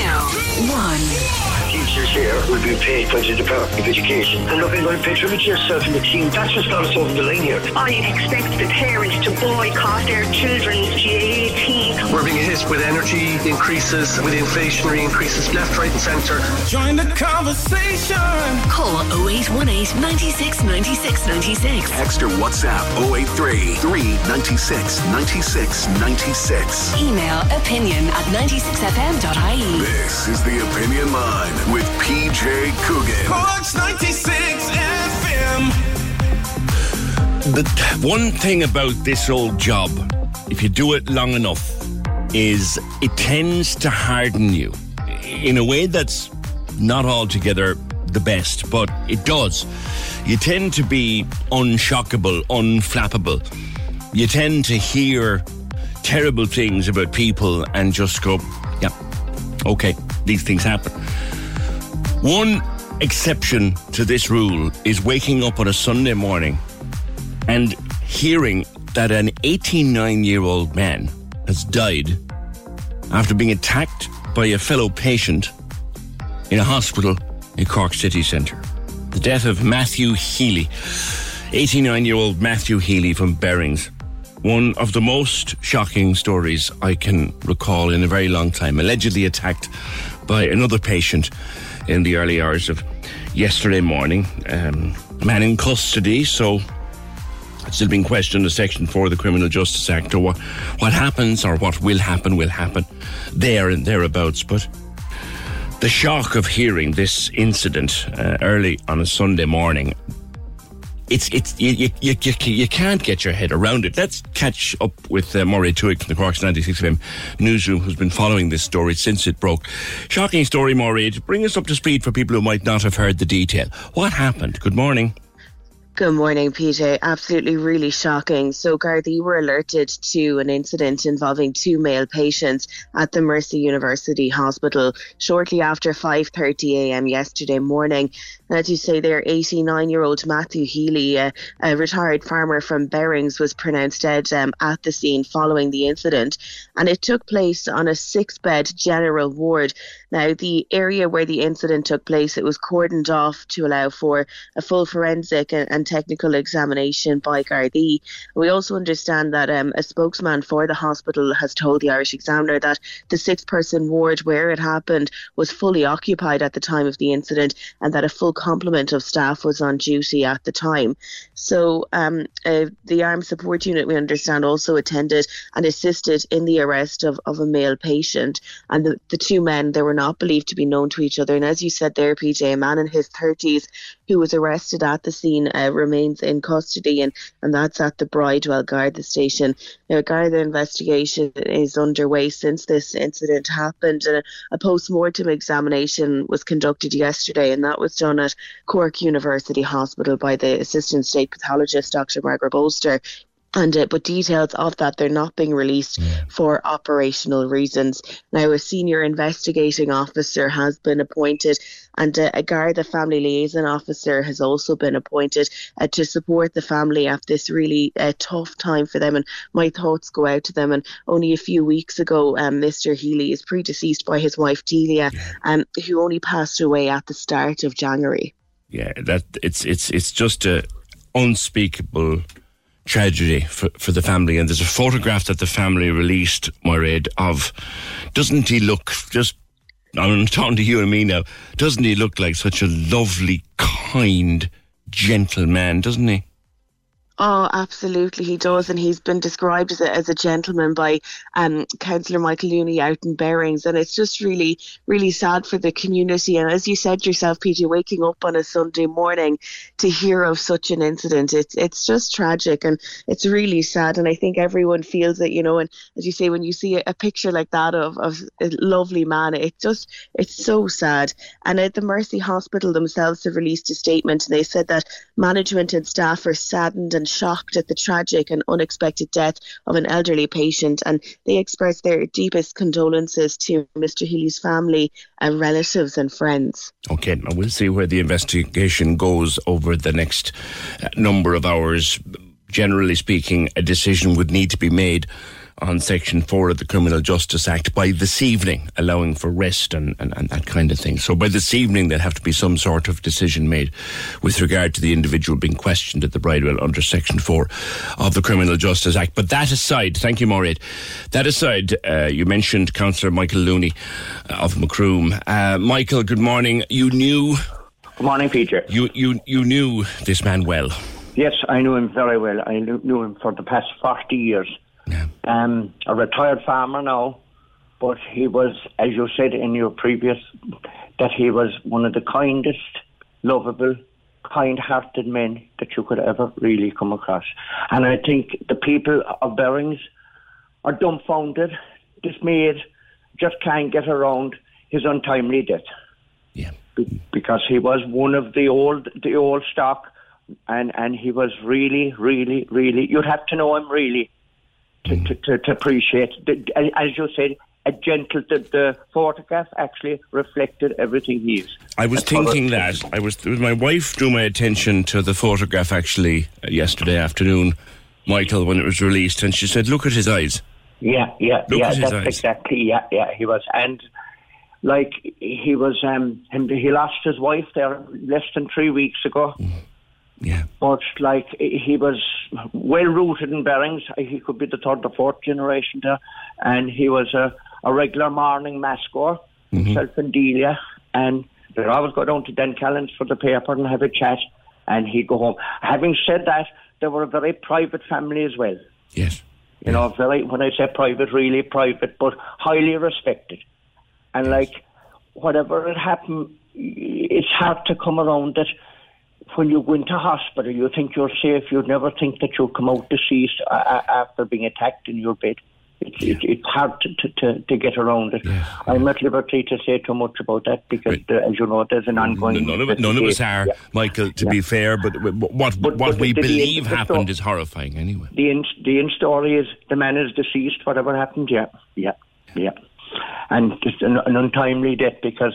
three, two, one. Teachers here will be paid by the Department of Education. And look, I'm going to patronize yourself and the team. That's just not us over the line here. I expect the parents to boycott their children's GAA team. We're being hit with energy increases, with inflationary increases, left, right, and centre. Join the conversation. Call 0818 96 96 96. Text or WhatsApp 083 396 96 96. Email opinion at 96fm.ie. This is the Opinion Line with PJ Coogan. Corks 96 FM. The one thing about this old job, if you do it long enough, is it tends to harden you in a way that's not altogether the best, but it does. You tend to be unshockable, unflappable. You tend to hear terrible things about people and just go, yeah, okay, these things happen. One exception to this rule is waking up on a Sunday morning and hearing that an 89 year old man has died after being attacked by a fellow patient in a hospital in Cork City Centre. The death of Matthew Healy, 89 year old Matthew Healy from Berrings. One of the most shocking stories I can recall in a very long time. Allegedly attacked by another patient in the early hours of yesterday morning. Um, man in custody, so it's still being questioned as Section 4 of the Criminal Justice Act, or what, what happens or what will happen will happen there and thereabouts. But the shock of hearing this incident uh, early on a Sunday morning, it's it's you, you, you, you, you can't get your head around it. Let's catch up with uh, Maury Tuig from the Corks 96 FM newsroom, who's been following this story since it broke. Shocking story, Maury. Bring us up to speed for people who might not have heard the detail. What happened? Good morning. Good morning, PJ. Absolutely, really shocking. So, Gardaí were alerted to an incident involving two male patients at the Mercy University Hospital shortly after 5:30 a.m. yesterday morning. As you say, there, 89-year-old Matthew Healy, a, a, retired farmer from Berrings, was pronounced dead um, at the scene following the incident, and it took place on a six-bed general ward. Now, the area where the incident took place, it was cordoned off to allow for a full forensic and, and technical examination by Gardaí. We also understand that um, a spokesman for the hospital has told the Irish Examiner that the six-person ward where it happened was fully occupied at the time of the incident, and that a full complement of staff was on duty at the time. So, um, uh, the Armed Support Unit, we understand, also attended and assisted in the arrest of, of a male patient, and the, the two men they were not believed to be known to each other. And as you said there, PJ, a man in his 30s who was arrested at the scene uh, remains in custody, and, and that's at the Bridewell Garda station. Now, Garda investigation is underway since this incident happened, and a, a post mortem examination was conducted yesterday, and that was done at Cork University Hospital by the Assistant State Pathologist, Dr. Margaret Bolster and uh, but details of that they're not being released for operational reasons. Now, a senior investigating officer has been appointed, and uh, a Garda family liaison officer has also been appointed uh, to support the family at this really uh, tough time for them. And my thoughts go out to them. And only a few weeks ago, um, Mr. Healy is predeceased by his wife Delia, um, who only passed away at the start of January. Yeah, that it's it's it's just a unspeakable tragedy for, for the family. And there's a photograph that the family released, Moiraid, of doesn't he look just I'm talking to you and me now. Doesn't he look like such a lovely, kind, gentle man, doesn't he? Oh, absolutely, he does, and he's been described as a, as a gentleman by um, Councillor Michael Looney out in Berrings, and it's just really, really sad for the community. And as you said yourself, PJ, waking up on a Sunday morning to hear of such an incident, it's it's just tragic, and it's really sad. And I think everyone feels it, you know. And as you say, when you see a, a picture like that of of a lovely man, it just it's so sad. And at the Mercy Hospital themselves have released a statement, and they said that management and staff are saddened and shocked at the tragic and unexpected death of an elderly patient, and they express their deepest condolences to Mr. Healy's family and relatives and friends. Okay, now we'll see where the investigation goes over the next uh, number of hours. Generally speaking, a decision would need to be made on Section 4 of the Criminal Justice Act by this evening, allowing for rest and, and, and that kind of thing. So by this evening, there'll have to be some sort of decision made with regard to the individual being questioned at the Bridewell under Section 4 of the Criminal Justice Act. But that aside, thank you, Maureen. That aside, uh, you mentioned Councillor Michael Looney uh, of Macroom. Uh, Michael, good morning. You knew. Good morning, Peter. You, you, you knew this man well. Yes, I knew him very well. I knew him for the past 40 years. Yeah. Um, a retired farmer now, but he was, as you said in your previous, that he was one of the kindest, lovable, kind-hearted men that you could ever really come across. And I think the people of Berrings are dumbfounded, dismayed, just can't get around his untimely death. Yeah. because he was one of the old, the old stock, and and he was really, really, really. You'd have to know him really to, to, to, to appreciate. As you said, a gentle. The, the, photograph actually reflected everything he is. I was thinking that. I was. My wife drew my attention to the photograph actually uh, yesterday afternoon, Michael, when it was released, and she said, "Look at his eyes." Yeah, yeah, Look yeah. That's eyes. exactly. Yeah, yeah. He was, and like he was. Um, he lost his wife there less than three weeks ago. Mm. Yeah. But like he was well rooted in Berrings. He could be the third or fourth generation there, and he was a, a regular morning mass mm-hmm. himself and Delia, and they'd always go down to Dencallans for the paper and have a chat, and he'd go home. Having said that, they were a very private family as well. Yes. You know, very when I say private, really private, but highly respected. And yes. like whatever had happened, it's hard to come around that when you go into hospital, you think you're safe. You'd never think that you'll come out deceased uh, after being attacked in your bed. It's, yeah. it, it's hard to, to, to, get around it. Yeah. I'm at liberty to say too much about that because, right. uh, as you know, there's an ongoing. None of, none of us are. Michael, to be fair, but what, what, but, we the, believe the, happened is horrifying anyway. The end, the end story is the man is deceased, whatever happened, yeah, yeah, yeah. And just an, an untimely death because,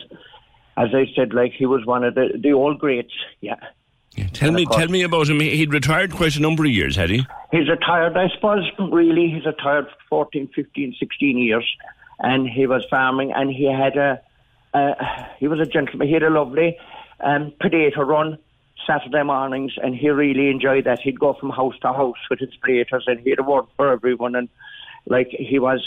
as I said, like he was one of the, the old greats, yeah. Yeah, tell me, tell me about him. He'd retired quite a number of years, had he? He's retired, I suppose. Really, he's retired 14, 15, 16 years, and he was farming, and he had a, he was a gentleman. He had a lovely um, run Saturday mornings, and he really enjoyed that. He'd go from house to house with his predators, and he had a word for everyone, and like he was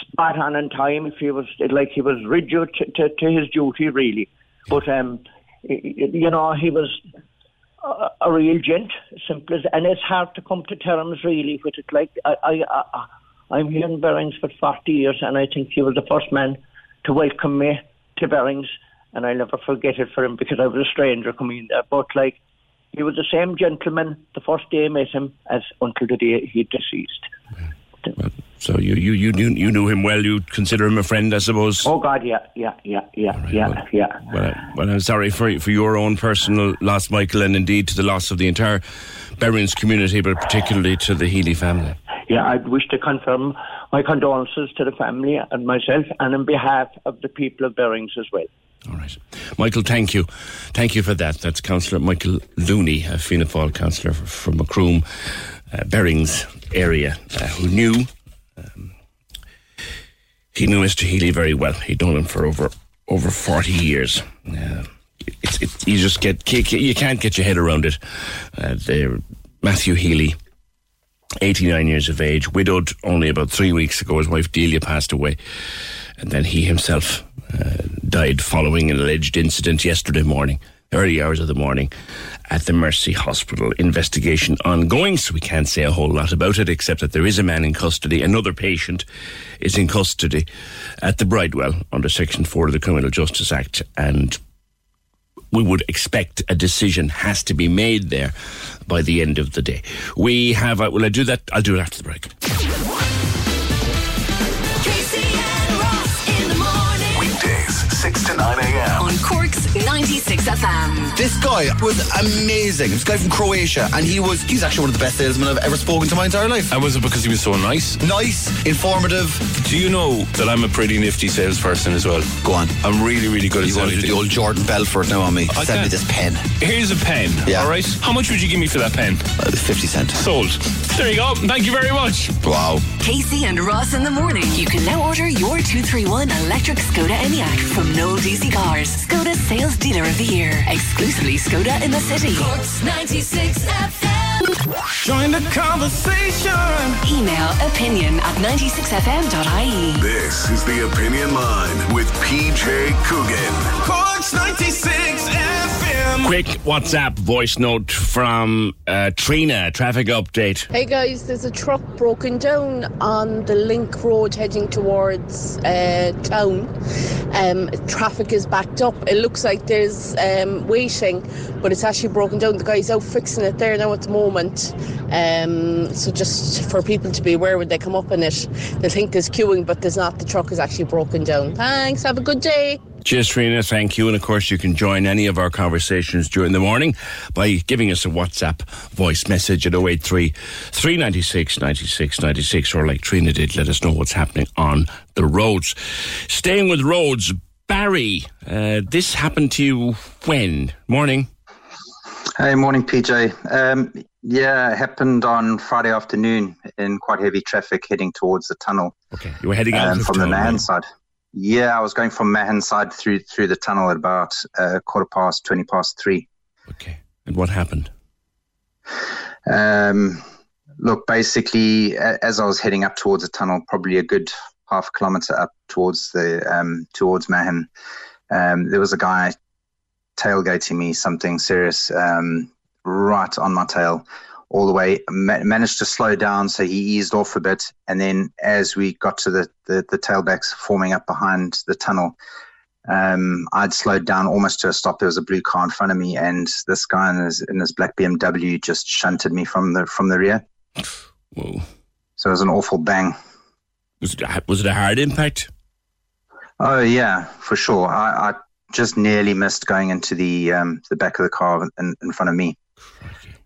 spot on in time. If he was like he was rigid to, to, to his duty, really. But um, you know, he was a, real gent, simple as, and it's hard to come to terms really with it. Like I, I, I I'm here in Berrings for 40 years, and I think he was the first man to welcome me to Berrings, and I'll never forget it for him because I was a stranger coming in there. But like, he was the same gentleman the first day I met him as until the day he deceased. So you you you knew, you knew him well. You consider him a friend, I suppose. Oh God, yeah, yeah, yeah, yeah, right, yeah, well, yeah. Well, well, I'm sorry for for your own personal loss, Michael, and indeed to the loss of the entire Berrings community, but particularly to the Healy family. Yeah, I wish to confirm my condolences to the family and myself, and on behalf of the people of Berrings as well. All right. Michael, thank you. Thank you for that. That's Councillor Michael Looney, a Fianna Fáil councillor from Macroom, uh, Berrings area, uh, who knew he knew Mr. Healy very well. He'd known him for over over forty years. Uh, it's, it, you just get you can't get your head around it. Uh, Matthew Healy, eighty nine years of age, widowed only about three weeks ago. His wife Delia passed away, and then he himself uh, died following an alleged incident yesterday morning, early hours of the morning, at the Mercy Hospital. Investigation ongoing, so we can't say a whole lot about it, except that there is a man in custody. Another patient is in custody at the Bridewell under Section 4 of the Criminal Justice Act, and we would expect a decision has to be made there by the end of the day. We have, uh, will I do that? I'll do it after the break. Weekdays, 6 to 9 a.m. On Cork's 96 FM. This guy was amazing. This guy from Croatia, and he was, he's actually one of the best salesmen I've ever spoken to my entire life. And was it because he was so nice? Nice, informative. Do you know that I'm a pretty nifty salesperson as well? Go on. I'm really, really good you at selling. You the old Jordan Belfort now on me. I Send can. me this pen. Here's a pen. Yeah. All right. How much would you give me for that pen? Uh, 50 cent. Sold. There you go. Thank you very much. Wow. Casey and Ross in the morning. You can now order your 231 electric Skoda Enyaq from Noel DC Cars. Skoda Sales Dealer of the Year. Exclusively Skoda in the city. Cork's 96 FM. Join the conversation. Email opinion at 96fm.ie. This is the Opinion Line with PJ Coogan. Cork's 96 FM. Quick WhatsApp voice note from uh, Trina, traffic update. Hey guys, there's a truck broken down on the Link Road heading towards uh, town. Um, traffic is backed up. It looks like there's um, waiting, but it's actually broken down. The guy's out fixing it there now at the moment. Um, so just for people to be aware when they come up in it, they'll think there's queuing, but there's not. The truck is actually broken down. Thanks. Have a good day. Cheers, Trina. Thank you. And of course, you can join any of our conversations during the morning by giving us a WhatsApp voice message at 083 396 96 96, or like Trina did, let us know what's happening on the roads. Staying with roads, Barry, uh, this happened to you when? Morning. Hey, morning, PJ. Um, yeah, it happened on Friday afternoon in quite heavy traffic heading towards the tunnel. Okay, you were heading out um, from the right? side. Yeah, I was going from Mahon side through through the tunnel at about uh, quarter past, twenty past three. Okay, and what happened? Um, look, basically, as I was heading up towards the tunnel, probably a good half kilometre up towards the um, towards Mahon, um, there was a guy tailgating me something serious um, right on my tail all the way Ma- managed to slow down so he eased off a bit and then as we got to the, the, the tailbacks forming up behind the tunnel um, I'd slowed down almost to a stop there was a blue car in front of me and this guy in his, in his black BMW just shunted me from the from the rear Whoa. so it was an awful bang Was it, a- was it a hard impact? Oh yeah, for sure. I, I just nearly missed going into the um, the back of the car in, in front of me.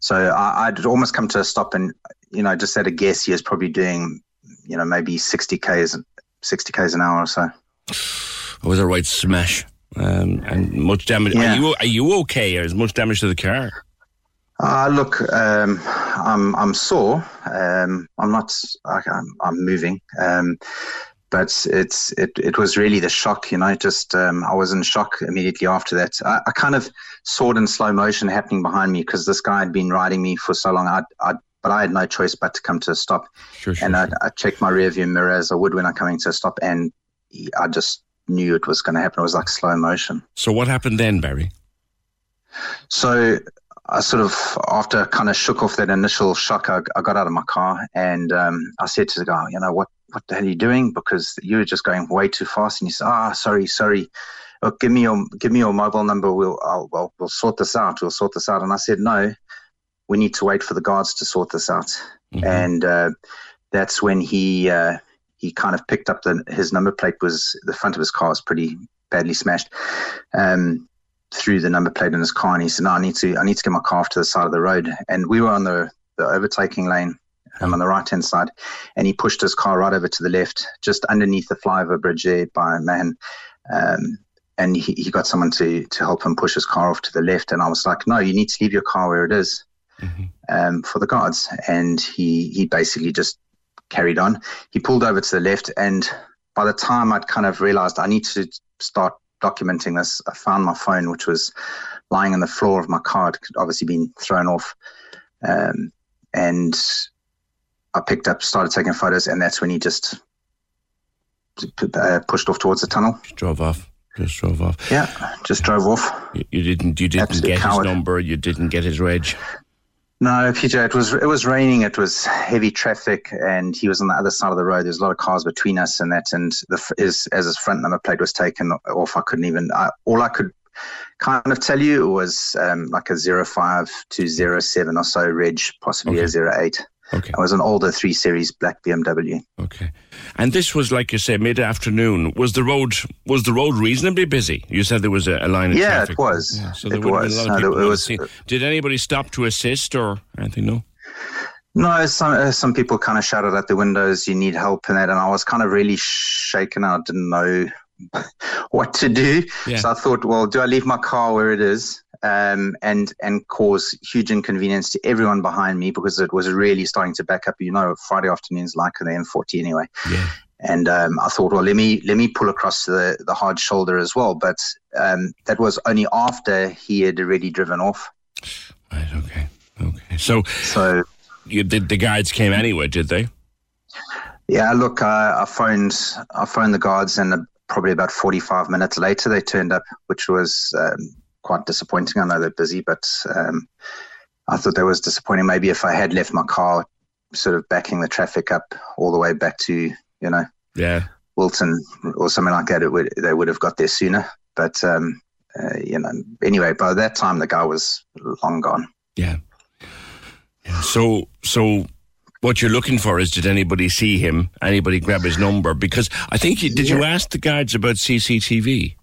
So I, I'd almost come to a stop, and you know, just at a guess, he was probably doing, you know, maybe sixty k's, sixty k's an hour or so. It was a right smash. Um, and much damage. Yeah. Are you are you okay? Or is much damage to the car? Uh, look, um, I'm I'm sore. Um, I'm not. I, I'm, I'm moving. Um, but it's it, it was really the shock, you know. Just um, I was in shock immediately after that. I, I kind of saw it in slow motion happening behind me because this guy had been riding me for so long. I, I but I had no choice but to come to a stop. Sure, and I, I checked my rear view mirror as I would when I'm coming to a stop, and I just knew it was going to happen. It was like slow motion. So what happened then, Barry? So I sort of, after kind of shook off that initial shock, I, I got out of my car and um, I said to the guy, you know, what, what the hell are you doing? Because you were just going way too fast. And he said, ah, sorry, sorry. Look, give me your, give me your mobile number. We'll, I'll, well, we'll sort this out. We'll sort this out. And I said, no, we need to wait for the guards to sort this out. And uh, that's when he uh, he kind of picked up the his number plate was the front of his car was pretty badly smashed. Um, through the number plate in his car and he said, No, I need to I need to get my car off to the side of the road. And we were on the, the overtaking lane um, on the right hand side and he pushed his car right over to the left, just underneath the flyover bridge there by man. Um, and he, he got someone to to help him push his car off to the left. And I was like, No, you need to leave your car where it is, um, for the guards. And he he basically just carried on. He pulled over to the left and by the time I'd kind of realized I need to start documenting this, I found my phone, which was lying on the floor of my car. It could obviously been thrown off. Um, and I picked up, started taking photos, and that's when he just uh, pushed off towards the tunnel. Just Drove off. Just drove off. Yeah, just drove off. You, you didn't. You didn't Absolute get coward. his number. You didn't get his reg. No, PJ, it was it was raining. It was heavy traffic, and he was on the other side of the road. There's a lot of cars between us, and that, and the his as his front number plate was taken off. I couldn't even. I, all I could kind of tell you was um, like a zero five to zero seven or so reg, possibly a zero eight. Okay. It was an older three series black BMW. Okay. And this was like you say, mid afternoon. Was the road was the road reasonably busy? You said there was a, a line of Yeah, traffic. it was. Yeah, so there It was. been a lot of No, people. it was- Did anybody stop to assist or anything? No. No, some uh, some people kind of shouted at the windows, "You need help," and that, and I was kind of really shaken. I didn't know what to do, Yeah. so I thought, well, do I leave my car where it is, um, and and cause huge inconvenience to everyone behind me because it was really starting to back up. You know, Friday afternoons like the N40 anyway. Yeah. And um, I thought, well, let me let me pull across the the hard shoulder as well. But um, that was only after he had already driven off. Right. Okay. Okay. So so you did the guards came anyway? Did they? Yeah, look, I, I phoned I phoned the guards, and uh, probably about forty five minutes later they turned up, which was um, quite disappointing. I know they're busy, but um, I thought that was disappointing. Maybe if I had left my car, sort of backing the traffic up all the way back to you know Yeah. Wilton or something like that, it would they would have got there sooner. But um, uh, you know, anyway, by that time the guy was long gone. Yeah. Yeah. So so. What you're looking for is did anybody see him? Anybody grab his number? Because I think you, did you ask the guards about CCTV?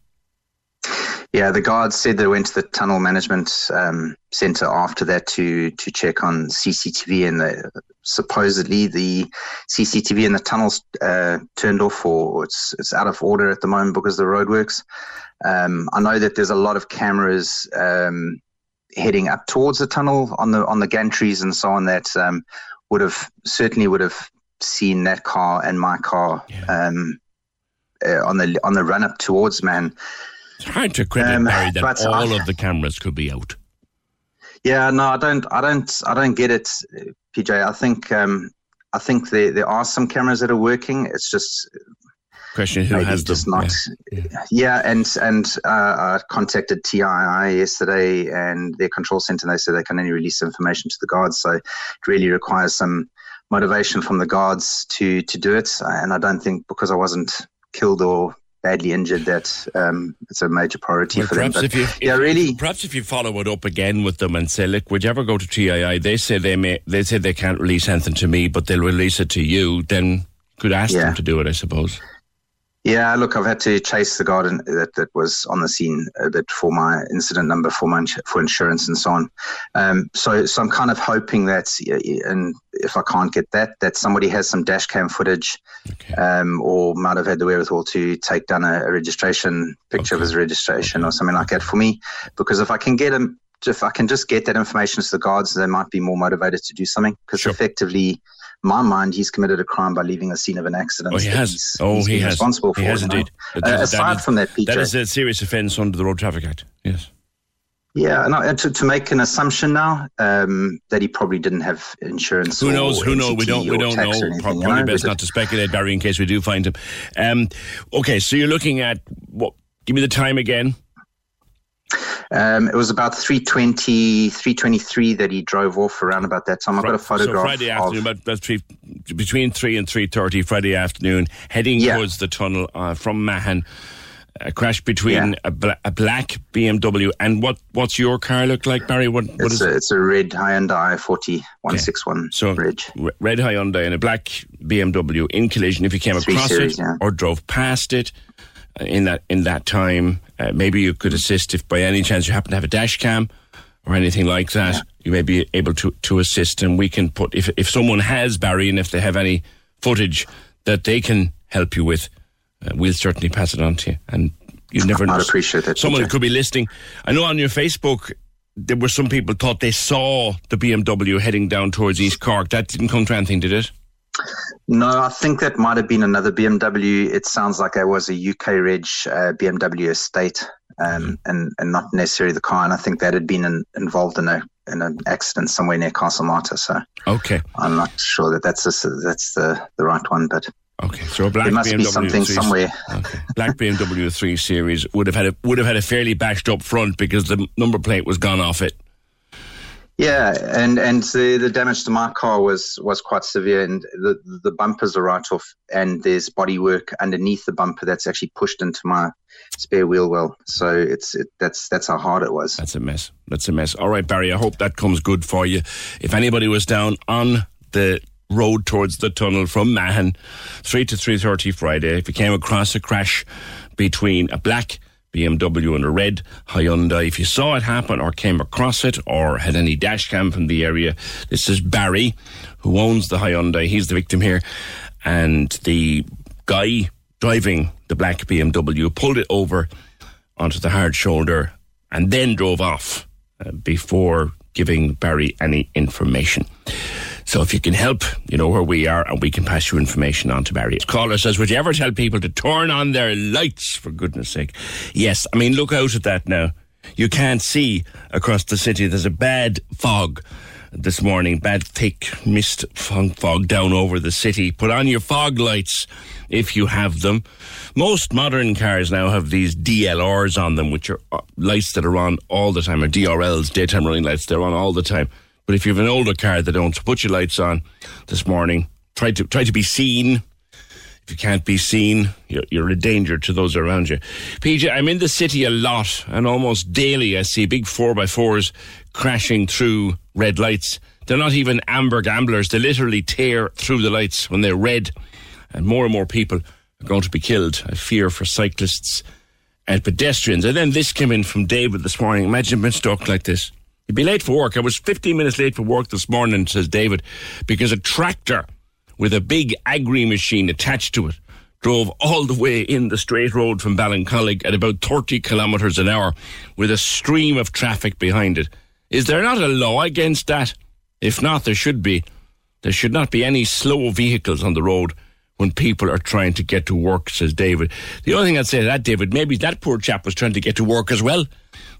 Yeah, the guards said they went to the tunnel management um, center after that to to check on CCTV, and the, supposedly the CCTV in the tunnels uh, turned off, or it's it's out of order at the moment because of the roadworks. Um, I know that there's a lot of cameras um, heading up towards the tunnel on the on the gantries and so on that um, would have certainly would have seen that car and my car um, uh, on the on the run up towards man. It's hard to credit Um, Barry that all I- of the cameras could be out. Yeah, no, I don't, I don't, I don't get it, PJ. I think, um, I think there there are some cameras that are working. It's just Question who has them? not. Yeah, and and uh, I contacted TII yesterday and their control center. and They said they can only release information to the guards, so it really requires some motivation from the guards to to do it. And I don't think because I wasn't killed or badly injured that um, it's a major priority Well, for them. But if you, yeah, if- really, Perhaps if you follow it up again with them and say, "Look, would you ever go to TII?" They say they may. They say they can't release anything to me, but they'll release it to you. Then could ask Yeah. them to do it, I suppose. Yeah, look, I've had to chase the guard in- that that was on the scene uh, that for my incident number for my ins- for insurance and so on. Um, so, so I'm kind of hoping that, and if I can't get that, that somebody has some dash cam footage, um, or might have had the wherewithal to take down a, a registration picture of his registration or something like that for me. Because if I can get him, if I can just get that information to the guards, they might be more motivated to do something. Because effectively, in my mind, he's committed a crime by leaving the scene of an accident. Oh, he has. he's- oh, he's he has. responsible for. He has indeed. Uh, aside is- from that, PJ, that is a serious offence under the Road Traffic Act. Yes. yeah, no, and to, to make an assumption now um, that he probably didn't have insurance. Who knows? Who knows? We don't. We don't know. anything, Pro- you Probably know, best not to speculate, Barry, in case we do find him. Um, okay, so you're looking at what? Give me the time again. Um, it was about 320, 323 that he drove off around about that time. I've got a photograph. So. Friday of- afternoon, about, about three, between three and three thirty Friday afternoon, heading Yeah. towards the tunnel uh, from Mahon. a crash between a, bla- a black BMW and what? What's your car look like, Barry? What? what It's is a, it's a red Hyundai 40 161 So Reg. re- red Hyundai and a black BMW in collision. If you came Three across series, it yeah. or drove past it uh, in that in that time, uh, maybe you could assist if by any chance you happen to have a dash cam or anything like that. You may be able to to assist, and we can put if if someone has Barry and if they have any footage that they can help you with, uh, we'll certainly pass it on to you. And you never know. Appreciate that, Someone could be listening. I know on your Facebook there were some people thought they saw the BMW heading down towards East Cork. That didn't come to anything, did it? No, I think that might have been another BMW. It sounds like it was a UK Reg uh, BMW estate, um, and and not necessarily the car. And I think that had been in, involved in a in an accident somewhere near Castlemartyr. So Okay. I'm not sure that that's the, that's the the right one, but Okay, so a black there must BMW be something 3 somewhere. Okay. Black BMW 3 Series would have had a would have had a fairly bashed up front because the number plate was gone off it. Yeah, and and the, the damage to my car was was quite severe, and the the bumpers are right off, and there's bodywork underneath the bumper that's actually pushed into my spare wheel well. So it's it, that's that's how hard it was. That's a mess. That's a mess. All right, Barry. I hope that comes good for you. If anybody was down on the road towards the tunnel from Mahon, three to three thirty Friday, if you came across a crash between a black BMW and a red Hyundai, if you saw it happen or came across it or had any dash cam from the area, this is Barry, who owns the Hyundai. He's the victim here, and the guy driving the black BMW pulled it over onto the hard shoulder and then drove off uh, before giving Barry any information. So if you can help, you know where we are and we can pass you information on to Barry. Caller says, would you ever tell people to turn on their lights, for goodness sake? Yes, I mean, look out at that now. You can't see across the city. There's a bad fog this morning, bad thick mist fog, fog down over the city. Put on your fog lights if you have them. Most modern cars now have these DLRs on them, which are uh, lights that are on all the time, or DRLs, daytime running lights, they're on all the time. But if you have an older car that don't, put your lights on this morning. Try to try to be seen. If you can't be seen, you're, you're a danger to those around you. PJ, I'm in the city a lot, and almost daily I see big four by fours crashing through red lights. They're not even amber gamblers. They literally tear through the lights when they're red, and more and more people are going to be killed. I fear for cyclists and pedestrians. And then this came in from David this morning. Imagine being stuck like this. You'd be late for work. I was 15 minutes late for work this morning, says David, because a tractor with a big agri machine attached to it drove all the way in the straight road from Ballincollig at about 30 kilometres an hour with a stream of traffic behind it. Is there not a law against that? If not, there should be. There should not be any slow vehicles on the road when people are trying to get to work, says David. The only thing I'd say to that, David, maybe that poor chap was trying to get to work as well.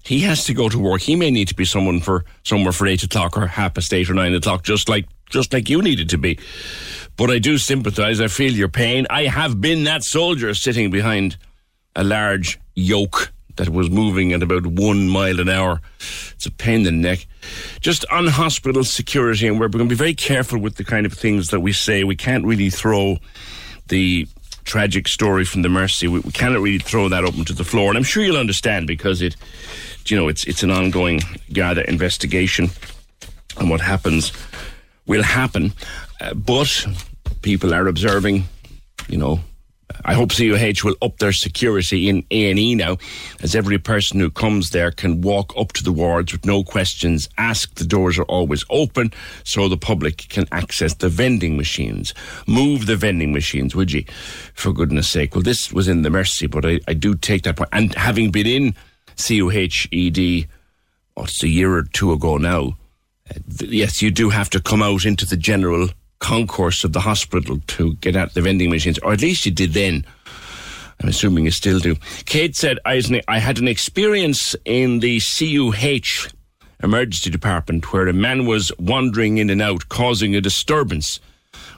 He has to go to work. He may need to be someone for somewhere for eight o'clock or half past eight or nine o'clock, just like just like you needed to be. But I do sympathise. I feel your pain. I have been that soldier sitting behind a large yoke that was moving at about one mile an hour. It's a pain in the neck. Just on hospital security, and we're going to be very careful with the kind of things that we say. We can't really throw the tragic story from the Mercy. We, we cannot really throw that open to the floor, and I'm sure you'll understand because it, you know, it's it's an ongoing Garda investigation, and what happens will happen. Uh, but people are observing, you know. I hope CUH will up their security in A&E now, as every person who comes there can walk up to the wards with no questions asked. The doors are always open, so the public can access the vending machines. Move the vending machines, would you? For goodness sake. Well, this was in the Mercy, but I, I do take that point. And having been in CUHED, oh, it's a year or two ago now, uh, yes, you do have to come out into the general concourse of the hospital to get at the vending machines, or at least you did then. I'm assuming you still do. Kate said, I had an experience in the CUH emergency department where a man was wandering in and out, causing a disturbance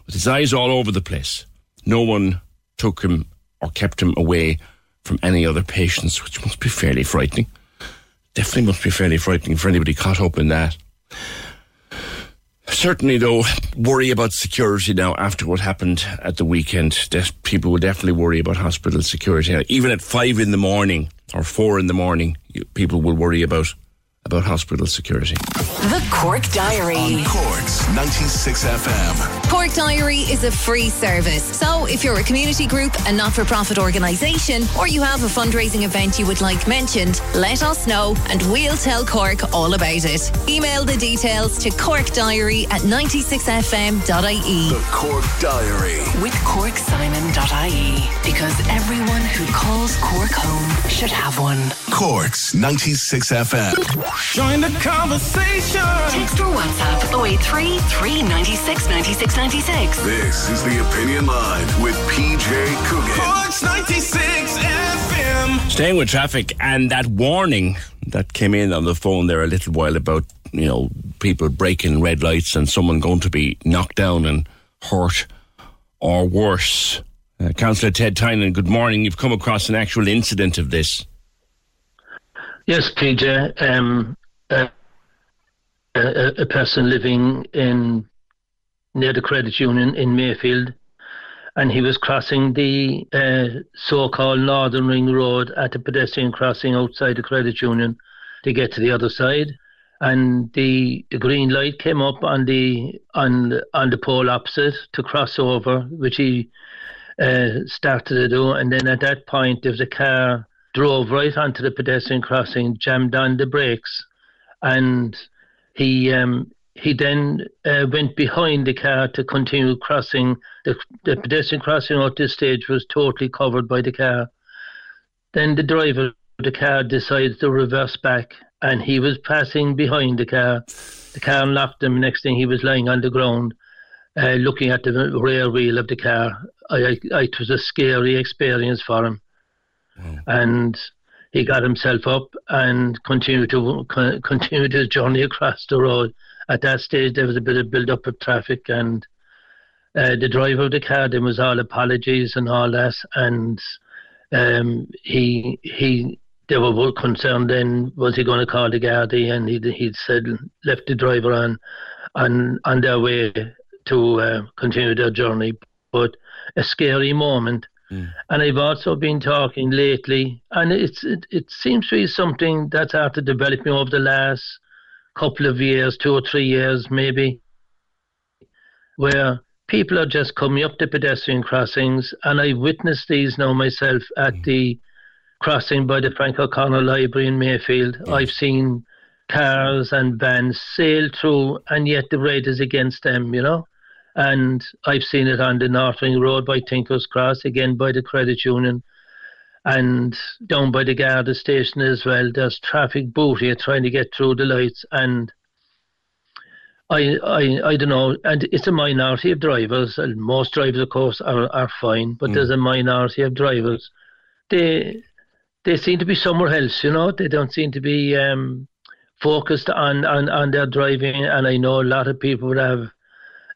with his eyes all over the place. No one took him or kept him away from any other patients, which must be fairly frightening. Definitely must be fairly frightening for anybody caught up in that. Certainly, though, worry about security now after what happened at the weekend. People will definitely worry about hospital security. Even at five in the morning or four in the morning, people will worry about about hospital security. The Cork Diary. On Cork's 96 FM. Cork Diary is a free service. So if you're a community group, a not for profit organisation, or you have a fundraising event you would like mentioned, let us know and we'll tell Cork all about it. Email the details to corkdiary at 96fm.ie. The Cork Diary. With corksimon.ie. Because everyone who calls Cork home should have one. Cork's 96 FM. Join the conversation. Text or WhatsApp 083 396 96 96. This is the Opinion Line with PJ Coogan. Cork's 96 FM. Staying with traffic and that warning that came in on the phone there a little while about, you know, people breaking red lights and someone going to be knocked down and hurt or worse. Uh, Councillor Ted Tynan, good morning. You've come across an actual incident of this. Yes, PJ. Um, uh, a, a, person living in near the credit union in Mayfield, and he was crossing the uh, so-called Northern Ring Road at a pedestrian crossing outside the credit union to get to the other side. And the, the green light came up on the on on the pole opposite to cross over, which he uh, started to do. And then at that point, there was a car drove right onto the pedestrian crossing, jammed on the brakes, and he um, he then uh, went behind the car to continue crossing. The, the pedestrian crossing at this stage was totally covered by the car. Then the driver of the car decided to reverse back, and he was passing behind the car. The car knocked him. Next thing, he was lying on the ground, uh, looking at the rear wheel of the car. I, I, it was a scary experience for him and he got himself up and continued to continued his journey across the road. At that stage, there was a bit of build up of traffic, and uh, the driver of the car then was all apologies and all that, and um, he he they were concerned then was he going to call the Gardaí, and he he said left the driver on on on their way to uh, continue their journey, but a scary moment. Mm. And I've also been talking lately, and it's it, it seems to be something that's after developing over the last couple of years, two or three years maybe, where people are just coming up the pedestrian crossings, and I've witnessed these now myself at mm. the crossing by the Frank O'Connor Library in Mayfield. I've seen cars and vans sail through, and yet the rate is against them, you know and I've seen it on the North Ring Road by Tinkers Cross, again by the credit union, and down by the Garda station as well. There's traffic booty trying to get through the lights, and I, I, I don't know, and it's a minority of drivers, and most drivers, of course, are, are fine, but mm. there's a minority of drivers. They, they seem to be somewhere else, you know. They don't seem to be um, focused on, on, on their driving, and I know a lot of people would have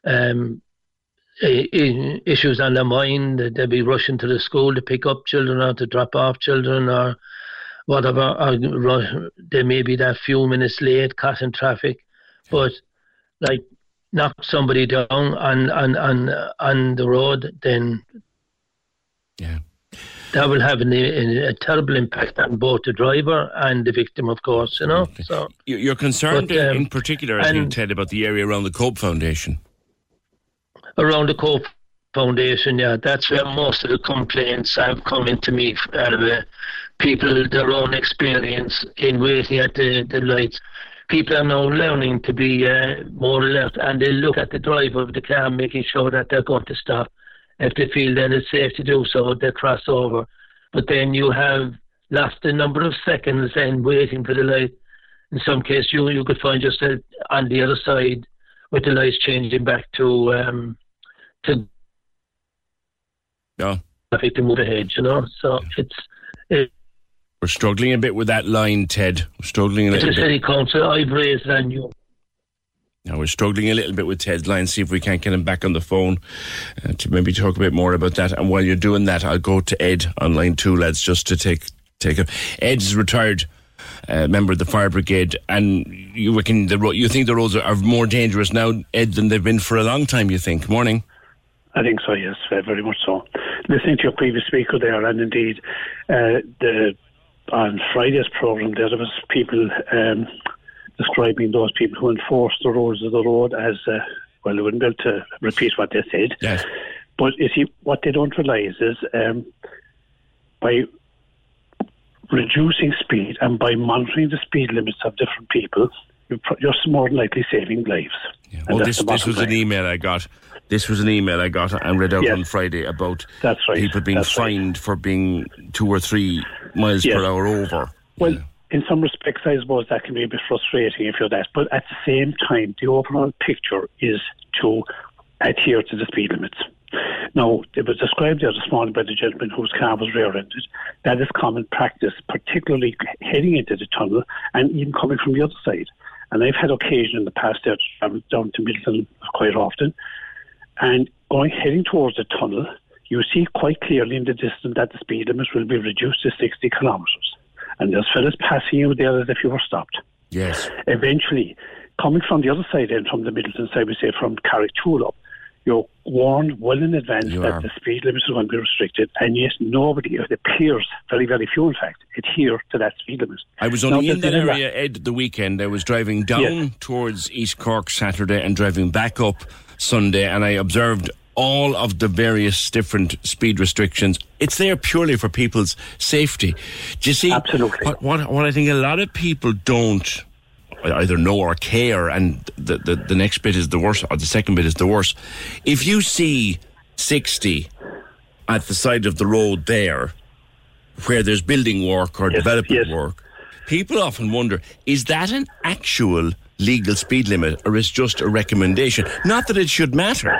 um, issues on their mind. They'll be rushing to the school to pick up children or to drop off children or whatever. Or they may be that few minutes late, caught in traffic. But like knock somebody down on on on on the road, then yeah. That will have an, a, a, terrible impact on both the driver and the victim, of course. You know. So you're concerned but, um, in particular, I think, Ted, about the area around the Cope Foundation around the Cope Foundation, yeah, that's where most of the complaints have come into me out of it. People, their own experience in waiting at the, the lights. People are now learning to be uh, more alert and they look at the driver of the car, making sure that they're going to stop. If they feel that it's safe to do so, they cross over. But then you have lost a number of seconds and waiting for the light. In some cases, you you could find yourself on the other side with the lights changing back to um, to yeah. traffic to move ahead, you know. So it's it, we're struggling a bit with that line, Ted. We're struggling a little bit. City Council, I've raised it on you. Now we're struggling a little bit with Ted's line. See if we can't get him back on the phone uh, to maybe talk a bit more about that. And while you're doing that, I'll go to Ed on line two, lads, just to take take him. Ed's retired uh, member of the fire brigade, and you reckon the ro- you think the roads are, are more dangerous now, Ed, than they've been for a long time. You think? Morning. I think so, yes, very much so. Listening to your previous speaker there, and indeed, uh, the on Friday's programme, there was people um, describing those people who enforce the rules of the road as, uh, well, I wouldn't be able to repeat what they said. Yes. But you see, what they don't realise is um, by reducing speed and by monitoring the speed limits of different people, you're, you're more than likely saving lives. Yeah. Well, oh, this, this was line. an email I got. This was an email I got and read out yes. on Friday about That's right. people being That's fined right. for being two or three miles yes. per hour over. Well, yeah. in some respects, I suppose that can be a bit frustrating if you're that. But at the same time, the overall picture is to adhere to the speed limits. Now, it was described there this morning by the gentleman whose car was rear-ended. That is common practice, particularly heading into the tunnel and even coming from the other side. And I've had occasion in the past there to travel down to Midleton quite often. And going heading towards the tunnel, you see quite clearly in the distance that the speed limit will be reduced to 60 kilometres. And there's fellas passing you there as if you were stopped. Yes. Eventually, coming from the other side and from the Midleton side, we say from Carrigtwohill up, you're warned well in advance You that are. the speed limit is going to be restricted, and yet nobody, it appears very, very few in fact, adhere to that speed limit. I was Now, only in that area, Ed, the weekend. I was driving down Yes. towards East Cork Saturday and driving back up Sunday, and I observed all of the various different speed restrictions. It's there purely for people's safety. Do you see? Absolutely. What, what, what I think a lot of people don't either know or care, and the, the, the next bit is the worst, or the second bit is the worst. If you see 60 at the side of the road there, where there's building work or development work, people often wonder is that an actual legal speed limit or is just a recommendation? Not that it should matter.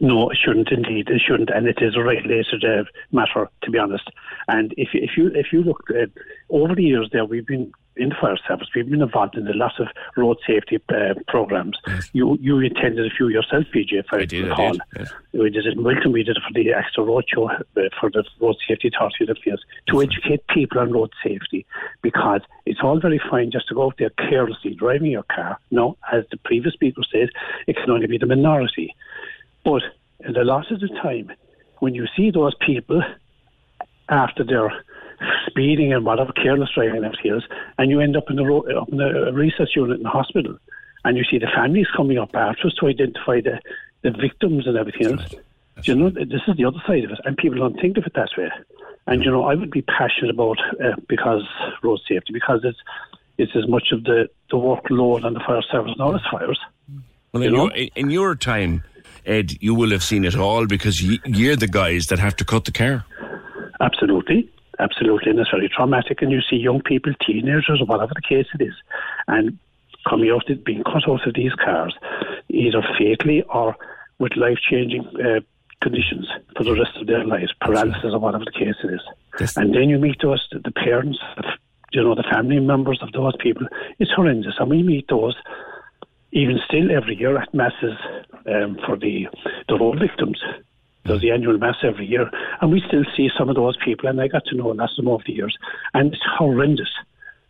No, it shouldn't indeed. It shouldn't, and it is a regulated uh, matter, to be honest. And if if you if you look uh, over the years, there we've been in the fire service, we've been involved in a lot of road safety uh, programs. You you attended a few yourself, PJ, if I, did, I recall. did, yes. We did it in Wilton. We did it for the extra road show uh, for the road safety authority of Fields to educate people on road safety because it's all very fine just to go out there carelessly driving your car. No, as the previous speaker said, it can only be the minority. But in a lot of the time, when you see those people after they're speeding and whatever, careless driving and and you end up in the ro- up in the research unit in the hospital, and you see the families coming up afterwards to identify the, the victims and everything else. You know, this is the other side of it, and people don't think of it that way. And you know, I would be passionate about uh, because road safety because it's it's as much of the the workload on the fire service now as fires. Well, You in, know? your, in your time, Ed, you will have seen it all because you, you're the guys that have to cut the car. Absolutely. Absolutely. And it's very traumatic. And you see young people, teenagers, or whatever the case it is, and coming out, being cut out of these cars, either fatally or with life changing uh, conditions for the rest of their lives, paralysis or whatever the case it is. And then you meet those, the, parents, the, you know, the family members of those people. It's horrendous. And we meet those even still every year at masses um, for the, the road victims. There's the annual mass every year, and we still see some of those people, and I got to know lots of them over the years. And it's horrendous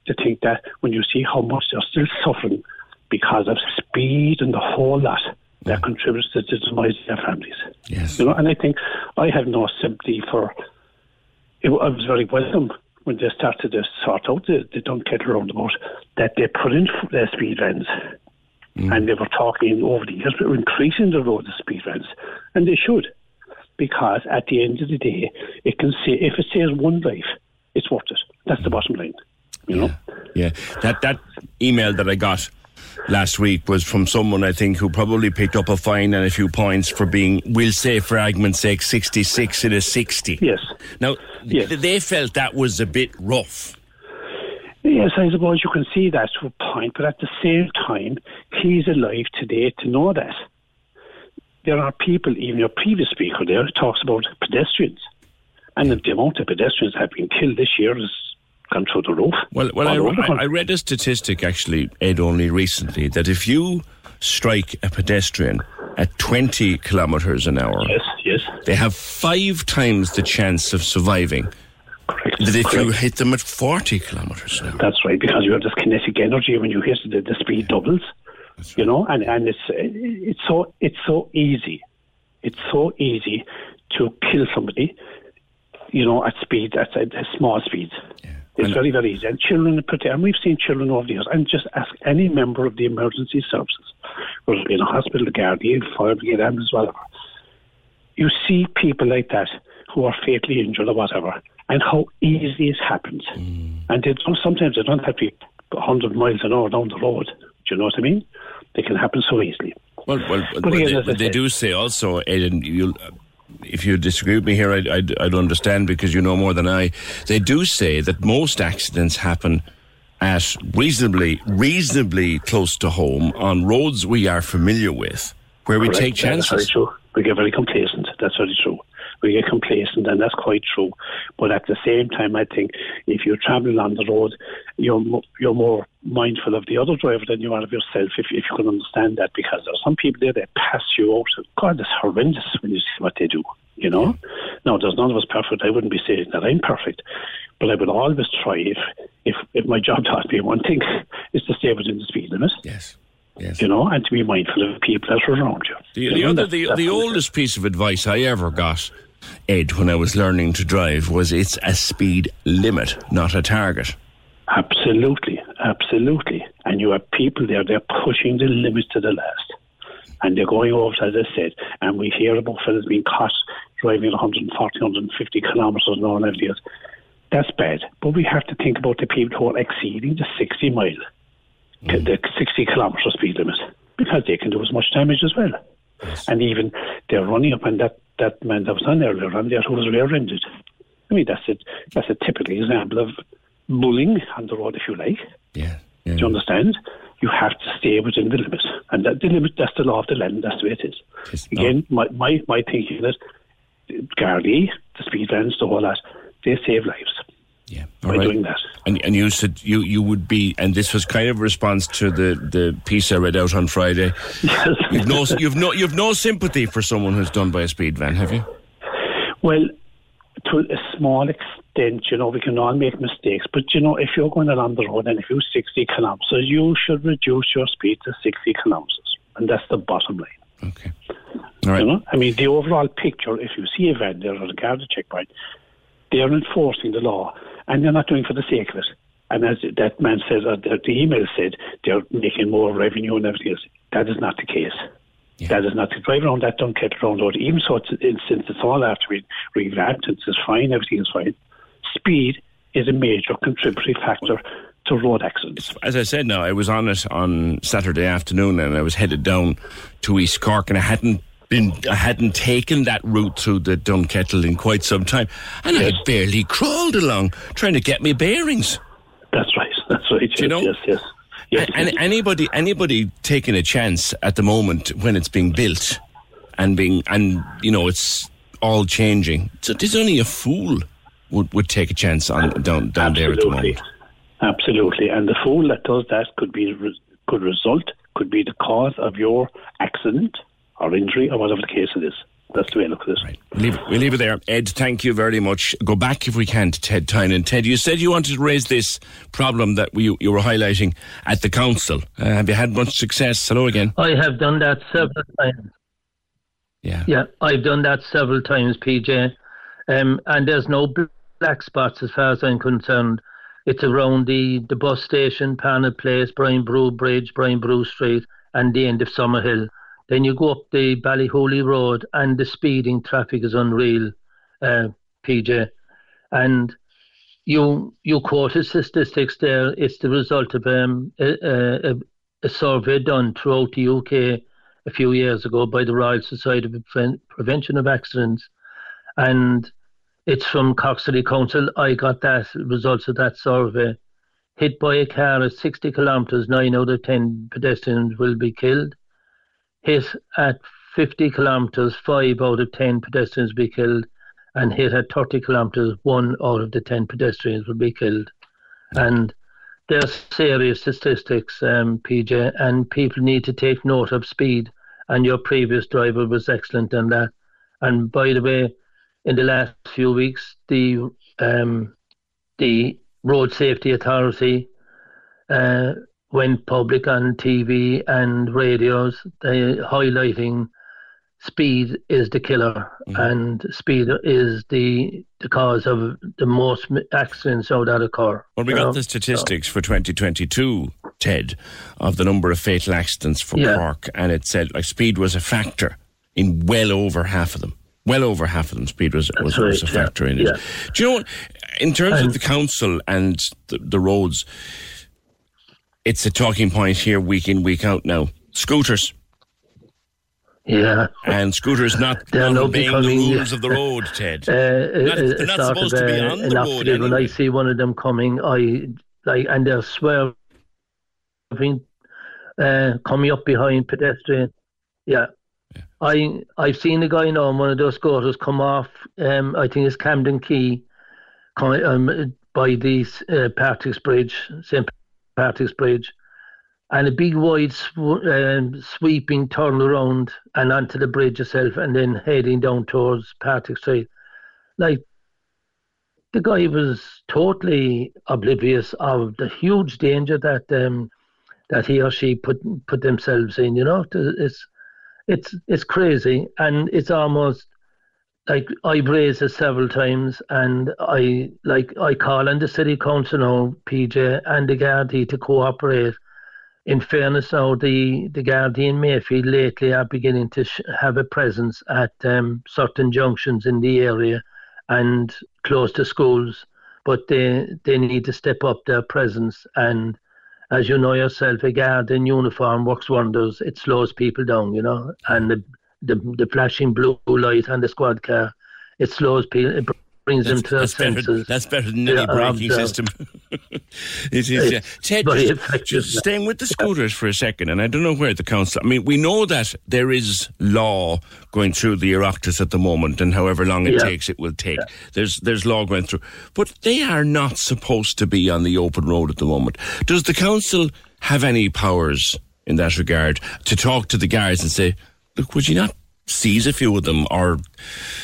to think that when you see how much they're still suffering because of speed and the whole lot, that contributes to the demise of their families. Yes. You know, and I think I have no sympathy for. It, I was very welcome when they started to sort out the, the Dunkettle roundabout that they put in their speed vans. Mm. And they were talking over the years, about increasing the road of speed vans, and they should, because at the end of the day, it can say if it saves one life, it's worth it. That's the bottom line. You know. Yeah, that that email that I got last week was from someone I think who probably picked up a fine and a few points for being, we'll say for argument's sake, 66 in a 60. Yes. Now, th- they felt that was a bit rough. Yes, I suppose you can see that to a point, but at the same time, he's alive today to know that. There are people, even your previous speaker there, talks about pedestrians. And the amount of pedestrians that have been killed this year has gone through the roof. Well, well, I, All over the I, I read a statistic actually, Ed, only recently that if you strike a pedestrian at 20 kilometres an hour, yes, yes. they have five times the chance of surviving That if you hit them at 40 kilometres now. That's right, because you have this kinetic energy when you hit the, the speed doubles. You know, and, and it's it's so it's so easy. It's so easy to kill somebody, you know, at speed, at, at, small speeds. It's And- very, very easy. And children, in particular, and we've seen children over the years, and just ask any member of the emergency services, whether it be in a hospital, the guardian, fire brigade, ambulance, whatever. You see people like that who are fatally injured or whatever, and how easy it happens. Mm. And they don't, sometimes they don't have to be 100 miles an hour down the road. Do you know what I mean? They can happen so easily. Well, well, But well, again, they, they do say also, Ed, and you'll, if you disagree with me here, I'd, I'd, I'd understand because you know more than I. They do say that most accidents happen at reasonably, reasonably close to home on roads we are familiar with, where we Correct. take That's very chances. true. We get very complacent. That's very true. We get complacent, and that's quite true. But at the same time, I think if you're travelling on the road, you're you're more mindful of the other driver than you are of yourself. If, if you can understand that, because there are some people there that pass you out. God, it's horrendous when you see what they do. You know. Now, there's none of us perfect. I wouldn't be saying that I'm perfect, but I would always try if if if my job taught me one thing is to stay within the speed limit. Yes. Yes. You know, and to be mindful of people that are around you. The, You the, know, other, that's- the, the what it is. oldest piece of advice I ever got, Ed, when I was learning to drive, was it's a speed limit, not a target. Absolutely, absolutely. And you have people there, they're pushing the limits to the last. And they're going over, as I said, and we hear about fellas being caught driving at 140, 150 kilometres an hour and everything else. That's bad. But we have to think about the people who are exceeding the 60 mile, the mm. 60 kilometre speed limit, because they can do as much damage as well. And even they're running up, and that, that man that was on there earlier on who was rear-ended. I mean, that's a, that's a typical example of bullying on the road, if you like. Yeah. Do you understand? You have to stay within the limit. And that, the limit, that's the law of the land, that's the way it is. Again, my, my, my thinking is Gardaí, the speed vans, the whole lot, they save lives by All right. doing that. And, and you said you, you would be, and this was kind of a response to the, the piece I read out on Friday. Yes. You've no, you've no, you've no sympathy for someone who's done by a speed van, have you? Well, to a small extent, you know, we can all make mistakes. But, you know, if you're going along the road and if you're 60 kilometres, you should reduce your speed to 60 kilometres. And that's the bottom line. Okay. All right. You know? I mean, the overall picture, if you see a van there or a guard checkpoint, they're enforcing the law and they're not doing it for the sake of it. And as that man said, or uh, the the email said, they're making more revenue and everything else. That is not the case. That is not to drive around that Dunkettle round road. Even so, it's, it's, since it's all after being revamped, it's, it's fine, everything is fine. Speed is a major contributory factor to road accidents. As I said, now I was on it on Saturday afternoon, and I was headed down to East Cork, and I hadn't been, I hadn't taken that route through the Dunkettle in quite some time, and I had barely crawled along trying to get my bearings. That's right. That's right. you know? Yes, yes. yes. A- and anybody, anybody taking a chance at the moment when it's being built and being, and you know, it's all changing. So there's only a fool would, would take a chance on down down there at the Absolutely. moment. Absolutely. And the fool that does that could be could result, could be the cause of your accident or injury or whatever the case it is. That's the way I look at this. We'll leave, we'll leave it there. Ed, thank you very much. Go back, if we can, to Ted Tynan. Ted, you said you wanted to raise this problem that we, you were highlighting at the council. Uh, have you had much success? Hello again. I have done that several times. Yeah. Yeah, I've done that several times, PJ. Um, and there's no black spots as far as I'm concerned. It's around the, the bus station, Parnell Place, Brian Boru Bridge, Brian Boru Street, and the end of Summerhill. Then you go up the Ballyhooley Road, and the speeding traffic is unreal, uh, PJ. And you you quoted statistics there. It's the result of um, a, a, a survey done throughout the UK a few years ago by the Royal Society of Prevention of Accidents, and it's from Cork City Council. I got that results of that survey. Hit by a car at 60 kilometres, nine out of 10 pedestrians will be killed. Hit at 50 kilometres, five out of 10 pedestrians will be killed. And hit at 30 kilometres, one out of the 10 pedestrians will be killed. And there's serious statistics, um, PJ, and people need to take note of speed. And your previous driver was excellent in that. And by the way, in the last few weeks, the um, the Road Safety Authority uh, went public on TV and radios, they highlighting speed is the killer mm-hmm. and speed is the the cause of the most accidents out that occur. Well, we got know? the statistics so. for 2022, Ted, of the number of fatal accidents for yeah. Cork, and it said like speed was a factor in well over half of them. Well over half of them, speed was, was, right, was a factor yeah. in it. Yeah. Do you know what? In terms and, of the council and the, the roads, it's a talking point here week in, week out now. Scooters. Yeah. And scooters not, they're not obeying the rules of the road, Ted. Uh, not, they're not supposed to be on the road. Anyway. When I see one of them coming, I like, and they're swerving, uh, coming up behind pedestrian. Yeah. yeah. I I've seen a guy now on one of those scooters come off. Um, I think it's Camden Quay, come, um, by the uh, Patrick's Bridge, St. Patrick's Bridge, and a big wide sw- um, sweeping turn around and onto the bridge itself, and then heading down towards Patrick Street. Like the guy was totally oblivious of the huge danger that um, that he or she put put themselves in. You know, it's it's it's crazy, and it's almost like I've raised it several times, and I like I call on the city council now, PJ, and the Gardaí to cooperate. In fairness, now the the Gardaí in Mayfield lately are beginning to sh- have a presence at um, certain junctions in the area and close to schools, but they they need to step up their presence. And as you know yourself, a guard in uniform works wonders. It slows people down, you know, and the the, the flashing blue light on the squad car. It slows people. It brings that's, them to senses. Better, that's better than any braking uh, system. it is. Yeah. Uh, Ted, just, just staying with the scooters for a second, and I don't know where the council. I mean, we know that there is law going through the Oireachtas at the moment, and however long it yeah. takes, it will take. Yeah. There's there's law going through, but they are not supposed to be on the open road at the moment. Does the council have any powers in that regard to talk to the guards and say? Would you not seize a few of them or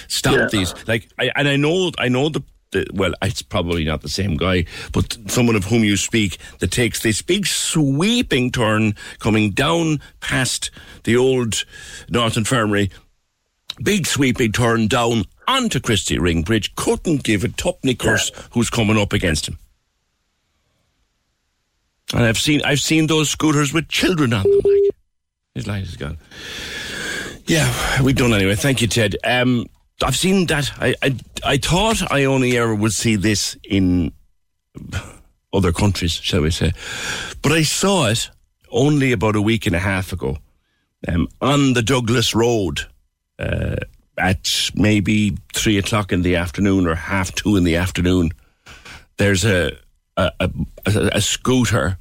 stop yeah. these? Like, I, and I know, I know the, the, well, it's probably not the same guy, but someone of whom you speak that takes this big sweeping turn coming down past the old North Infirmary, big sweeping turn down onto Christy Ring Bridge, couldn't give a tuppenny curse yeah. who's coming up against him. And I've seen I've seen those scooters with children on them. Like his light is gone. Yeah, we've done anyway. Thank you, Ted. Um, I've seen that. I, I, I thought I only ever would see this in other countries, shall we say. But I saw it only about a week and a half ago um, on the Douglas Road uh, at maybe three o'clock in the afternoon or half two in the afternoon. There's a, a, a, a scooter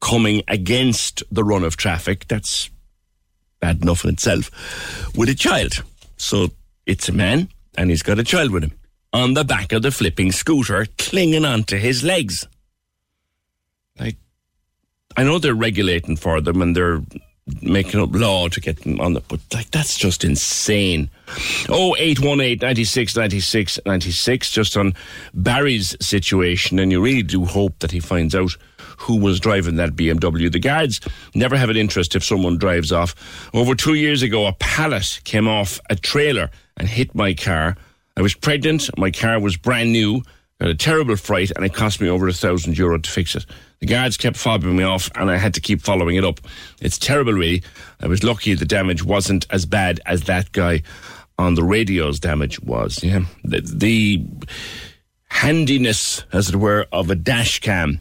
coming against the run of traffic. That's bad enough in itself, with a child. So it's a man, and he's got a child with him on the back of the flipping scooter, clinging onto his legs. Like, I know they're regulating for them and they're making up law to get them on the, but like, that's just insane. Oh, 818 96 96 96, just on Barry's situation, and you really do hope that he finds out who was driving that BMW. The guards never have an interest if someone drives off. Over two years ago, a pallet came off a trailer and hit my car. I was pregnant, my car was brand new, had a terrible fright, and it cost me over a thousand euro to fix it. The guards kept fobbing me off, and I had to keep following it up. It's terrible, really. I was lucky the damage wasn't as bad as that guy on the radio's damage was. Yeah, the, the handiness, as it were, of a dash cam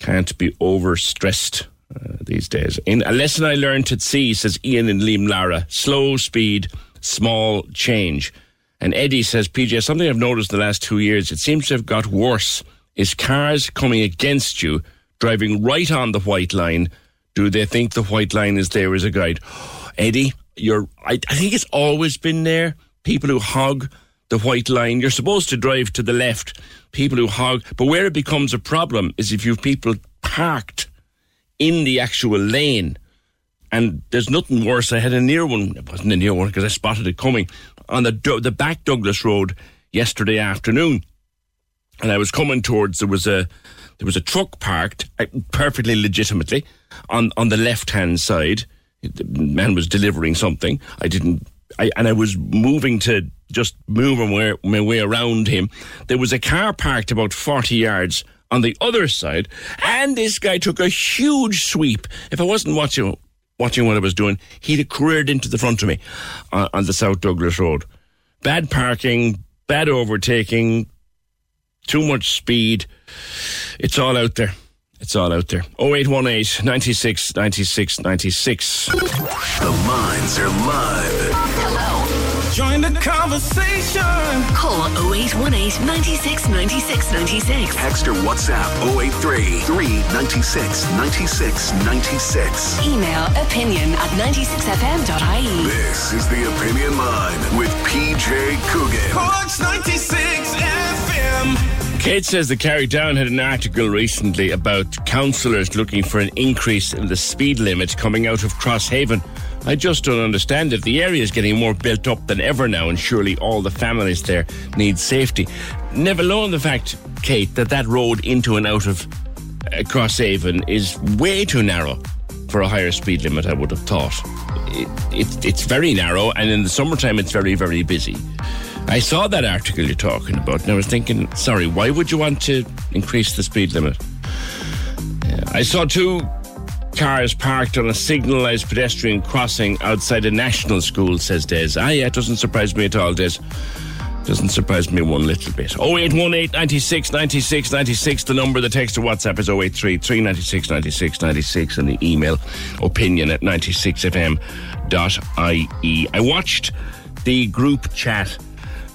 can't be overstressed uh, these days. In a lesson I learned at sea, says Ian and Liam Lara, slow speed, small change. And Eddie says, PJ, something I've noticed in the last two years, it seems to have got worse. Is cars coming against you, driving right on the white line? Do they think the white line is there as a guide? Eddie, you're, I, I think it's always been there. People who hog the white line. You're supposed to drive to the left. People who hog, but where it becomes a problem is if you've people parked in the actual lane. And there's nothing worse. I had a near one. It wasn't a near one because I spotted it coming on the the back Douglas Road yesterday afternoon. and I was coming towards there was a there was a truck parked uh, perfectly legitimately on on the left hand side. The man was delivering something. I didn't. I, and I was moving to just move my way, around him. There was a car parked about 40 yards on the other side, and this guy took a huge sweep. If I wasn't watching watching what I was doing, he'd have careered into the front of me on, on the South Douglas Road. Bad parking, bad overtaking, too much speed. It's all out there. It's all out there. 0818 96 96 96. The minds are live. Hello. Join the conversation. Call 0818 96 96 96. Text or WhatsApp 083 396 96 96. Email opinion at 96fm.ie. This is the Opinion Line with PJ Coogan. Corks 96 FM. Kate says the Carrigdhoun had an article recently about councillors looking for an increase in the speed limit coming out of Crosshaven. I just don't understand it. The area is getting more built up than ever now, and surely all the families there need safety. Never alone the fact, Kate, that that road into and out of uh, Crosshaven is way too narrow for a higher speed limit, I would have thought. It, it, it's very narrow, and in the summertime, it's very, very busy. I saw that article you're talking about, and I was thinking, sorry, why would you want to increase the speed limit? I saw two cars parked on a signalised pedestrian crossing outside a national school, says Des. Ah, yeah, it doesn't surprise me at all, Des. Doesn't surprise me one little bit. 0818 96 96 96. The number, the text to WhatsApp is 083 396 96 96 and the email opinion at 96fm.ie. I watched the group chat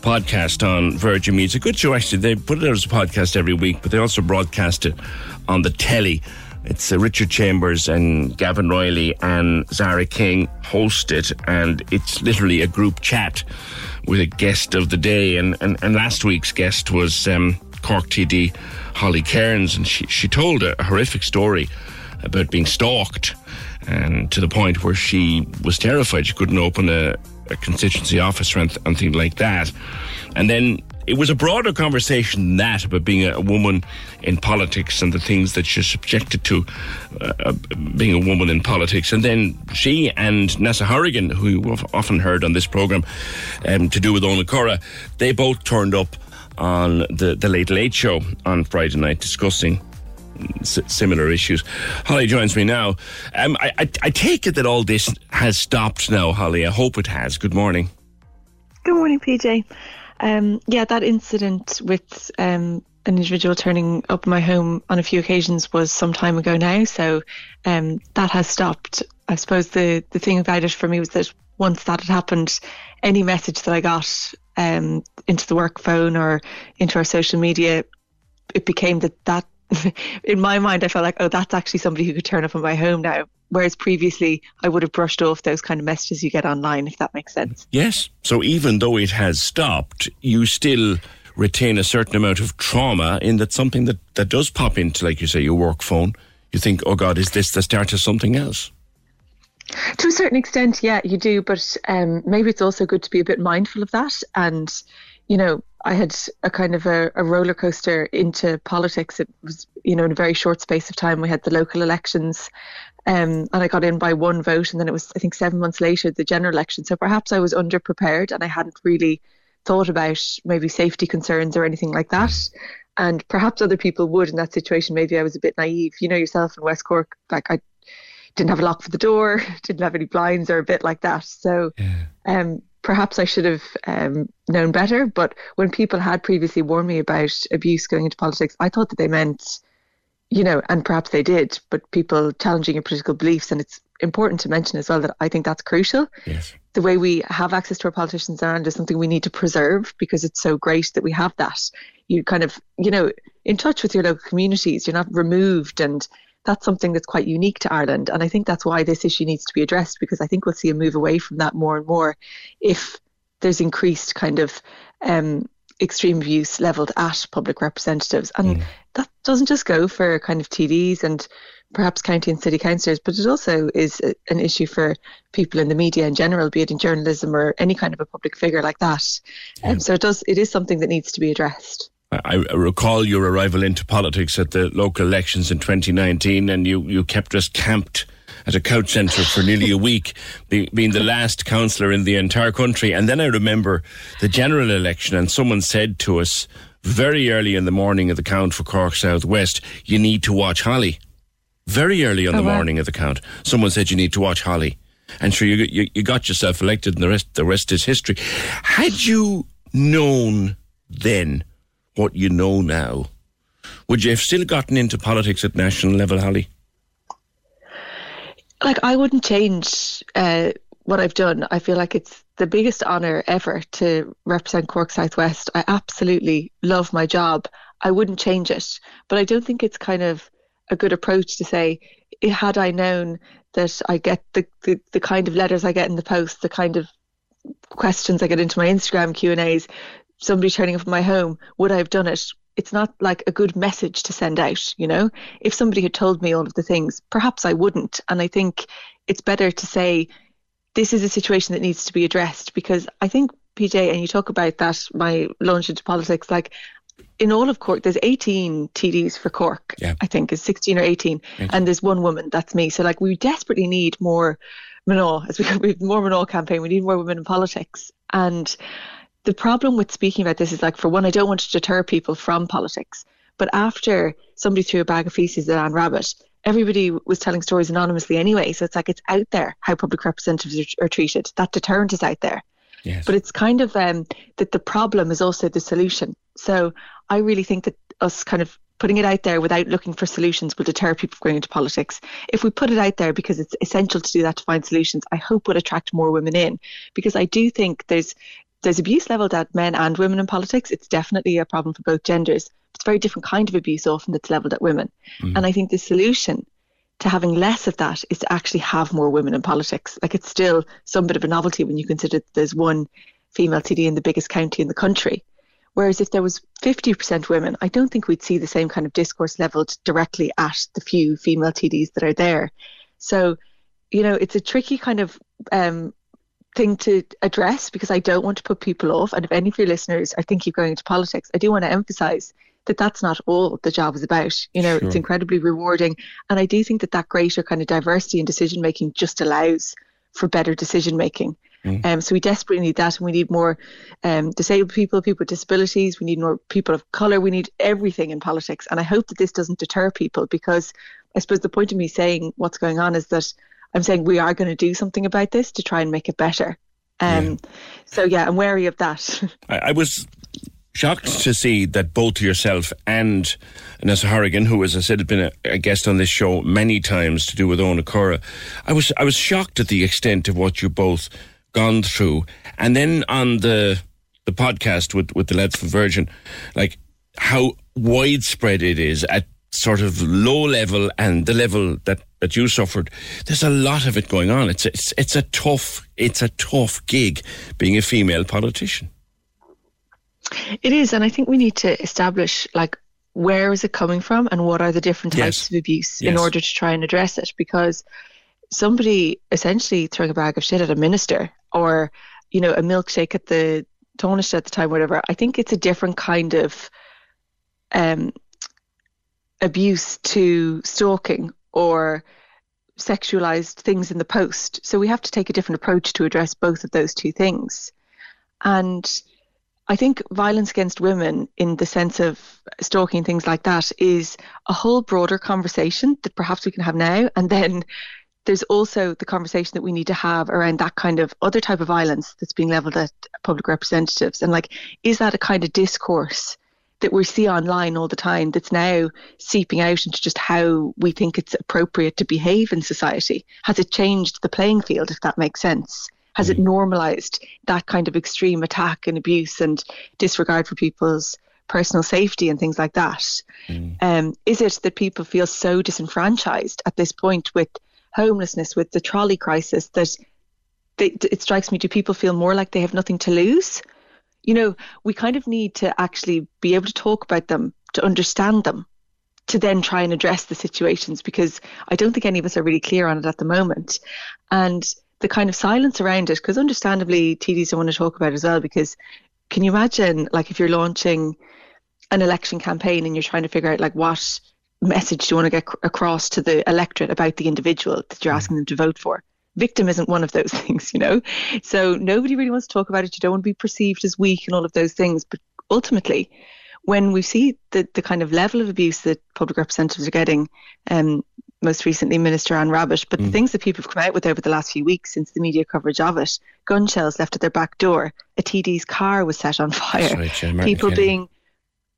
podcast on Virgin a good show, actually. They put it as a podcast every week, but they also broadcast it on the telly. It's uh, Richard Chambers and Gavan Reilly and Zara King host it, and it's literally a group chat with a guest of the day. And, and, and last week's guest was um, Cork TD Holly Cairns, and she, she told a horrific story about being stalked, and to the point where she was terrified. She couldn't open a, a constituency office or anything like that. And then it was a broader conversation than that about being a, woman in politics and the things that she's subjected to uh, uh, being a woman in politics. And then she and Nessa Horrigan, who you've often heard on this programme um, to do with Ona Cora, they both turned up on the, the Late Late Show on Friday night discussing similar issues. Holly joins me now. Um, I, I, I, take it that all this has stopped now, Holly. I hope it has. Good morning. Good morning, PJ. Um, yeah, that incident with um, an individual turning up my home on a few occasions was some time ago now, so um, that has stopped. I suppose the the thing about it for me was that once that had happened, any message that I got um, into the work phone or into our social media, it became that that in my mind, I felt like, oh, that's actually somebody who could turn up in my home now. Whereas previously, I would have brushed off those kind of messages you get online, if that makes sense. Yes. So even though it has stopped, you still retain a certain amount of trauma in that something that, that does pop into, like you say, your work phone. You think, oh God, is this the start of something else? To a certain extent, yeah, you do. But um, maybe it's also good to be a bit mindful of that. And, you know, I had a kind of a, a, roller coaster into politics. It was, you know, in a very short space of time. We had the local elections, um, and I got in by one vote, and then it was, I think, seven months later the general election. So perhaps I was underprepared, and I hadn't really thought about maybe safety concerns or anything like that. And perhaps other people would in that situation. Maybe I was a bit naive. You know yourself in West Cork, like I didn't have a lock for the door, didn't have any blinds or a bit like that. So, yeah. um, perhaps I should have um, known better. But when people had previously warned me about abuse going into politics, I thought that they meant, you know, and perhaps they did, but people challenging your political beliefs. And it's important to mention as well that I think that's crucial. Yes. The way we have access to our politicians around is something we need to preserve because it's so great that we have that. You kind of, you know, in touch with your local communities, you're not removed and that's something that's quite unique to Ireland. And I think that's why this issue needs to be addressed because I think we'll see a move away from that more and more if there's increased kind of um, extreme abuse levelled at public representatives. And mm. that doesn't just go for kind of TDs and perhaps county and city councillors, but it also is a, an issue for people in the media in general, be it in journalism or any kind of a public figure like that. Yeah. Um, so it does. It is something that needs to be addressed. I recall your arrival into politics at the local elections in 2019, and you, you kept us camped at a couch centre for nearly a week, be, being the last councillor in the entire country. And then I remember the general election, and someone said to us very early in the morning of the count for Cork South West, you need to watch Holly. Very early on oh, the wow. morning of the count, someone said you need to watch Holly. And sure, you, you, you got yourself elected, and the rest the rest is history. Had you known then what you know now, would you have still gotten into politics at national level, Holly? Like I wouldn't change uh, what I've done. I feel like it's the biggest honour ever to represent Cork Southwest. I absolutely love my job. I wouldn't change it, but I don't think it's kind of a good approach to say, had I known that I get the, the, the kind of letters I get in the post, the kind of questions I get into my Instagram Q and A's, somebody turning up at my home, would I have done it? It's not like a good message to send out, you know. If somebody had told me all of the things, perhaps I wouldn't. And I think it's better to say this is a situation that needs to be addressed because I think PJ and you talk about that my launch into politics like in all of Cork, there's 18 TDs for Cork. Yeah. I think is 16 or 18, and there's one woman. That's me. So like we desperately need more Manol as we we more Manol campaign. We need more women in politics. And the problem with speaking about this is like for one, I don't want to deter people from politics. But after somebody threw a bag of feces at Anne Rabbitte, everybody was telling stories anonymously anyway. So it's like it's out there how public representatives are, are treated. That deterrent is out there. Yes. But it's kind of um, that the problem is also the solution. So I really think that us kind of putting it out there without looking for solutions will deter people from going into politics. If we put it out there because it's essential to do that to find solutions, I hope will attract more women in. Because I do think there's there's abuse leveled at men and women in politics. It's definitely a problem for both genders. It's a very different kind of abuse often that's leveled at women. Mm. And I think the solution to having less of that is to actually have more women in politics. Like it's still some bit of a novelty when you consider that there's one female TD in the biggest county in the country. Whereas if there was 50% women, I don't think we'd see the same kind of discourse leveled directly at the few female TDs that are there. So, you know, it's a tricky kind of um, thing to address because I don't want to put people off. And if any of your listeners are thinking of going into politics, I do want to emphasize that that's not all the job is about. You know, sure. it's incredibly rewarding. And I do think that that greater kind of diversity in decision making just allows for better decision making. Mm. Um, so we desperately need that, and we need more um, disabled people, people with disabilities. We need more people of colour. We need everything in politics, and I hope that this doesn't deter people because I suppose the point of me saying what's going on is that I'm saying we are going to do something about this to try and make it better. Um, yeah. So yeah, I'm wary of that. I, I was shocked to see that both yourself and Nessa Harrigan, who, as I said, had been a, a, guest on this show many times to do with Ona Cora, I was I was shocked at the extent of what you both gone through, and then on the the podcast with with the lads from Virgin, like how widespread it is at sort of low level and the level that that you suffered. There's a lot of it going on. It's it's it's a tough it's a tough gig being a female politician. It is, and I think we need to establish like where is it coming from and what are the different types yes. of abuse yes. in order to try and address it because somebody essentially throwing a bag of shit at a minister or you know a milkshake at the Taoiseach at the time whatever I think it's a different kind of um, abuse to stalking or sexualized things in the post so we have to take a different approach to address both of those two things and I think violence against women, in the sense of stalking things like that, is a whole broader conversation that perhaps we can have now. And then there's also the conversation that we need to have around that kind of other type of violence that's being leveled at public representatives. And like, is that a kind of discourse that we see online all the time that's now seeping out into just how we think it's appropriate to behave in society? Has it changed the playing field, if that makes sense? Has it mm. normalized that kind of extreme attack and abuse and disregard for people's personal safety and things like that? Mm. Um, is it that people feel so disenfranchised at this point with homelessness, with the trolley crisis, that they, it strikes me do people feel more like they have nothing to lose? You know, we kind of need to actually be able to talk about them, to understand them, to then try and address the situations because I don't think any of us are really clear on it at the moment. And the kind of silence around it, because understandably TDs don't want to talk about as well, because can you imagine like if you're launching an election campaign and you're trying to figure out like what message do you want to get across to the electorate about the individual that you're mm. asking them to vote for. Victim isn't one of those things, you know. So nobody really wants to talk about it. You don't want to be perceived as weak and all of those things. But ultimately, when we see the the kind of level of abuse that public representatives are getting, um, most recently Minister Anne Rabbitte, but mm. the things that people have come out with over the last few weeks since the media coverage of it, gun shells left at their back door, a TD's car was set on fire, right, people being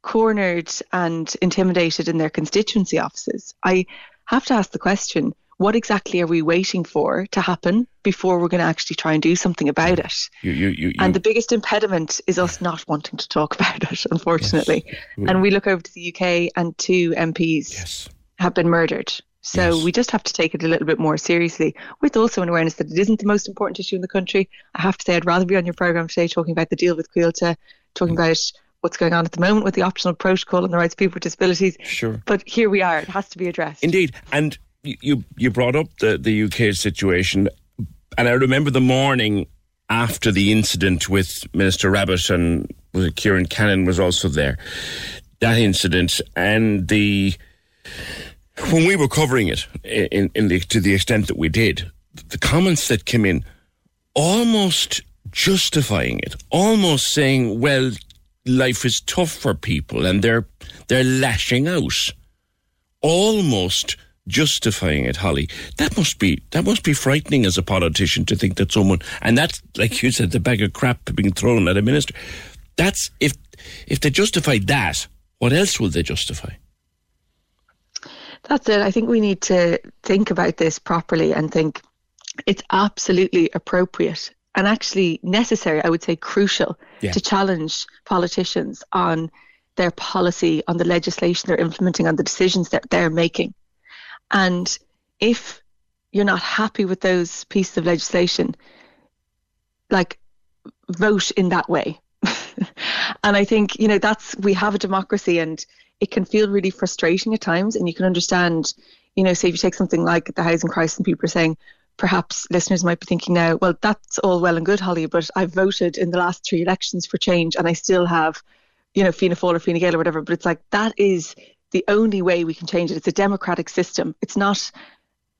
cornered and intimidated in their constituency offices. I have to ask the question what exactly are we waiting for to happen before we're going to actually try and do something about it? You, you, you, and the biggest impediment is us not wanting to talk about it, unfortunately. Yes. And we look over to the UK, and two MPs yes. have been murdered. So yes. we just have to take it a little bit more seriously, with also an awareness that it isn't the most important issue in the country. I have to say, I'd rather be on your programme today talking about the deal with Coillte, talking mm. about what's going on at the moment with the optional protocol and the rights of people with disabilities. Sure. But here we are. It has to be addressed. Indeed. And you you brought up the, the UK situation, and I remember the morning after the incident with Minister Rabbitte and Kieran Cannon was also there. That incident and the when we were covering it in, in the, to the extent that we did, the comments that came in almost justifying it, almost saying, "Well, life is tough for people and they're they're lashing out," almost justifying it, Holly. That must be that must be frightening as a politician to think that someone and that's like you said, the bag of crap being thrown at a minister. That's if if they justify that, what else will they justify? That's it. I think we need to think about this properly and think it's absolutely appropriate and actually necessary, I would say crucial, yeah. to challenge politicians on their policy, on the legislation they're implementing, on the decisions that they're making. And if you're not happy with those pieces of legislation, like vote in that way. and I think, you know, that's, we have a democracy and it can feel really frustrating at times. And you can understand, you know, say if you take something like the housing crisis and people are saying, perhaps listeners might be thinking now, well, that's all well and good, Holly, but I've voted in the last three elections for change and I still have, you know, Fianna Fáil or Fine Gael or whatever. But it's like that is the only way we can change it. It's a democratic system. It's not,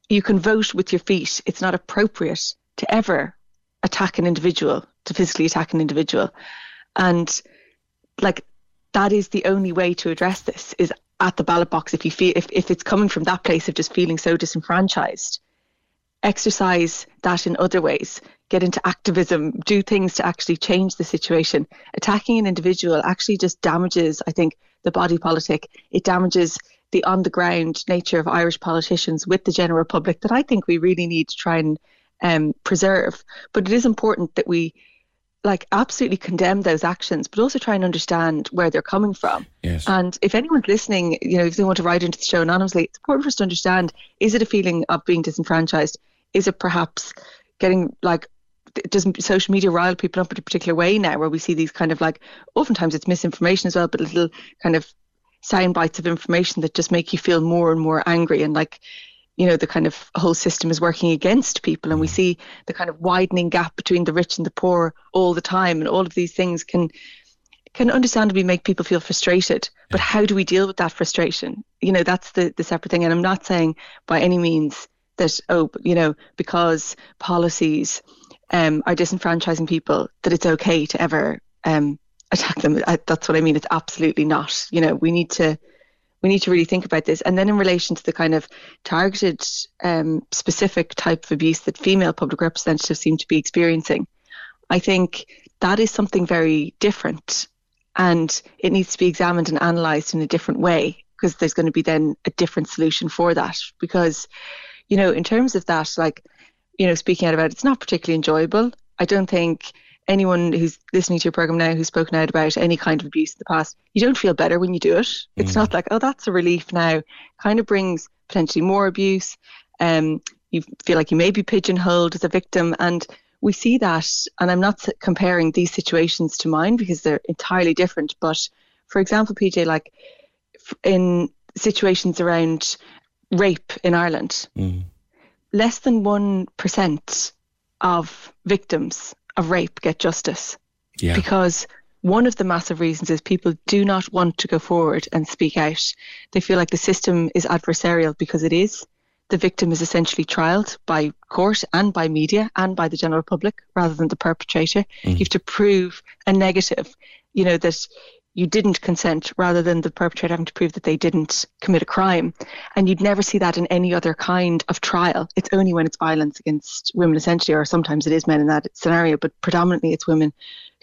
you can vote with your feet. It's not appropriate to ever attack an individual, to physically attack an individual. And like, that is the only way to address this is at the ballot box. If you feel, if, if it's coming from that place of just feeling so disenfranchised, exercise that in other ways get into activism, do things to actually change the situation. Attacking an individual actually just damages, I think, the body politic. It damages the on the ground nature of Irish politicians with the general public that I think we really need to try and um, preserve. But it is important that we like absolutely condemn those actions, but also try and understand where they're coming from. Yes. And if anyone's listening, you know, if they want to write into the show anonymously, it's important for us to understand: is it a feeling of being disenfranchised? Is it perhaps getting like does social media rile people up in a particular way now where we see these kind of like oftentimes it's misinformation as well but little kind of sound bites of information that just make you feel more and more angry and like you know the kind of whole system is working against people and we mm. see the kind of widening gap between the rich and the poor all the time and all of these things can can understandably make people feel frustrated. But how do we deal with that frustration? You know that's the the separate thing and i'm not saying by any means that oh you know because policies um, are disenfranchising people, that it's okay to ever um, attack them. I, that's what I mean. It's absolutely not. You know, we need to we need to really think about this. And then in relation to the kind of targeted, um, specific type of abuse that female public representatives seem to be experiencing, I think that is something very different, and it needs to be examined and analysed in a different way because there's going to be then a different solution for that. Because, you know, in terms of that, like you know, speaking out about it, it's not particularly enjoyable. I don't think anyone who's listening to your program now who's spoken out about any kind of abuse in the past, you don't feel better when you do it. It's mm. not like, oh, that's a relief now. Kind of brings potentially more abuse. Um, you feel like you may be pigeonholed as a victim. And we see that, and I'm not comparing these situations to mine because they're entirely different. But for example, PJ, like in situations around rape in Ireland, mm less than 1% of victims of rape get justice. Yeah. Because one of the massive reasons is people do not want to go forward and speak out. They feel like the system is adversarial because it is. The victim is essentially trialed by court and by media and by the general public rather than the perpetrator. Mm. You have to prove a negative, you know, that you didn't consent rather than the perpetrator having to prove that they didn't commit a crime. And you'd never see that in any other kind of trial. It's only when it's violence against women, essentially, or sometimes it is men in that scenario, but predominantly it's women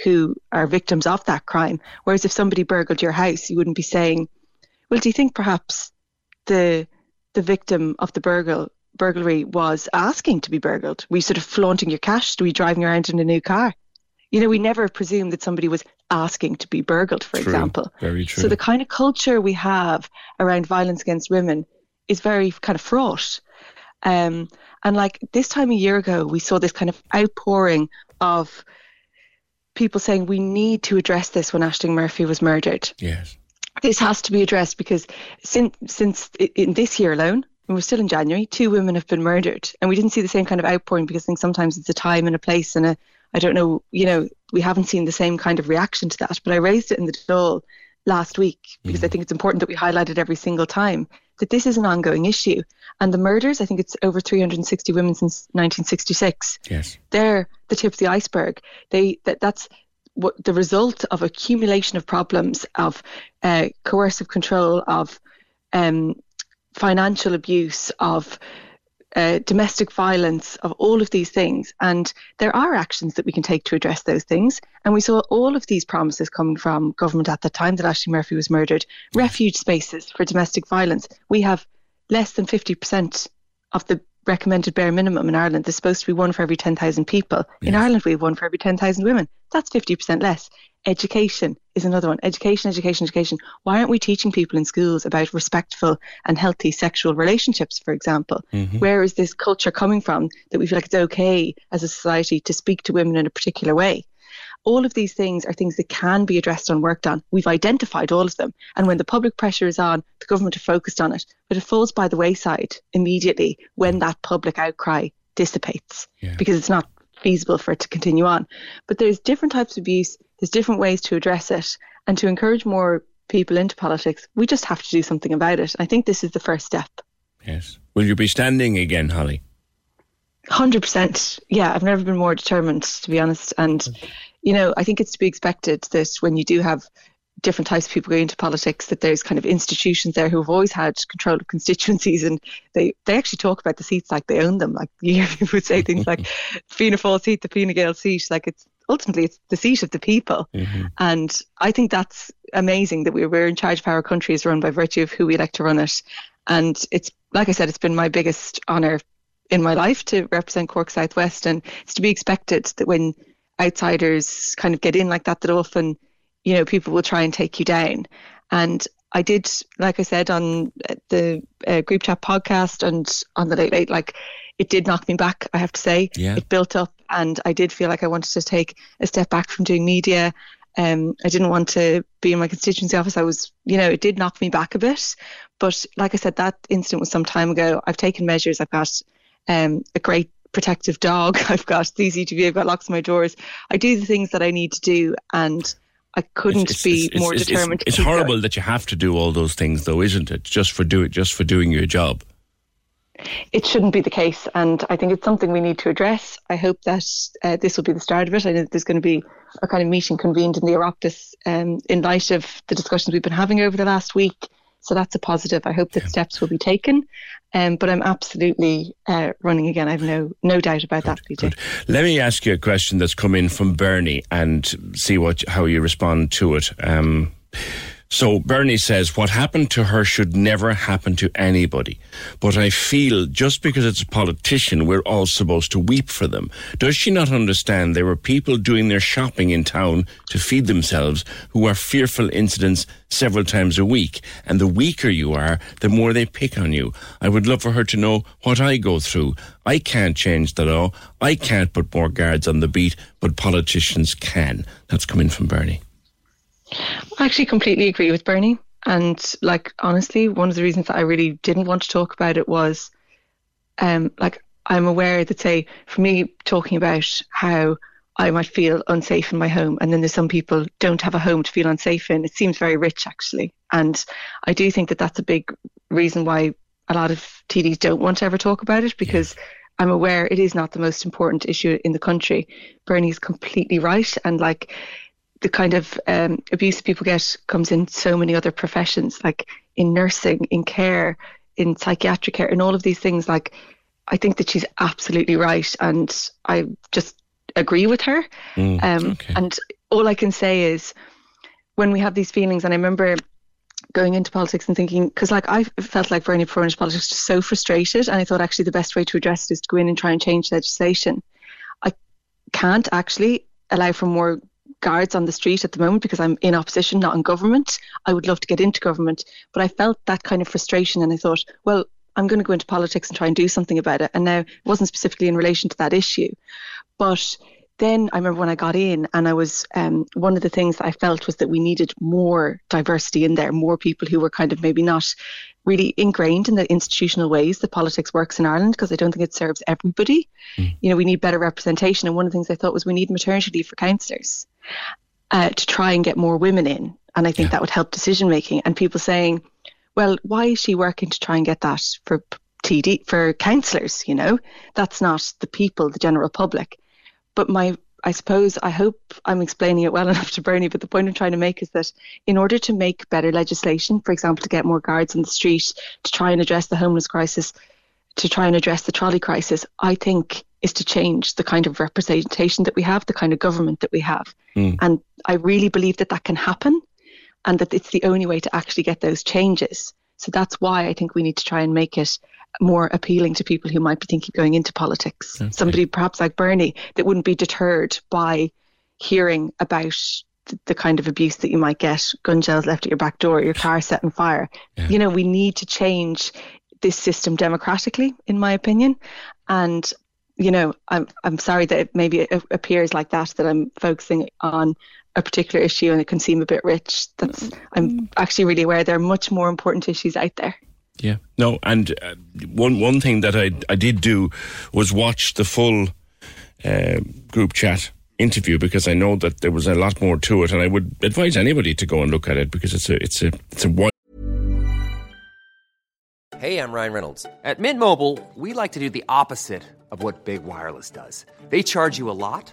who are victims of that crime. Whereas if somebody burgled your house, you wouldn't be saying, well, do you think perhaps the the victim of the burgle burglary was asking to be burgled? Were you sort of flaunting your cash? Were you driving around in a new car? You know, we never presume that somebody was asking to be burgled, for true. example. Very true. So the kind of culture we have around violence against women is very kind of fraught. Um, and like this time a year ago, we saw this kind of outpouring of people saying we need to address this when Ashling Murphy was murdered. Yes. This has to be addressed because since since in this year alone, and we're still in January, two women have been murdered, and we didn't see the same kind of outpouring because I think sometimes it's a time and a place and a I don't know, you know, we haven't seen the same kind of reaction to that. But I raised it in the Dáil last week because mm. I think it's important that we highlight it every single time that this is an ongoing issue. And the murders, I think it's over 360 women since 1966. Yes. They're the tip of the iceberg. They that that's what the result of accumulation of problems of uh, coercive control of um, financial abuse of uh, domestic violence, of all of these things. And there are actions that we can take to address those things. And we saw all of these promises coming from government at the time that Ashley Murphy was murdered refuge spaces for domestic violence. We have less than 50% of the recommended bare minimum in Ireland. There's supposed to be one for every 10,000 people. Yes. In Ireland, we have one for every 10,000 women. That's 50% less. Education is another one. Education, education, education. Why aren't we teaching people in schools about respectful and healthy sexual relationships, for example? Mm-hmm. Where is this culture coming from that we feel like it's okay as a society to speak to women in a particular way? all of these things are things that can be addressed and worked on. We've identified all of them. And when the public pressure is on, the government are focused on it. But it falls by the wayside immediately when that public outcry dissipates yeah. because it's not feasible for it to continue on. But there's different types of abuse, there's different ways to address it. And to encourage more people into politics, we just have to do something about it. I think this is the first step. Yes. Will you be standing again, Holly? Hundred percent. Yeah, I've never been more determined, to be honest. And you know, I think it's to be expected that when you do have different types of people going into politics that there's kind of institutions there who have always had control of constituencies and they, they actually talk about the seats like they own them. Like you hear people say things like Fianna Fáil seat, the Fine Gael seat, like it's ultimately it's the seat of the people. Mm-hmm. And I think that's amazing that we, we're in charge of how our country is run by virtue of who we elect to run it. And it's like I said, it's been my biggest honour in my life to represent Cork Southwest and it's to be expected that when outsiders kind of get in like that that often you know people will try and take you down and I did like I said on the uh, group chat podcast and on the late late like it did knock me back I have to say yeah. it built up and I did feel like I wanted to take a step back from doing media um, I didn't want to be in my constituency office. I was, you know, it did knock me back a bit. But like I said, that incident was some time ago. I've taken measures. I've got um, a great protective dog. I've got CCTV. I've got locks on my doors. I do the things that I need to do, and I couldn't it's, be it's, more it's, determined. It's, horrible going. that you have to do all those things, though, isn't it? Just for do it, just for doing your job. It shouldn't be the case, and I think it's something we need to address. I hope that uh, this will be the start of it. I know there's going to be a kind of meeting convened in the Oireachtas um, in light of the discussions we've been having over the last week. So that's a positive. I hope that yeah. steps will be taken. Um, but I'm absolutely uh, running again. I have no no doubt about good, that. Good. Let me ask you a question that's come in from Bernie and see what how you respond to it. Um, so Bernie says, what happened to her should never happen to anybody. But I feel just because it's a politician, we're all supposed to weep for them. Does she not understand there were people doing their shopping in town to feed themselves who are fearful incidents several times a week? And the weaker you are, the more they pick on you. I would love for her to know what I go through. I can't change the law. I can't put more guards on the beat, but politicians can. That's coming from Bernie. I actually completely agree with Bernie. And like honestly, one of the reasons that I really didn't want to talk about it was um like I'm aware that say for me talking about how I might feel unsafe in my home. And then there's some people don't have a home to feel unsafe in. It seems very rich, actually. And I do think that that's a big reason why a lot of TDs don't want to ever talk about it because I'm aware it is not the most important issue in the country. Bernie's completely right. And like the kind of um, abuse people get comes in so many other professions, like in nursing, in care, in psychiatric care, and all of these things. Like, I think that she's absolutely right. And I just agree with her. Mm, um, okay. And all I can say is when we have these feelings, and I remember going into politics and thinking, because like I felt like Bernie before into politics just so frustrated, and I thought actually the best way to address it is to go in and try and change legislation. I can't actually allow for more guards on the street at the moment because I'm in opposition, not in government. I would love to get into government, but I felt that kind of frustration, and I thought, well, I'm going to go into politics and try and do something about it. And now it wasn't specifically in relation to that issue, but then I remember when I got in, and I was um, one of the things that I felt was that we needed more diversity in there, more people who were kind of maybe not really ingrained in the institutional ways that politics works in Ireland, because I don't think it serves everybody. Mm. You know, we need better representation, and one of the things I thought was we need maternity leave for counsellors uh, to try and get more women in, and I think that would help decision making. And people saying, "Well, why is she working to try and get that for?" TD for counsellors, you know, that's not the people, the general public but my I suppose I hope I'm explaining it well enough to Bernie, but the point I'm trying to make is that in order to make better legislation, for example, to get more guards on the street, to try and address the homeless crisis, to try and address the trolley crisis, I think is to change the kind of representation that we have, the kind of government that we have. Mm. And I really believe that that can happen and that it's the only way to actually get those changes. So that's why I think we need to try and make it more appealing to people who might be thinking going into politics. Okay. Somebody perhaps like Bernie that wouldn't be deterred by hearing about the, the kind of abuse that you might get, gun shells left at your back door, your car set on fire. You know, we need to change this system democratically, in my opinion. And you know, I'm I'm sorry that it maybe it appears like that that I'm focusing on a particular issue and it can seem a bit rich. That's mm. I'm actually really aware there are much more important issues out there. Yeah. No, and uh, one one thing that I I did do was watch the full uh, group chat interview because I know that there was a lot more to it, and I would advise anybody to go and look at it because it's a it's a it's a wide Hey, I'm Ryan Reynolds. At Mint Mobile, we like to do the opposite of what Big Wireless does. They charge you a lot,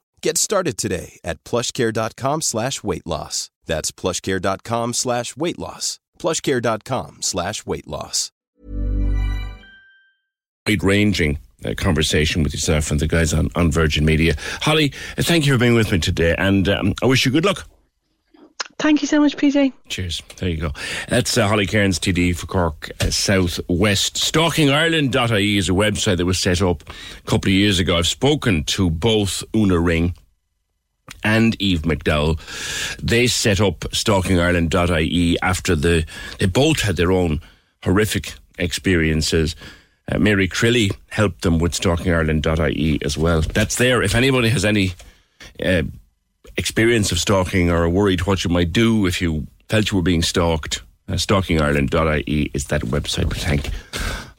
Get started today at plushcare.com slash weight loss. That's plushcare.com slash weight loss. plushcare.com slash weight loss. wide ranging uh, conversation with yourself and the guys on, on Virgin Media. Holly, uh, thank you for being with me today, and um, I wish you good luck. Thank you so much, PJ. Cheers. There you go. That's uh, Holly Cairns, TD for Cork uh, South West. StalkingIreland.ie is a website that was set up a couple of years ago. I've spoken to both Una Ring and Eve McDowell. They set up StalkingIreland.ie after the they both had their own horrific experiences. Uh, Mary Crilly helped them with StalkingIreland.ie as well. That's there. If anybody has any uh, experience of stalking or are worried what you might do if you felt you were being stalked, uh, StalkingIreland.ie is that website. But thank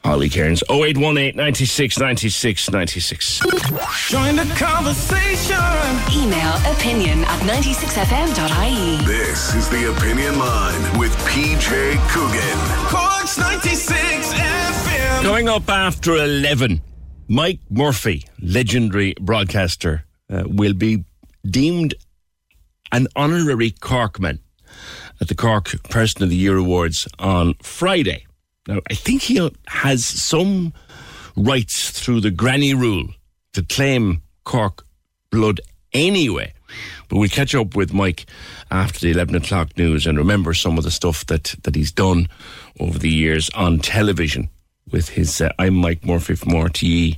Holly Cairns. 0818 96 96 96. Join the conversation. Email opinion at 96fm.ie. This is the Opinion Line with PJ Coogan. Corks 96 FM. Going up after 11, Mike Murphy, legendary broadcaster, uh, will be deemed an honorary Corkman at the Cork Person of the Year Awards on Friday. Now, I think he has some rights through the granny rule to claim Cork blood anyway. But we'll catch up with Mike after the 11 o'clock news and remember some of the stuff that, that he's done over the years on television with his uh, I'm Mike Murphy from RTE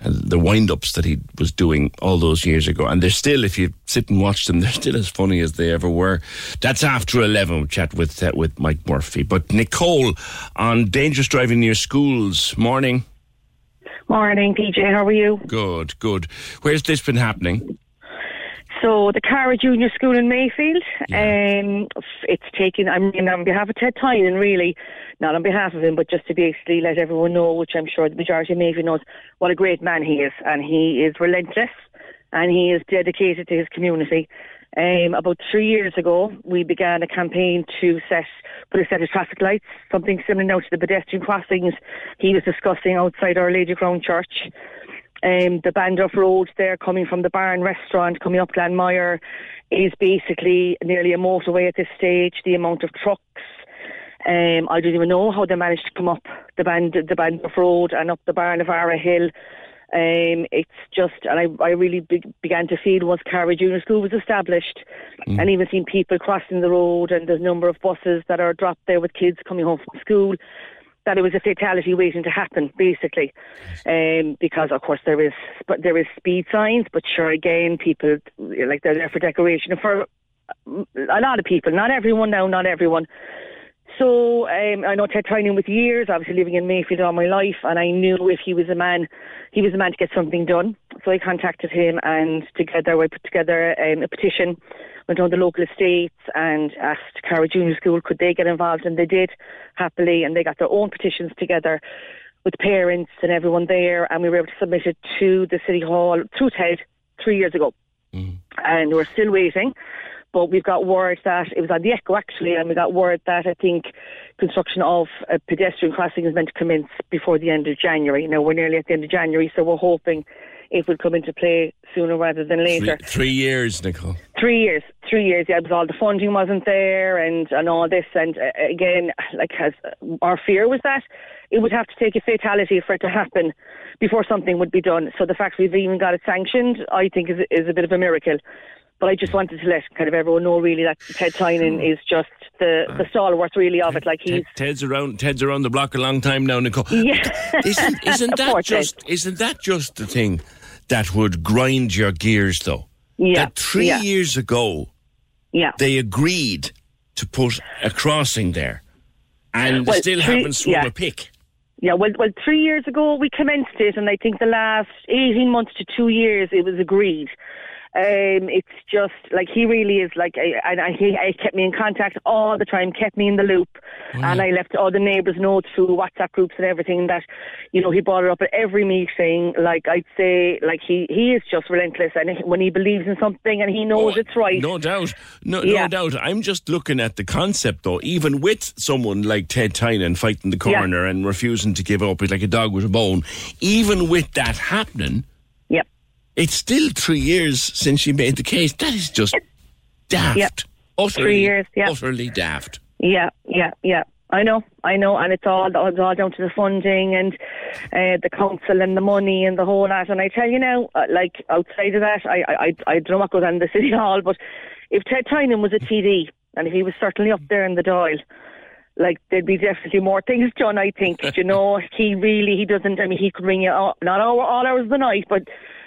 and the wind ups that he was doing all those years ago. And they're still, if you sit and watch them, they're still as funny as they ever were. That's after 11, we'll chat with, uh, with Mike Murphy. But Nicole on dangerous driving near schools. Morning. Morning, PJ. How are you? Good, good. Where's this been happening? So the Cara Junior School in Mayfield, um, it's taken. I mean, on behalf of Ted Tynan, really, not on behalf of him, but just to basically let everyone know, which I'm sure the majority of Mayfield knows, what a great man he is, and he is relentless, and he is dedicated to his community. Um, about three years ago, we began a campaign to set put a set of traffic lights, something similar now to the pedestrian crossings he was discussing outside Our Lady Crown Church. Um, the Banduff Road there, coming from the Barn Restaurant, coming up Glanmire, is basically nearly a motorway at this stage. The amount of trucks, um, I don't even know how they managed to come up the Band the Banduff Road and up the Barnavara Hill. Um, it's just, and I, I really be, began to feel once Cara Junior School was established, and even seeing people crossing the road and the number of buses that are dropped there with kids coming home from school, that it was a fatality waiting to happen, basically. Um, because of course there is, but there is speed signs, but sure again, people like they're there for decoration and for a lot of people, not everyone now, not everyone. So um, I know Ted Tynan with years, obviously living in Mayfield all my life, and I knew if he was a man, he was a man to get something done. So I contacted him, and together we put together um, a petition, went on the local estates and asked Cara Junior School could they get involved, and they did happily, and they got their own petitions together with parents and everyone there, and we were able to submit it to the City Hall through TED three years ago. And we're still waiting but we've got word that it was on the Echo actually, and we got word that I think construction of a pedestrian crossing is meant to commence before the end of January. Now we're nearly at the end of January, so we're hoping it will come into play sooner rather than later. Three, three years, Nicole. Three years, three years. Yeah, because all the funding wasn't there, and and all this, and uh, again, like has our fear was that it would have to take a fatality for it to happen before something would be done. So the fact we've even got it sanctioned, I think, is is a bit of a miracle. But I just wanted to let kind of everyone know really that Ted Tynan is just the uh, the stalwart really of it. Like he's Ted, Ted's around. Ted's around the block a long time now, Nicole. Yeah. Isn't, isn't that Poor Ted. just? Isn't that just the thing that would grind your gears, though? Yeah, That three yeah. years ago, yeah. they agreed to put a crossing there, and Well, still three- haven't swung yeah. a pick. Yeah, well, well, three years ago we commenced it, and I think the last eighteen months to two years it was agreed. Um, it's just like he really is like, I, and I, he I kept me in contact all the time, kept me in the loop, and I left all the neighbours know through WhatsApp groups and everything that, you know, he brought it up at every meeting. Like I'd say, like he he is just relentless, and when he believes in something and he knows it's right, No doubt. No, Yeah. no doubt. I'm just looking at the concept, though. Even with someone like Ted Tynan fighting the Yeah. and refusing to give up, it's like a dog with a bone. Even with that happening. It's still three years since she made the case. That is just daft. Yep. Utterly, Three years, yeah. utterly daft. Yeah, yeah, yeah. I know, I know, and it's all it's all down to the funding and uh, the council and the money and the whole lot. And I tell you now, uh, like outside of that, I, I, I don't know what goes on in the city hall, but if Ted Tynan was a TD and if he was certainly up there in the Dáil, like there'd be definitely more things done. I think, you know, he really he doesn't. I mean, he could ring you all, not all, all hours of the night, but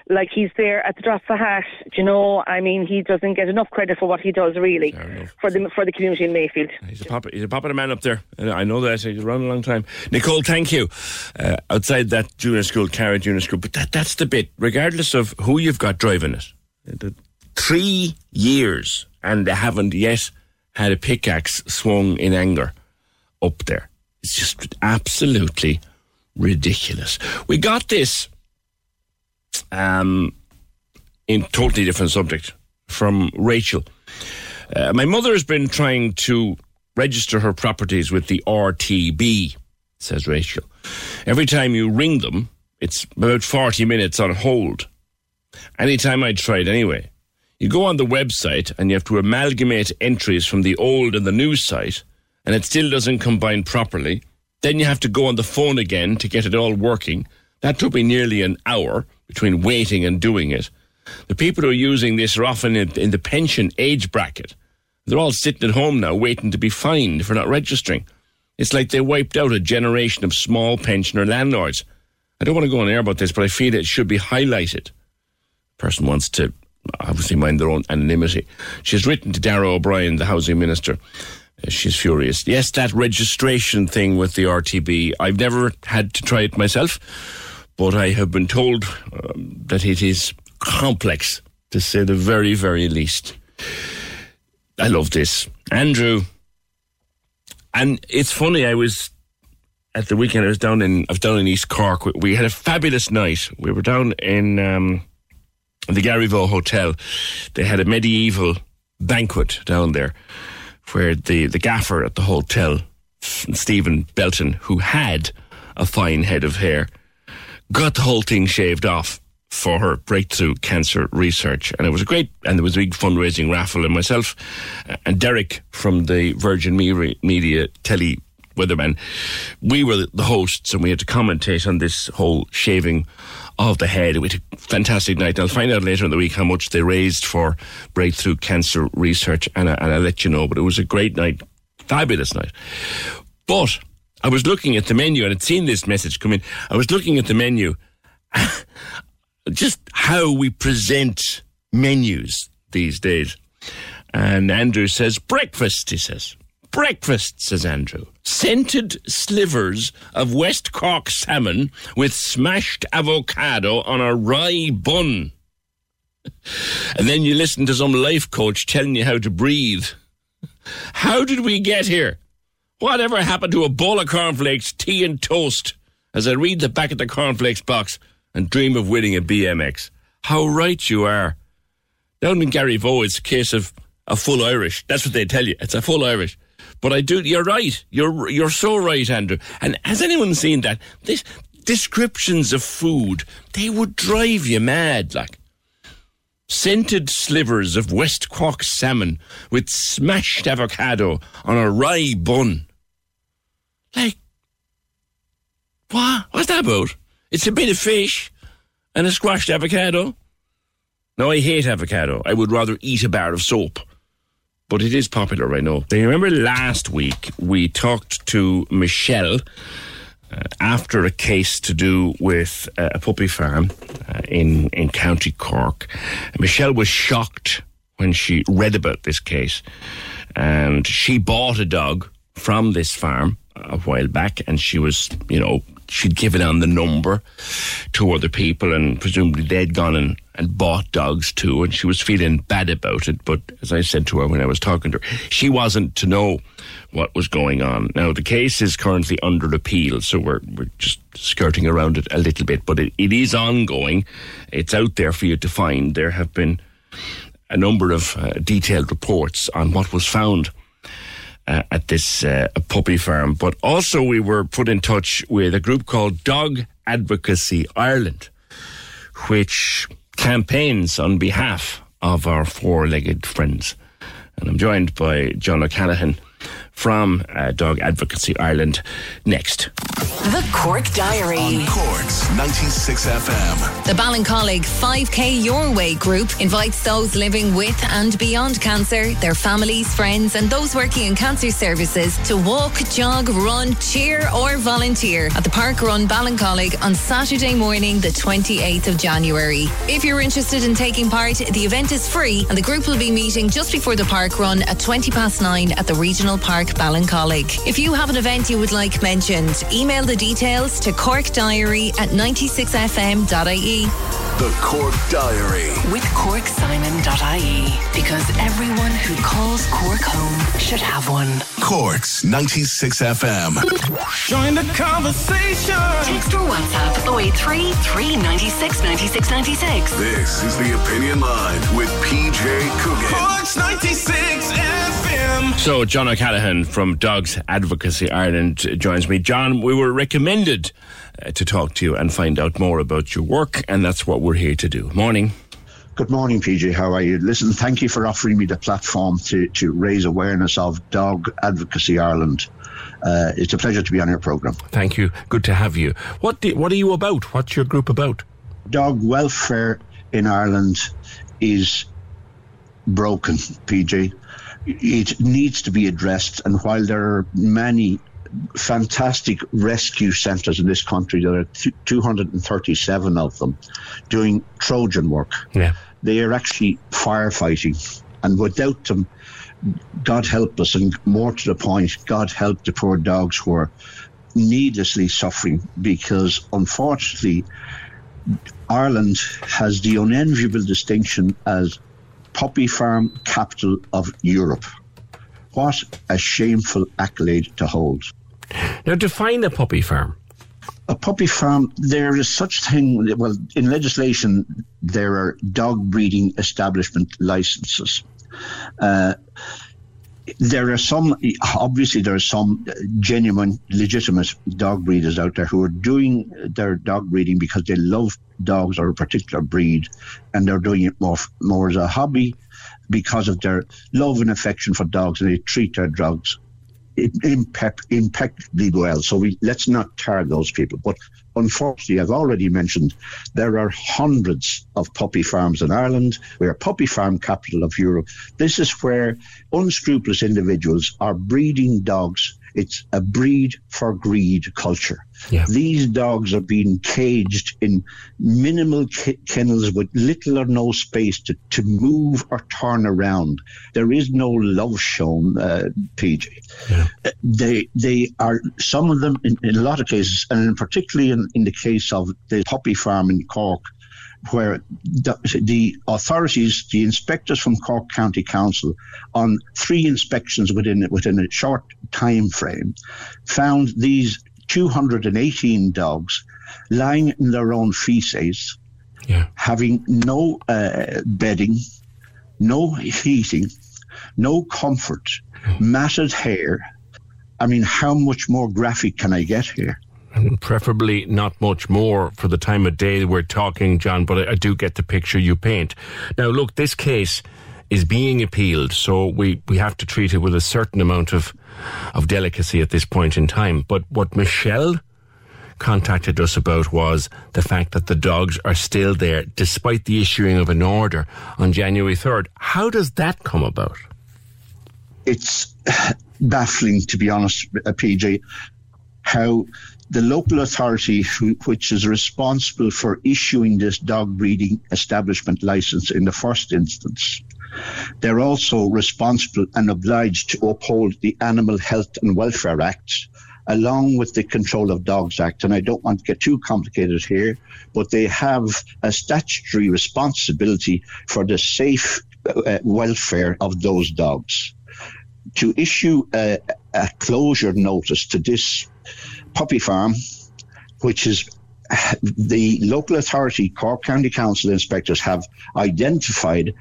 like he's there at the drop of a hat. You know, I mean, he doesn't get enough credit for what he does really for the for the community in Mayfield. He's a pop, he's a popular man up there. I know that. He's around a long time. Nicole, thank you. Uh, outside that junior school, Cara Junior School, but that, that's the bit. Regardless of who you've got driving it, the three years and they haven't yet had a pickaxe swung in anger up there. It's just absolutely ridiculous. We got this um, in totally different subject from Rachel. Uh, my mother has been trying to register her properties with the RTB, says Rachel. Every time you ring them, it's about 40 minutes on hold. Anytime I tried anyway. You go on the website and you have to amalgamate entries from the old and the new site, and it still doesn't combine properly. Then you have to go on the phone again to get it all working. That took me nearly an hour between waiting and doing it. The people who are using this are often in, the pension age bracket. They're all sitting at home now waiting to be fined for not registering. It's like they wiped out a generation of small pensioner landlords. I don't want to go on air about this, but I feel it should be highlighted. Person wants to obviously mind their own anonymity. She's written to Darragh O'Brien, the housing minister. Uh, she's furious. Yes, that registration thing with the RTB. I've never had to try it myself, but I have been told um, that it is complex, to say the very, very least. I love this. Andrew, and it's funny, I was at the weekend, I was down in, I was down in East Cork. We, we had a fabulous night. We were down in um, the Garryvoe Hotel. They had a medieval banquet down there where the, the gaffer at the hotel, Stephen Belton, who had a fine head of hair, got the whole thing shaved off for her breakthrough cancer research. And it was a great, and there was a big fundraising raffle. And myself uh, and Derek from the Virgin Media Telly Weatherman, we were the hosts and we had to commentate on this whole shaving of the head. We had a fantastic night. I'll find out later in the week how much they raised for breakthrough cancer research and, I, and I'll let you know. But it was a great night, fabulous night. But I was looking at the menu and I'd seen this message come in. I was looking at the menu just how we present menus these days. And Andrew says, breakfast, he says. Breakfast, says Andrew. Scented slivers of West Cork salmon with smashed avocado on a rye bun. and then you listen to some life coach telling you how to breathe. How did we get here? Whatever happened to a bowl of cornflakes, tea, and toast? As I read the back of the cornflakes box, and dream of winning a BMX. How right you are. Down in Garryvoe, it's a case of a full Irish. That's what they tell you. It's a full Irish. But I do. You're right. You're you're so right, Andrew. And has anyone seen that? This descriptions of food they would drive you mad. Like scented slivers of West Cork salmon with smashed avocado on a rye bun. Like what? What's that about? It's a bit of fish and a squashed avocado. No, I hate avocado. I would rather eat a bar of soap. But it is popular, I know. Do you remember last week we talked to Michelle uh, after a case to do with uh, a puppy farm uh, in, in County Cork? Michelle was shocked when she read about this case. And she bought a dog from this farm a while back and she was, you know, she'd given on the number to other people and presumably they'd gone and, and bought dogs too and she was feeling bad about it. But as i said to her when i was talking to her she wasn't to know what was going on. Now the case is currently under appeal so we're, we're just skirting around it a little bit but it, it is ongoing. It's out there for you to find. There have been a number of uh, detailed reports on what was found uh, at this uh, puppy farm. But also, we were put in touch with a group called Dog Advocacy Ireland, which campaigns on behalf of our four legged friends. And I'm joined by John O'Callaghan from uh, Dog Advocacy Ireland next. The Cork Diary. On Cork's 96 FM. The Ballincollig 5K Your Way group invites those living with and beyond cancer, their families, friends, and those working in cancer services to walk, jog, run, cheer, or volunteer at the Park Run Ballincollig on Saturday morning, the 28th of January. If you're interested in taking part, the event is free and the group will be meeting just before the park run at 20 past nine at the Regional Park Ballincollig. If you have an event you would like mentioned, email the details to corkdiary at 96fm.ie. The Cork Diary. With CorkSimon.ie. Because everyone who calls Cork home should have one. Cork's 96 FM. Join the conversation. Text or WhatsApp 083 396 96 96. This is the Opinion Line with PJ Coogan. Cork's 96 FM. So, John O'Callaghan from Dogs Advocacy Ireland joins me. John, we were recommended uh, to talk to you and find out more about your work, and that's what we're here to do. Morning. Good morning, PJ. How are you? Listen, thank you for offering me the platform to, to raise awareness of Dog Advocacy Ireland. Uh, it's a pleasure to be on your programme. Thank you. Good to have you. What do, What are you about? What's your group about? Dog welfare in Ireland is broken, PJ. It needs to be addressed, and while there are many fantastic rescue centres in this country, there are 237 of them doing Trojan work. Yeah. They are actually firefighting, and without them, God help us, and more to the point, God help the poor dogs who are needlessly suffering because unfortunately, Ireland has the unenviable distinction as puppy farm capital of Europe. What a shameful accolade to hold. Now, define a puppy farm. A puppy farm, there is such thing, well, in legislation, there are dog breeding establishment licenses. Uh, there are some, obviously, there are some uh, genuine, legitimate dog breeders out there who are doing their dog breeding because they love dogs or a particular breed, and they're doing it more, more as a hobby because of their love and affection for dogs, and they treat their dogs impe- impeccably well. So we let's not tar those people. But unfortunately, I've already mentioned there are hundreds of puppy farms in Ireland. We are puppy farm capital of Europe. This is where unscrupulous individuals are breeding dogs. It's a breed for greed culture. Yeah. These dogs are being caged in minimal kennels with little or no space to, to move or turn around. There is no love shown, uh, PJ. Uh, They they are some of them in, in a lot of cases, and particularly in, in the case of the puppy farm in Cork, where the, the authorities, the inspectors from Cork County Council, on three inspections within within a short time frame, found these 218 dogs lying in their own feces, having no uh, bedding, no heating, no comfort, matted hair. I mean, how much more graphic can I get here? And preferably not much more for the time of day we're talking, John, but I, I do get the picture you paint. Now, look, this case is being appealed, so we, we have to treat it with a certain amount of, of delicacy at this point in time. But what Michelle contacted us about was the fact that the dogs are still there despite the issuing of an order on January 3rd. How does that come about? It's baffling, to be honest, uh, PJ, how the local authority, who, which is responsible for issuing this dog breeding establishment license in the first instance, they're also responsible and obliged to uphold the Animal Health and Welfare Act, along with the Control of Dogs Act. And I don't want to get too complicated here, but they have a statutory responsibility for the safe uh, welfare of those dogs. To issue a, a closure notice to this puppy farm, which is the local authority, Cork County Council inspectors have identified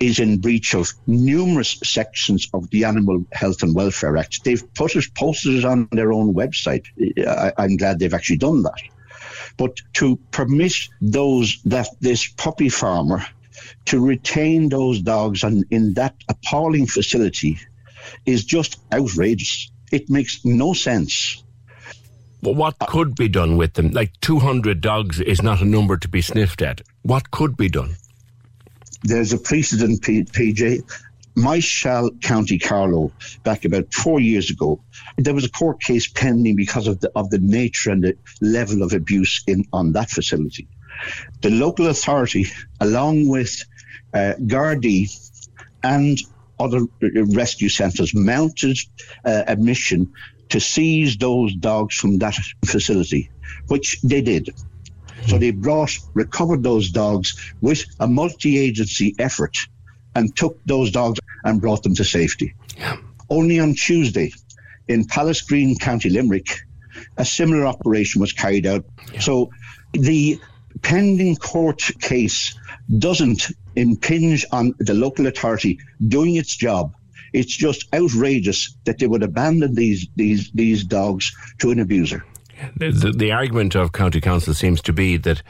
is in breach of numerous sections of the Animal Health and Welfare Act. They've put it, posted it on their own website. I, I'm glad they've actually done that. But to permit those that this puppy farmer to retain those dogs and in that appalling facility is just outrageous. It makes no sense. But what could be done with them? Like 200 dogs is not a number to be sniffed at. What could be done? there's a precedent, P- PJ. Myshall County Carlow, back about four years ago, there was a court case pending because of the of the nature and the level of abuse in on that facility. The local authority, along with uh, Gardaí and other uh, rescue centres mounted uh, a mission to seize those dogs from that facility, which they did. So they brought, recovered those dogs with a multi agency effort and took those dogs and brought them to safety. Only on Tuesday in Pallasgreen, County Limerick, a similar operation was carried out. So the pending court case doesn't impinge on the local authority doing its job. It's just outrageous that they would abandon these these these dogs to an abuser. The, the, the argument of County Council seems to be that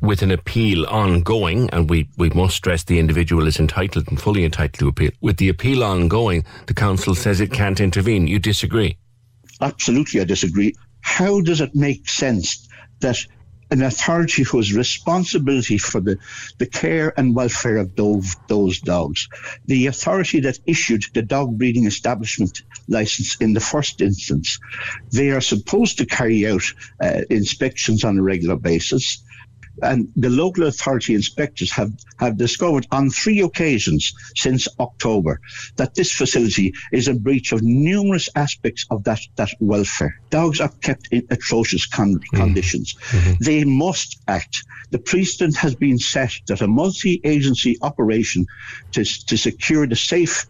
with an appeal ongoing, and we, we must stress the individual is entitled and fully entitled to appeal, with the appeal ongoing, the council says it can't intervene. You disagree? Absolutely, I disagree. How does it make sense that an authority who has responsibility for the, the care and welfare of those, those dogs, the authority that issued the dog breeding establishment license in the first instance, they are supposed to carry out uh, inspections on a regular basis. And the local authority inspectors have, have discovered on three occasions since October that this facility is in breach of numerous aspects of that, that welfare. Dogs are kept in atrocious con- mm-hmm. conditions. Mm-hmm. They must act. The precedent has been set that a multi agency operation to, to secure the safe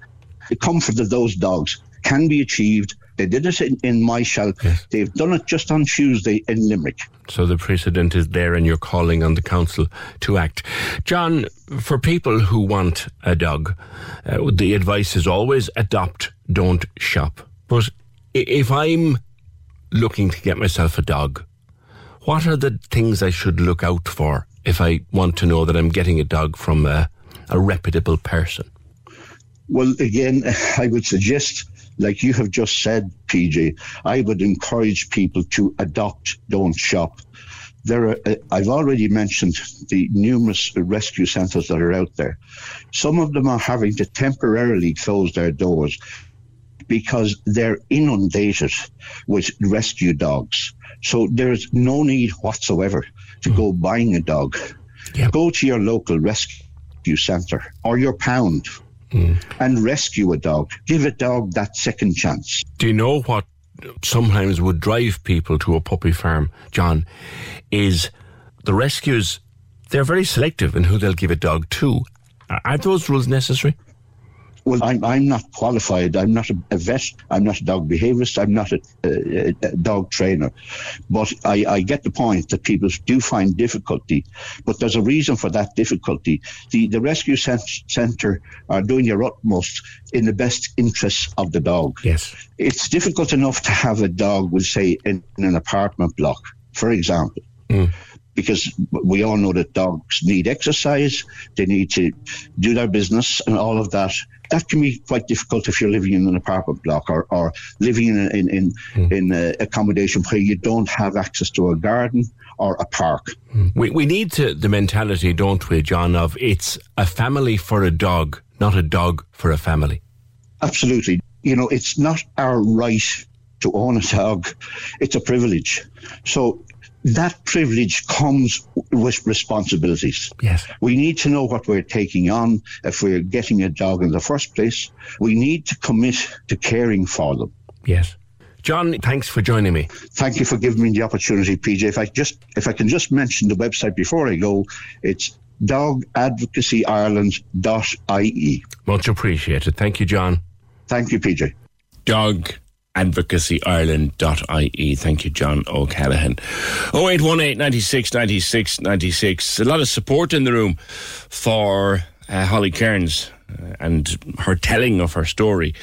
the comfort of those dogs can be achieved. They did it in, in Myshall. They've done it just on Tuesday in Limerick. So the precedent is there, and you're calling on the council to act. John, for people who want a dog, uh, the advice is always adopt, don't shop. But if I'm looking to get myself a dog, what are the things I should look out for if I want to know that I'm getting a dog from a, a reputable person? Well, again, I would suggest, like you have just said, PJ, I would encourage people to adopt, don't shop. There are, uh, I've already mentioned the numerous rescue centres that are out there. Some of them are having to temporarily close their doors because they're inundated with rescue dogs. So there's no need whatsoever to go buying a dog. Go to your local rescue centre or your pound and rescue a dog. Give a dog that second chance. Do you know what sometimes would drive people to a puppy farm, John? Is the rescues, they're very selective in who they'll give a dog to. Are those rules necessary? Well, I'm, I'm not qualified. I'm not a, a vet. I'm not a dog behaviorist. I'm not a, a, a dog trainer. But I, I get the point that people do find difficulty. But there's a reason for that difficulty. The, the rescue centre are doing their utmost in the best interests of the dog. Yes. It's difficult enough to have a dog, we'll say, in, in an apartment block, for example. Hmm. Because we all know that dogs need exercise, they need to do their business and all of that. That can be quite difficult if you're living in an apartment block or, or living in in in, hmm. in a accommodation where you don't have access to a garden or a park. Hmm. We, we need to, the mentality, don't we, John, of it's a family for a dog, not a dog for a family. Absolutely. You know, it's not our right to own a dog, it's a privilege. So that privilege comes with responsibilities. Yes. We need to know what we're taking on if we're getting a dog in the first place. We need to commit to caring for them. Yes. John, thanks for joining me. Thank you for giving me the opportunity, PJ. If I just if I can just mention the website before I go, it's dogadvocacyireland.ie. Much appreciated. Thank you, John. Thank you, PJ. Dog advocacyireland.ie. Thank you, John O'Callaghan. 0818 96 96 96. A lot of support in the room for uh, Holly Cairns uh, and her telling of her story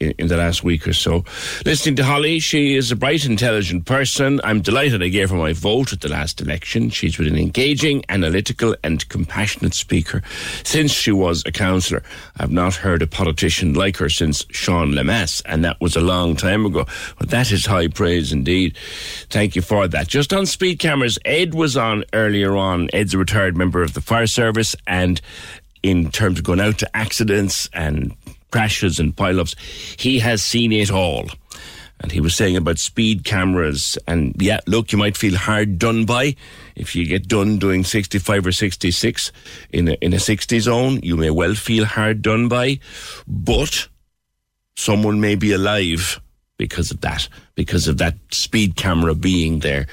in, in the last week or so. Listening to Holly, she is a bright, intelligent person. I'm delighted I gave her my vote at the last election. She's been an engaging, analytical, and compassionate speaker since she was a councillor. I've not heard a politician like her since Sean Lemass, and that was a long time ago. But that is high praise indeed. Thank you for that. Just on speed cameras, Ed was on earlier on. Ed's a retired member of the fire service, and in terms of going out to accidents and crashes and pile-ups, he has seen it all. And he was saying about speed cameras. And yeah, look, you might feel hard done by if you get done doing 65 or 66 in a, in a 60 zone. You may well feel hard done by, but someone may be alive because of that, because of that speed camera being there,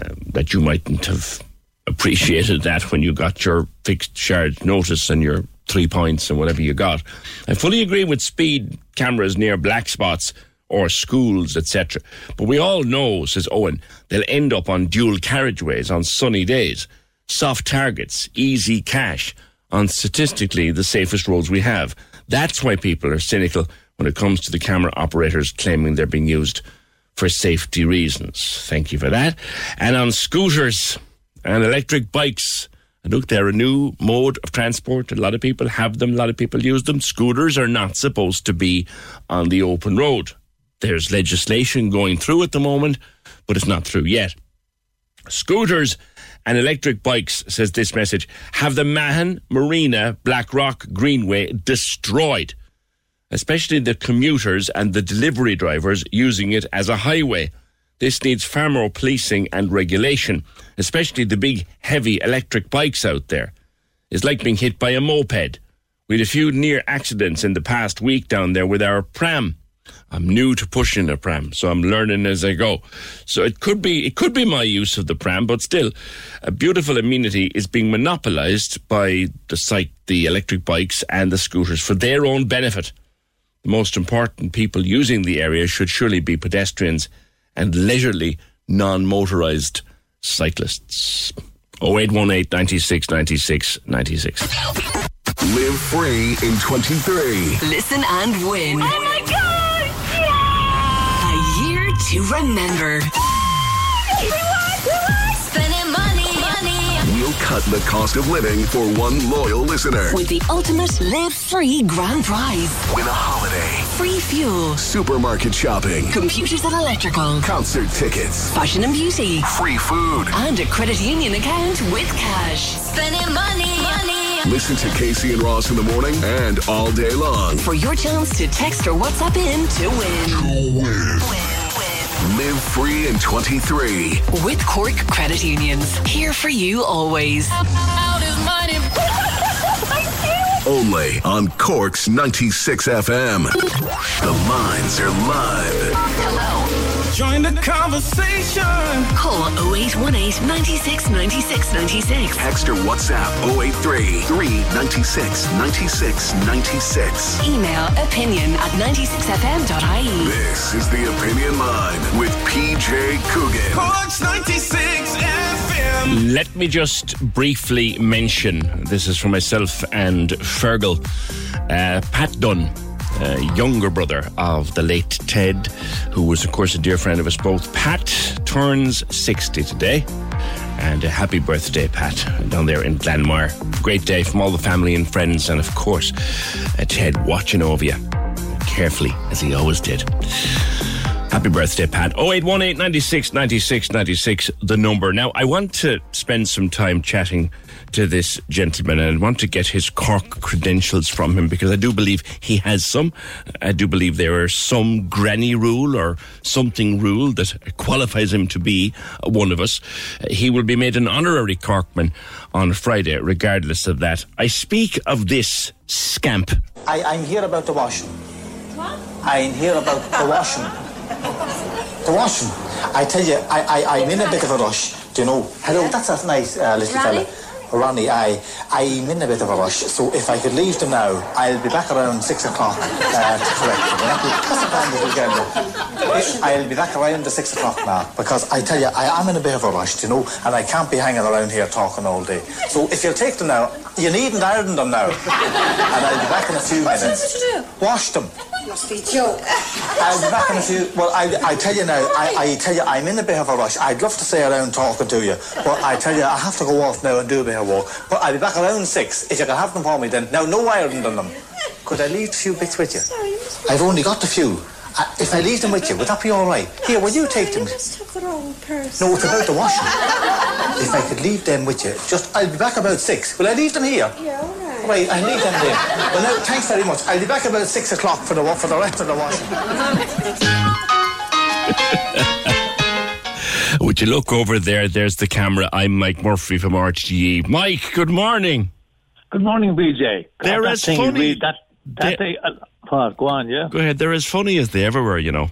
uh, that you mightn't have appreciated that when you got your fixed charge notice and your three points and whatever you got. I fully agree with speed cameras near black spots or schools, etc. But we all know, says Owen, they'll end up on dual carriageways on sunny days, soft targets, easy cash on statistically the safest roads we have. That's why people are cynical when it comes to the camera operators claiming they're being used for safety reasons. Thank you for that. And on scooters and electric bikes, look, they're a new mode of transport. A lot of people have them, a lot of people use them. Scooters are not supposed to be on the open road. There's legislation going through at the moment, but it's not through yet. Scooters and electric bikes, says this message, have the Mahon Marina Blackrock Greenway destroyed, especially the commuters and the delivery drivers using it as a highway. This needs far more policing and regulation, especially the big, heavy electric bikes out there. It's like being hit by a moped. We had a few near accidents in the past week down there with our pram. I'm new to pushing a pram, so I'm learning as I go. So it could be it could be my use of the pram, but still, a beautiful amenity is being monopolised by the site, the electric bikes and the scooters for their own benefit. The most important people using the area should surely be pedestrians and leisurely non-motorised cyclists. 0818 96 96 96. Live free in 23. Listen and win. Oh my god! Yeah! A year to remember. Cut the cost of living for one loyal listener. With the ultimate live free grand prize. Win a holiday, Free fuel. supermarket shopping, Computers and electrical. concert tickets, Fashion and beauty. free food. And a credit union account with cash. Spending money, money. Listen to Casey and Ross in the morning and all day long. For your chance to text or WhatsApp in to win. Live free in 23. With Cork Credit Unions. Here for you always. Only on Cork's 96 FM. The lines are live. Join the conversation. Call 0818 96 96 96. Text or WhatsApp 083 396 96 96. Email opinion at 96fm.ie. This is the Opinion Line with PJ Coogan. Cork's 96 FM. Let me just briefly mention this is for myself and Fergal. Uh, Pat Dunn, uh, younger brother of the late Ted, who was, of course, a dear friend of us both. Pat turns 60 today. And a happy birthday, Pat, down there in Glanmire. Great day from all the family and friends, and of course, uh, Ted watching over you carefully, as he always did. Happy birthday, Pat. 0818 96 96 96, the number. Now, I want to spend some time chatting to this gentleman and I want to get his Cork credentials from him because I do believe he has some. I do believe there are some granny rule or something rule that qualifies him to be one of us. He will be made an honorary Corkman on Friday, regardless of that. I speak of this scamp. I, I'm here about the washing. I'm here about the washing. The washing. I tell you, I, I, I'm in a bit of a rush. Do you know? Hello, that's a nice uh, little Ronnie? fella. Ronnie, I, I'm in a bit of a rush, so if I could leave them now, I'll be back around six o'clock uh, to correct them. Will that be- That's a grand little girl. I'll be back around the six o'clock now, because I tell you, I am in a bit of a rush, you know, and I can't be hanging around here talking all day. So if you'll take them now, you needn't iron them now, and I'll be back in a few minutes. Wash them. Must be joke. I'll be back in a few. Well, I, I tell you now, I, I tell you, I'm in a bit of a rush. I'd love to stay around talking to you, but I tell you, I have to go off now and do a bit of work. But I'll be back around six. If you can have them for me, then. Now, no ironing on them. Could I leave a few bits with you? I've only got a few. I, if I leave them with you, would that be all right? Here, will you take them? Just took the wrong purse. No, it's about the washing. if I could leave them with you, just I'll be back about six. Will I leave them here? Yeah, wait, I need them there. Well, no, thanks very much. I'll be back about six o'clock for the for the rest of the washing. Would you look over there? There's the camera. I'm Mike Murphy from RTE. Mike, good morning. Good morning, PJ. They're as funny. That, that they, day, uh, go on, yeah. Go ahead. They're as funny as they ever were, you know.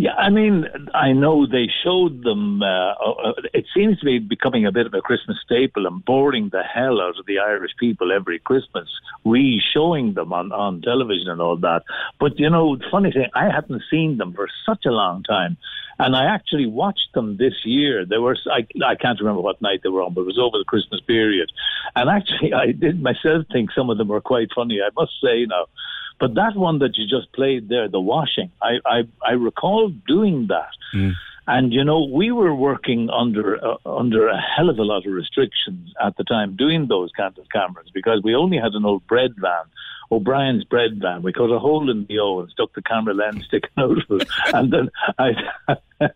Yeah, I mean, I know they showed them. Uh, uh, it seems to be becoming a bit of a Christmas staple and boring the hell out of the Irish people every Christmas, re-showing them on, on television and all that. But you know, the funny thing, I hadn't seen them for such a long time, and I actually watched them this year. They were I, I can't remember what night they were on, but it was over the Christmas period, and actually, I did myself think some of them were quite funny. I must say now. But that one that you just played there, the washing, I, I, I recall doing that. And you know, we were working under uh, under a hell of a lot of restrictions at the time doing those kinds of cameras because we only had an old bread van, O'Brien's bread van. We cut a hole in the O and stuck the camera lens sticking out of it, and then I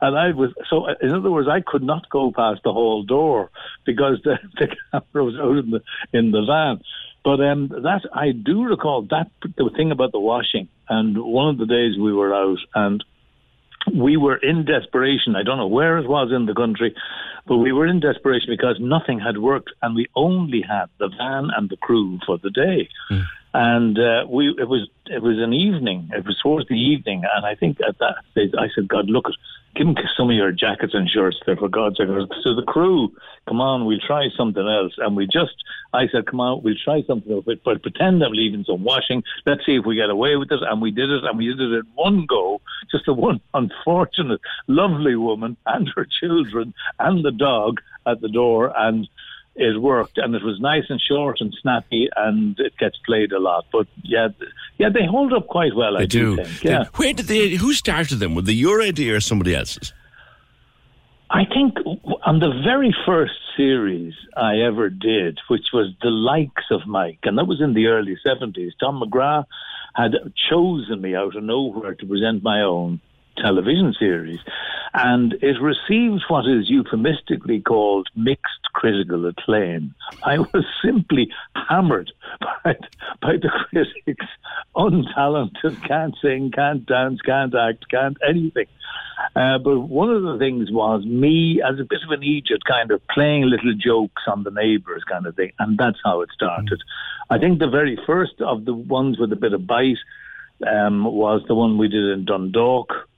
and I was so. In other words, I could not go past the hall door because the, the camera was out in the in the van. But um, that I do recall that the thing about the washing, and one of the days we were out and we were in desperation. I don't know where it was in the country, but we were in desperation because nothing had worked, and we only had the van and the crew for the day. And uh, we it was it was an evening. It was towards the evening, and I think at that stage I said, "God, look at." Give them some of your jackets and shirts there, for God's sake. So the crew, come on, we'll try something else. And we just, I said, come on, we'll try something else, but, but pretend I'm leaving some washing. Let's see if we get away with it. And we did it, and we did it in one go. Just the one unfortunate, lovely woman and her children and the dog at the door. And it worked, and it was nice and short and snappy, and it gets played a lot. But yeah, yeah, they hold up quite well. They I do. do. think. Yeah. Where did they? Who started them? Was they your idea or somebody else's? I think on the very first series I ever did, which was The Likes of Mike, and that was in the early 70s, Tom McGrath had chosen me out of nowhere to present my own television series. And it received what is euphemistically called mixed critical acclaim. I was simply hammered by, by the critics. Untalented, can't sing, can't dance, can't act, can't anything. Uh, but one of the things was me as a bit of an idiot, kind of playing little jokes on the neighbours, kind of thing, and that's how it started. I think the very first of the ones with a bit of bite um, was the one we did in Dundalk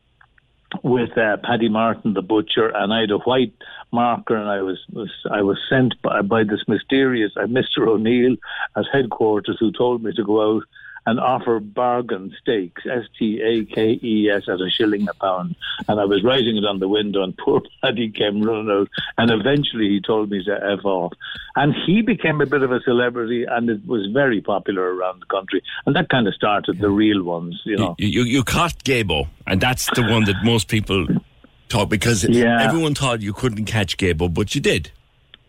with uh, Paddy Martin, the butcher, and I had a white marker, and I was, was I was sent by, by this mysterious uh, Mr. O'Neill at headquarters, who told me to go out and offer bargain steaks, S T A K E S, at a shilling a pound. And I was writing it on the window, and poor Paddy came running out. And eventually he told me to F off. And he became a bit of a celebrity, and it was very popular around the country. And that kind of started the real ones, you know. You, you, you caught Gaybo, and that's the one that most people thought because Yeah. everyone thought you couldn't catch Gaybo, but you did.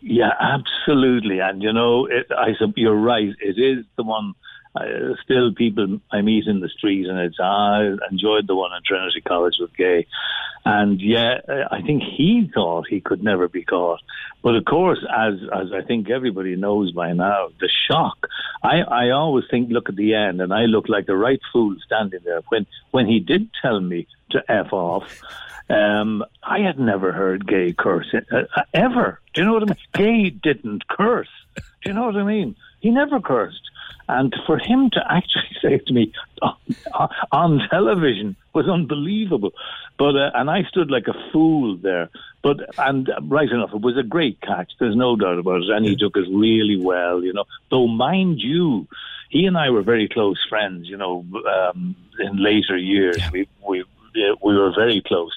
Yeah, absolutely. And you know, it, I you're right. It is the one. Uh, still, people I meet in the street, and it's ah, I enjoyed the one at Trinity College with Gay, and yeah, I think he thought he could never be caught. But of course, as as I think everybody knows by now, the shock. I I always think, look at the end, and I look like the right fool standing there when when he did tell me to f off. Um, I had never heard Gay curse uh, uh, ever. Do you know what I mean? Gay didn't curse. Do you know what I mean? He never cursed. And for him to actually say to me on, on television was unbelievable. But uh, and I stood like a fool there. But and right enough, it was a great catch. There's no doubt about it. And he took it really well. You know, though mind you, he and I were very close friends. You know, um, in later years, we we we were very close.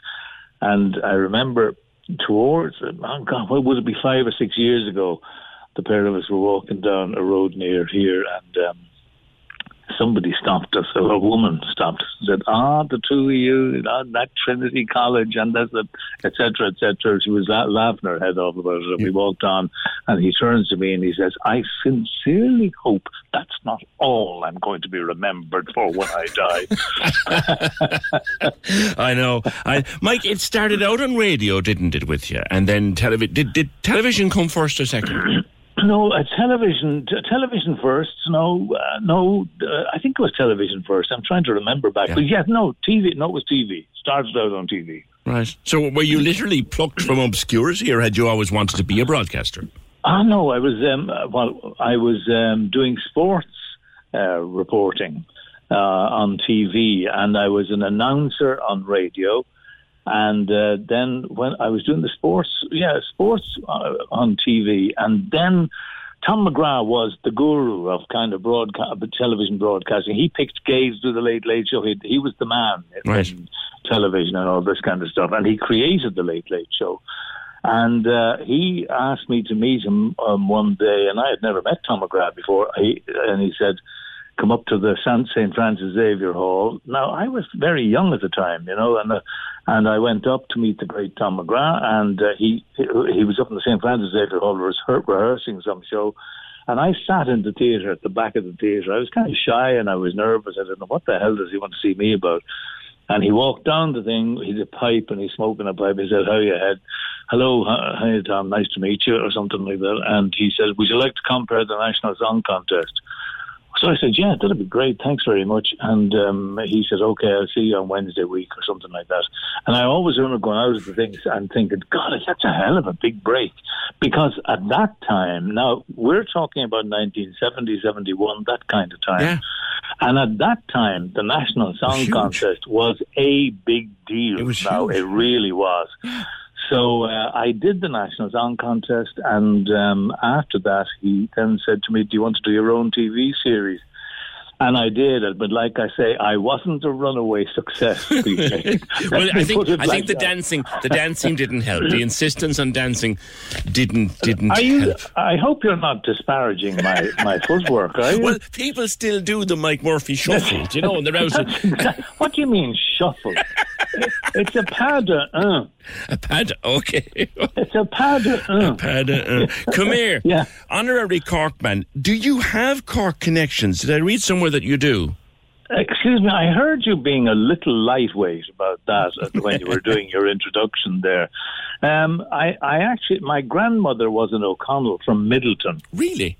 And I remember towards, oh God, what would it be, five or six years ago, the pair of us were walking down a road near here and um, somebody stopped us, or a woman stopped us and said, ah, the two of you, ah, that Trinity College and that's it, et cetera, et cetera. She was la- laughing her head off about it. And we walked on and he turns to me and he says, I sincerely hope that's not all I'm going to be remembered for when I die. I know. I, Mike, it started out on radio, didn't it, with you? And then television. Did, did television come first or second? No, uh, television. T- television first. No, uh, no. Uh, I think it was television first. I'm trying to remember back, but yeah, no, TV. No, it was TV. Started out on TV. Right. So were you literally plucked from obscurity, or had you always wanted to be a broadcaster? Ah, no, I was um, uh, well, I was um, doing sports uh, reporting uh, on TV, and I was an announcer on radio. And uh, then when I was doing the sports, yeah, sports uh, on TV, and then Tom McGrath was the guru of kind of broadcast, television broadcasting. He picked Gaze to the Late Late Show. He, he was the man in, Right. in television and all this kind of stuff, and he created the Late Late Show. And uh, he asked me to meet him um, one day, and I had never met Tom McGrath before. He, and he said, "Come up to the St Francis Xavier Hall." Now I was very young at the time, you know, and uh, and I went up to meet the great Tom McGrath, and uh, he he was up in the St Francis Xavier Hall rehears- rehearsing some show. And I sat in the theatre at the back of the theatre. I was kind of shy and I was nervous. I didn't know what the hell does he want to see me about. And he walked down the thing. He's a pipe and he's smoking a pipe. He said, "How you head? Hello, hi, Tom. Nice to meet you," or something like that. And he said, "Would you like to compare the national song contest?" So I said, "Yeah, that'd be great. Thanks very much." And um, he said, "Okay, I'll see you on Wednesday week or something like that." And I always remember going out of the things and thinking, "God, that's a hell of a big break," because at that time, now we're talking about 1970, 71, that kind of time. Yeah. And at that time, the National Song Contest was a big deal. It was now it really was. So uh, I did the National Song Contest, and um, after that, he then said to me, "Do you want to do your own TV series?" And I did, but like I say, I wasn't a runaway success. Well, I think I like think the that. dancing the dancing didn't help. The insistence on dancing didn't didn't Are you? help. I hope you're not disparaging my, my footwork? Well, people still do the Mike Murphy shuffle, you know, and they're out. That's what do you mean shuffle? It- it's a pas de un. A pad, okay. It's a pas de un. Pad, uh, come here. Yeah. Honorary Corkman, do you have Cork connections? Did I read somewhere that you do? Excuse me, I heard you being a little lightweight about that when you were doing your introduction there. Um, I, I actually, my grandmother was an O'Connell from Midleton. Really?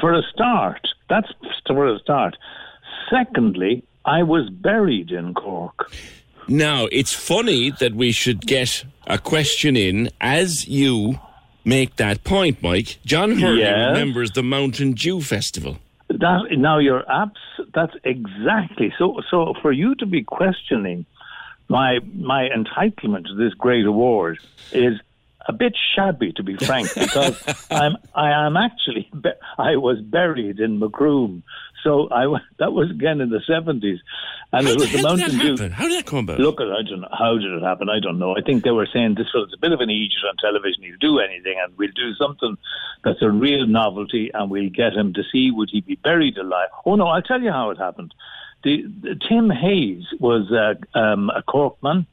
For a start, that's for a start. Secondly, I was buried in Cork. Now, it's funny that we should get a question in as you make that point, Mike. John Hurley Yes. remembers the Mountain Dew Festival. That now you're abs. That's exactly so. So for you to be questioning my my entitlement to this great award is a bit shabby, to be frank, because I'm I am actually I was buried in Macroom. So I that was again in the seventies, and How it was the that Mountain Dew. How did that come about? Look, I don't know. How did it happen? I don't know. I think they were saying this was a bit of an idiot on television. He'll do anything, and we'll do something that's a real novelty, and we'll get him to see would he be buried alive. Oh no, I'll tell you how it happened. The, the Tim Hayes was uh, um, a Corkman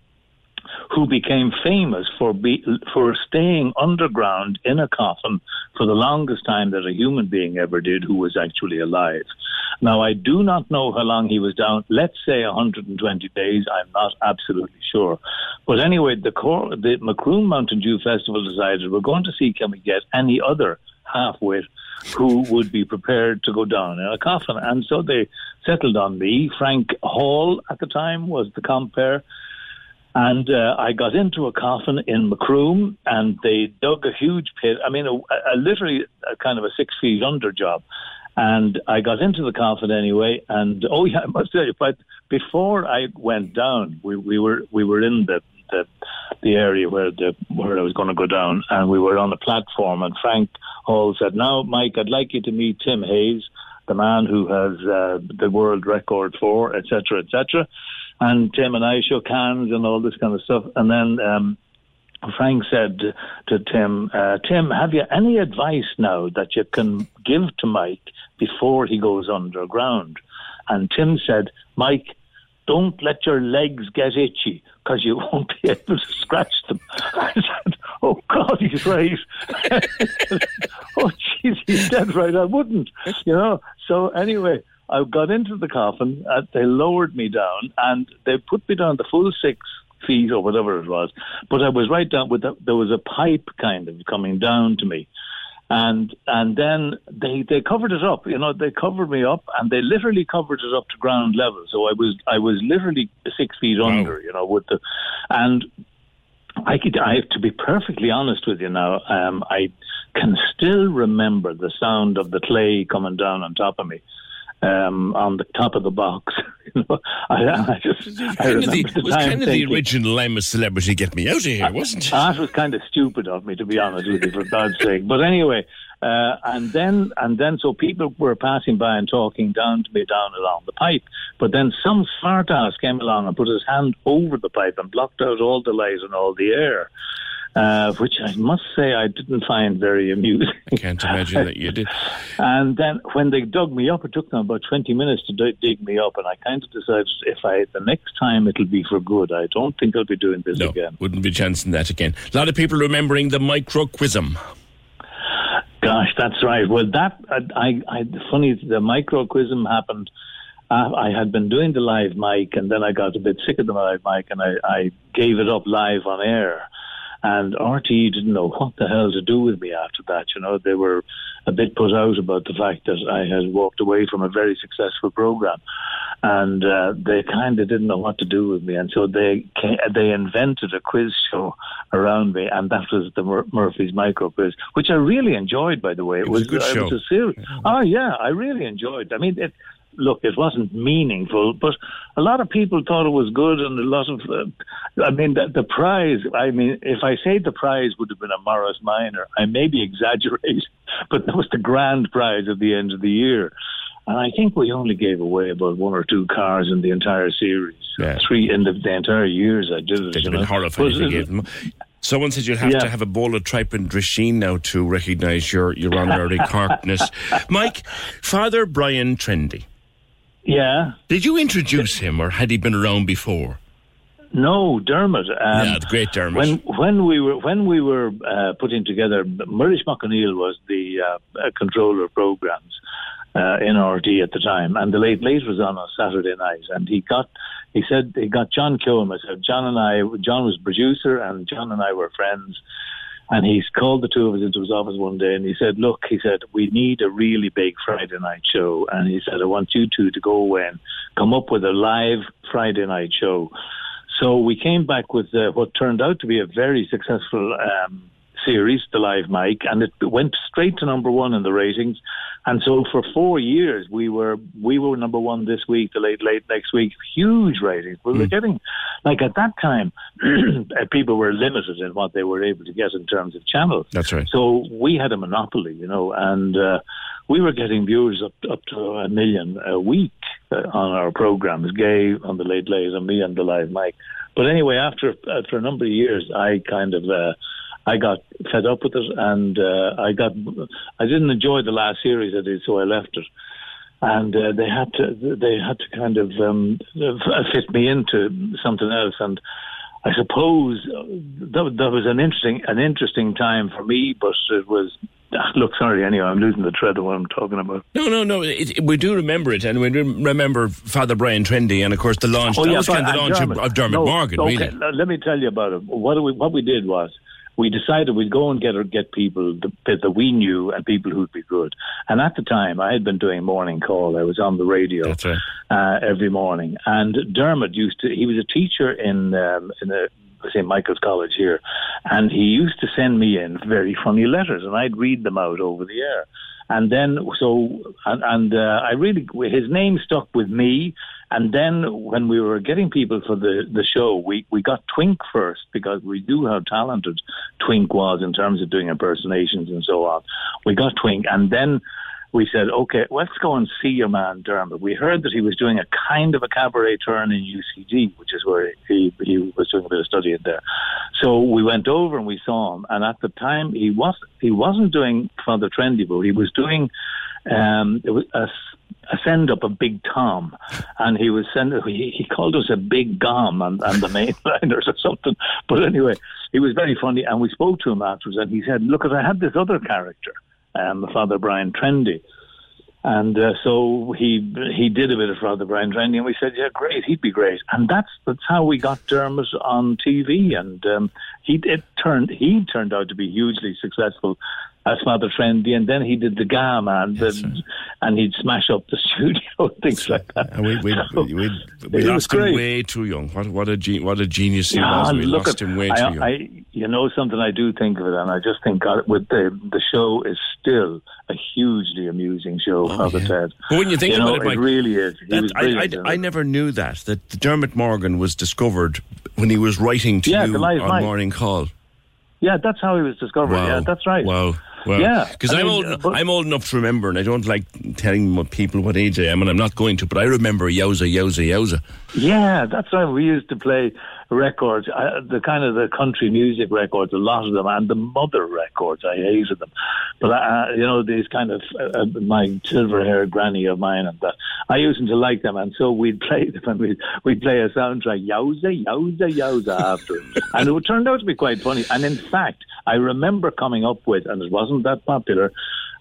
who became famous for be, for staying underground in a coffin for the longest time that a human being ever did who was actually alive. Now, I do not know how long he was down. Let's say 120 days. I'm not absolutely sure. But anyway, the, Cor- the Mountain Dew Festival decided we're going to see can we get any other half-wit who would be prepared to go down in a coffin. And so they settled on me. Frank Hall at the time was the compere. And uh, I got into a coffin in Macroom, and they dug a huge pit. I mean, a, a literally a kind of a six feet under job. And I got into the coffin anyway. And oh yeah, I must tell you, but before I went down, we, we were we were in the, the the area where the where I was going to go down, and we were on the platform. And Frank Hall said, "Now, Mike, I'd like you to meet Tim Hayes, the man who has uh, the world record for, etc., etc." And Tim and I shook hands and all this kind of stuff. And then um, Frank said to Tim, uh, Tim, have you any advice now that you can give to Mike before he goes underground? And Tim said, Mike, don't let your legs get itchy because you won't be able to scratch them. I said, oh, God, he's right. oh, jeez, he's dead right. I wouldn't, you know. So anyway, I got into the coffin. Uh, they lowered me down, and they put me down the full six feet or whatever it was. But I was right down with the, there was a pipe kind of coming down to me. And and then they, they covered it up, you know. They covered me up, and they literally covered it up to ground level. So I was I was literally six feet under, you know, with the, and I could, I have to be perfectly honest with you now. Um, I can still remember the sound of the clay coming down on top of me. Um, on the top of the box, I, I just I Kind of the, remember the was time kind of the original I'm a celebrity, get me out of here, wasn't it? That was kind of stupid of me, to be honest with you, for God's sake. But anyway, uh, and then and then so people were passing by and talking down to me down along the pipe. But then some smart ass came along and put his hand over the pipe and blocked out all the light and all the air. Uh, which I must say I didn't find very amusing. I can't imagine that you did. And then when they dug me up, it took them about 20 minutes to d- dig me up. And I kind of decided if I, the next time it'll be for good. I don't think I'll be doing this No, again. wouldn't be chancing that again. A lot of people remembering the Micro Quiz-M. Gosh, that's right. Well, that, I, I, funny, the Micro Quiz-M happened. Uh, I had been doing the live mic and then I got a bit sick of the live mic and I, I gave it up live on air. And RTE didn't know what the hell to do with me after that. You know, they were a bit put out about the fact that I had walked away from a very successful program, and uh, they kind of didn't know what to do with me. And so they ca they invented a quiz show around me, and that was the Mur- Murphy's Micro Quiz, which I really enjoyed. By the way, it, was a good it show. was a series. Oh yeah, I really enjoyed. I mean, it, look, it wasn't meaningful, but a lot of people thought it was good, and a lot of, uh, I mean, the, the prize. I mean, if I say the prize would have been a Morris Minor, I may be exaggerating, but that was the grand prize at the end of the year. And I think we only gave away about one or two cars in the entire series. Three in the, the entire years I did it. They'd have been horrified if you gave them. Someone said you'll have Yeah. to have a bowl of tripe and drisheen now to recognise your, your honorary Corkness. Mike, Father Brian Trendy. Yeah. Did you introduce him or had he been around before? No, Dermot. Um, yeah, the great Dermot. When when we were when we were uh, putting together, Muiris Mac Conghail was the uh, controller of programs uh, in RTE at the time, and the late late was on a Saturday night, and he got he said he got John Kilmer. So John and I, John was producer, and John and I were friends. And he called the two of us into his office one day and he said, Look, he said, we need a really big Friday night show. And he said, I want you two to go away and come up with a live Friday night show. So we came back with uh, what turned out to be a very successful um, series, The Live Mic, and it went straight to number one in the ratings. And so for four years, we were we were number one this week, the late late next week, huge ratings. We were getting like at that time, uh, people were limited in what they were able to get in terms of channels. That's right. So we had a monopoly, you know, and uh, we were getting viewers up up to a million a week uh, on our programs, Gay on the Late Late and me on the Live Mic. But anyway, after after a number of years, I kind of uh, I got fed up with it, and uh, I got I didn't enjoy the last series I did, so I left it. And uh, they had to they had to kind of um, fit me into something else, and I suppose uh, that, that was an interesting an interesting time for me, but it was. ah, Look, sorry. Anyway, I'm losing the thread of what I'm talking about. No, no, no. It, it- we do remember it, and we remember Father Brian Trendy, and of course the launch. that was but- kind of the launch Dermot. of Dermot No, Morgan, okay, really. Let me tell you about it. What we what we did was we decided we'd go and get get people that, that we knew and people who'd be good. And at the time, I had been doing morning call. I was on the radio uh, every morning. And Dermot used to. He was a teacher in um, in the St. Michael's College here, and he used to send me in very funny letters, and I'd read them out over the air. And then, so, and, and uh, I really, his name stuck with me. And then when we were getting people for the, the show, we, we got Twink first because we knew how talented Twink was in terms of doing impersonations and so on. We got Twink. And then we said, okay, let's go and see your man Dermot. We heard that he was doing a kind of a cabaret turn in UCD, which is where he, he was doing a bit of studying there. So we went over and we saw him. And at the time, he was he wasn't doing Father Trendy, but he was doing um, it was a, a send up of Big Tom, and he was send he, he called us a Big Gom and, and the mainliners or something. But anyway, he was very funny, and we spoke to him afterwards, and he said, "Look, I had this other character, um, Father Brian Trendy." And uh, so he he did a bit of Father Brian Trendy, and we said, "Yeah, great, he'd be great." And that's that's how we got Dermot on TV, and um, he it turned he turned out to be hugely successful. As Father Trendy, and then he did the Ga Man, the, and he'd smash up the studio, things like that. And we, we, So, we, we, lost him way too young. What, what, a, ge- what a genius he Yeah, was. We lost at- him way I, too young. I, you know something, I do think of it, and I just think God, with the the show is still a hugely amusing show, Father Ted. Oh, But when you think know, about it, Mike, really is. That- I, I, I never knew that, that Dermot Morgan was discovered when he was writing to Yeah, you on mic. Morning Call. yeah, that's how he was discovered. Wow. Yeah, that's right. Wow. Well, Yeah, because I'm mean, old. I'm old enough to remember, and I don't like telling people what age I am, and I'm not going to. But I remember Yowza, Yowza, Yowza. Yeah, that's right. We used to play records, uh, the kind of the country music records, a lot of them, and the mother records. I hated them, but uh, you know these kind of uh, uh, my silver-haired granny of mine and that. I used to like them, and so we'd play them, and we'd, we'd play a soundtrack, yowza, yowza, yowza, after it, and it turned out to be quite funny. And in fact, I remember coming up with, and it wasn't that popular.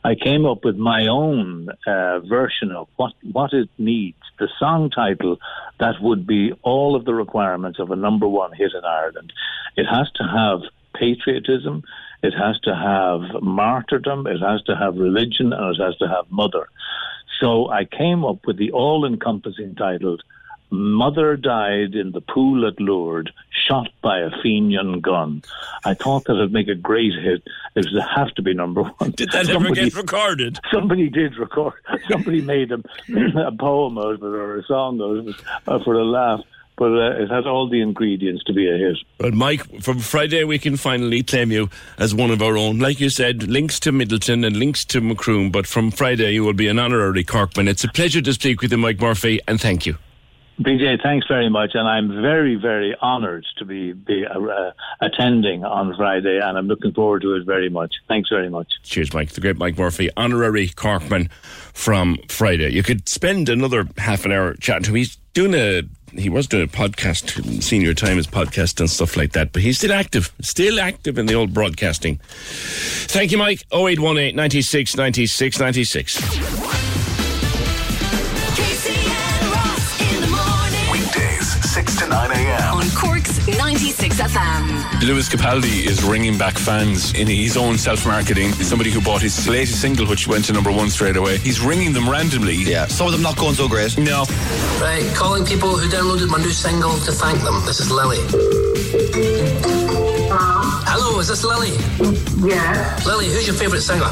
I came up with my own uh, version of what, what it needs, the song title that would be all of the requirements of a number one hit in Ireland. It has to have patriotism, it has to have martyrdom, it has to have religion, and it has to have mother. So I came up with the all encompassing title Mother died in the pool at Lourdes, shot by a Fenian gun. I thought that would make a great hit. It would have to be number one. Did that ever get recorded? Somebody did record. Somebody made a, a poem out of it or a song out of it uh, for a laugh. But uh, it has all the ingredients to be a hit. But Mike, from Friday we can finally claim you as one of our own. Like you said, links to Midleton and links to Macroom. But from Friday you will be an honorary Corkman. It's a pleasure to speak with you, Mike Murphy, and thank you. PJ, thanks very much, and I'm very, very honoured to be, be uh, uh, attending on Friday, and I'm looking forward to it very much. Thanks very much. Cheers, Mike. The great Mike Murphy, honorary Corkman from Friday. You could spend another half an hour chatting to him. He's doing a he was doing a podcast, Senior Times podcast and stuff like that, but he's still active, still active in the old broadcasting. Thank you, Mike. 0818 96 96 96. 9 a.m. On Cork's 96 FM. Lewis Capaldi is ringing back fans in his own self-marketing. Somebody who bought his latest single, which went to number one straight away. He's ringing them randomly. Yeah, some of them not going so great. No. Right, calling people who downloaded my new single to thank them. This is Lily. Hello, is this Lily? Yeah. Lily, who's your favourite singer?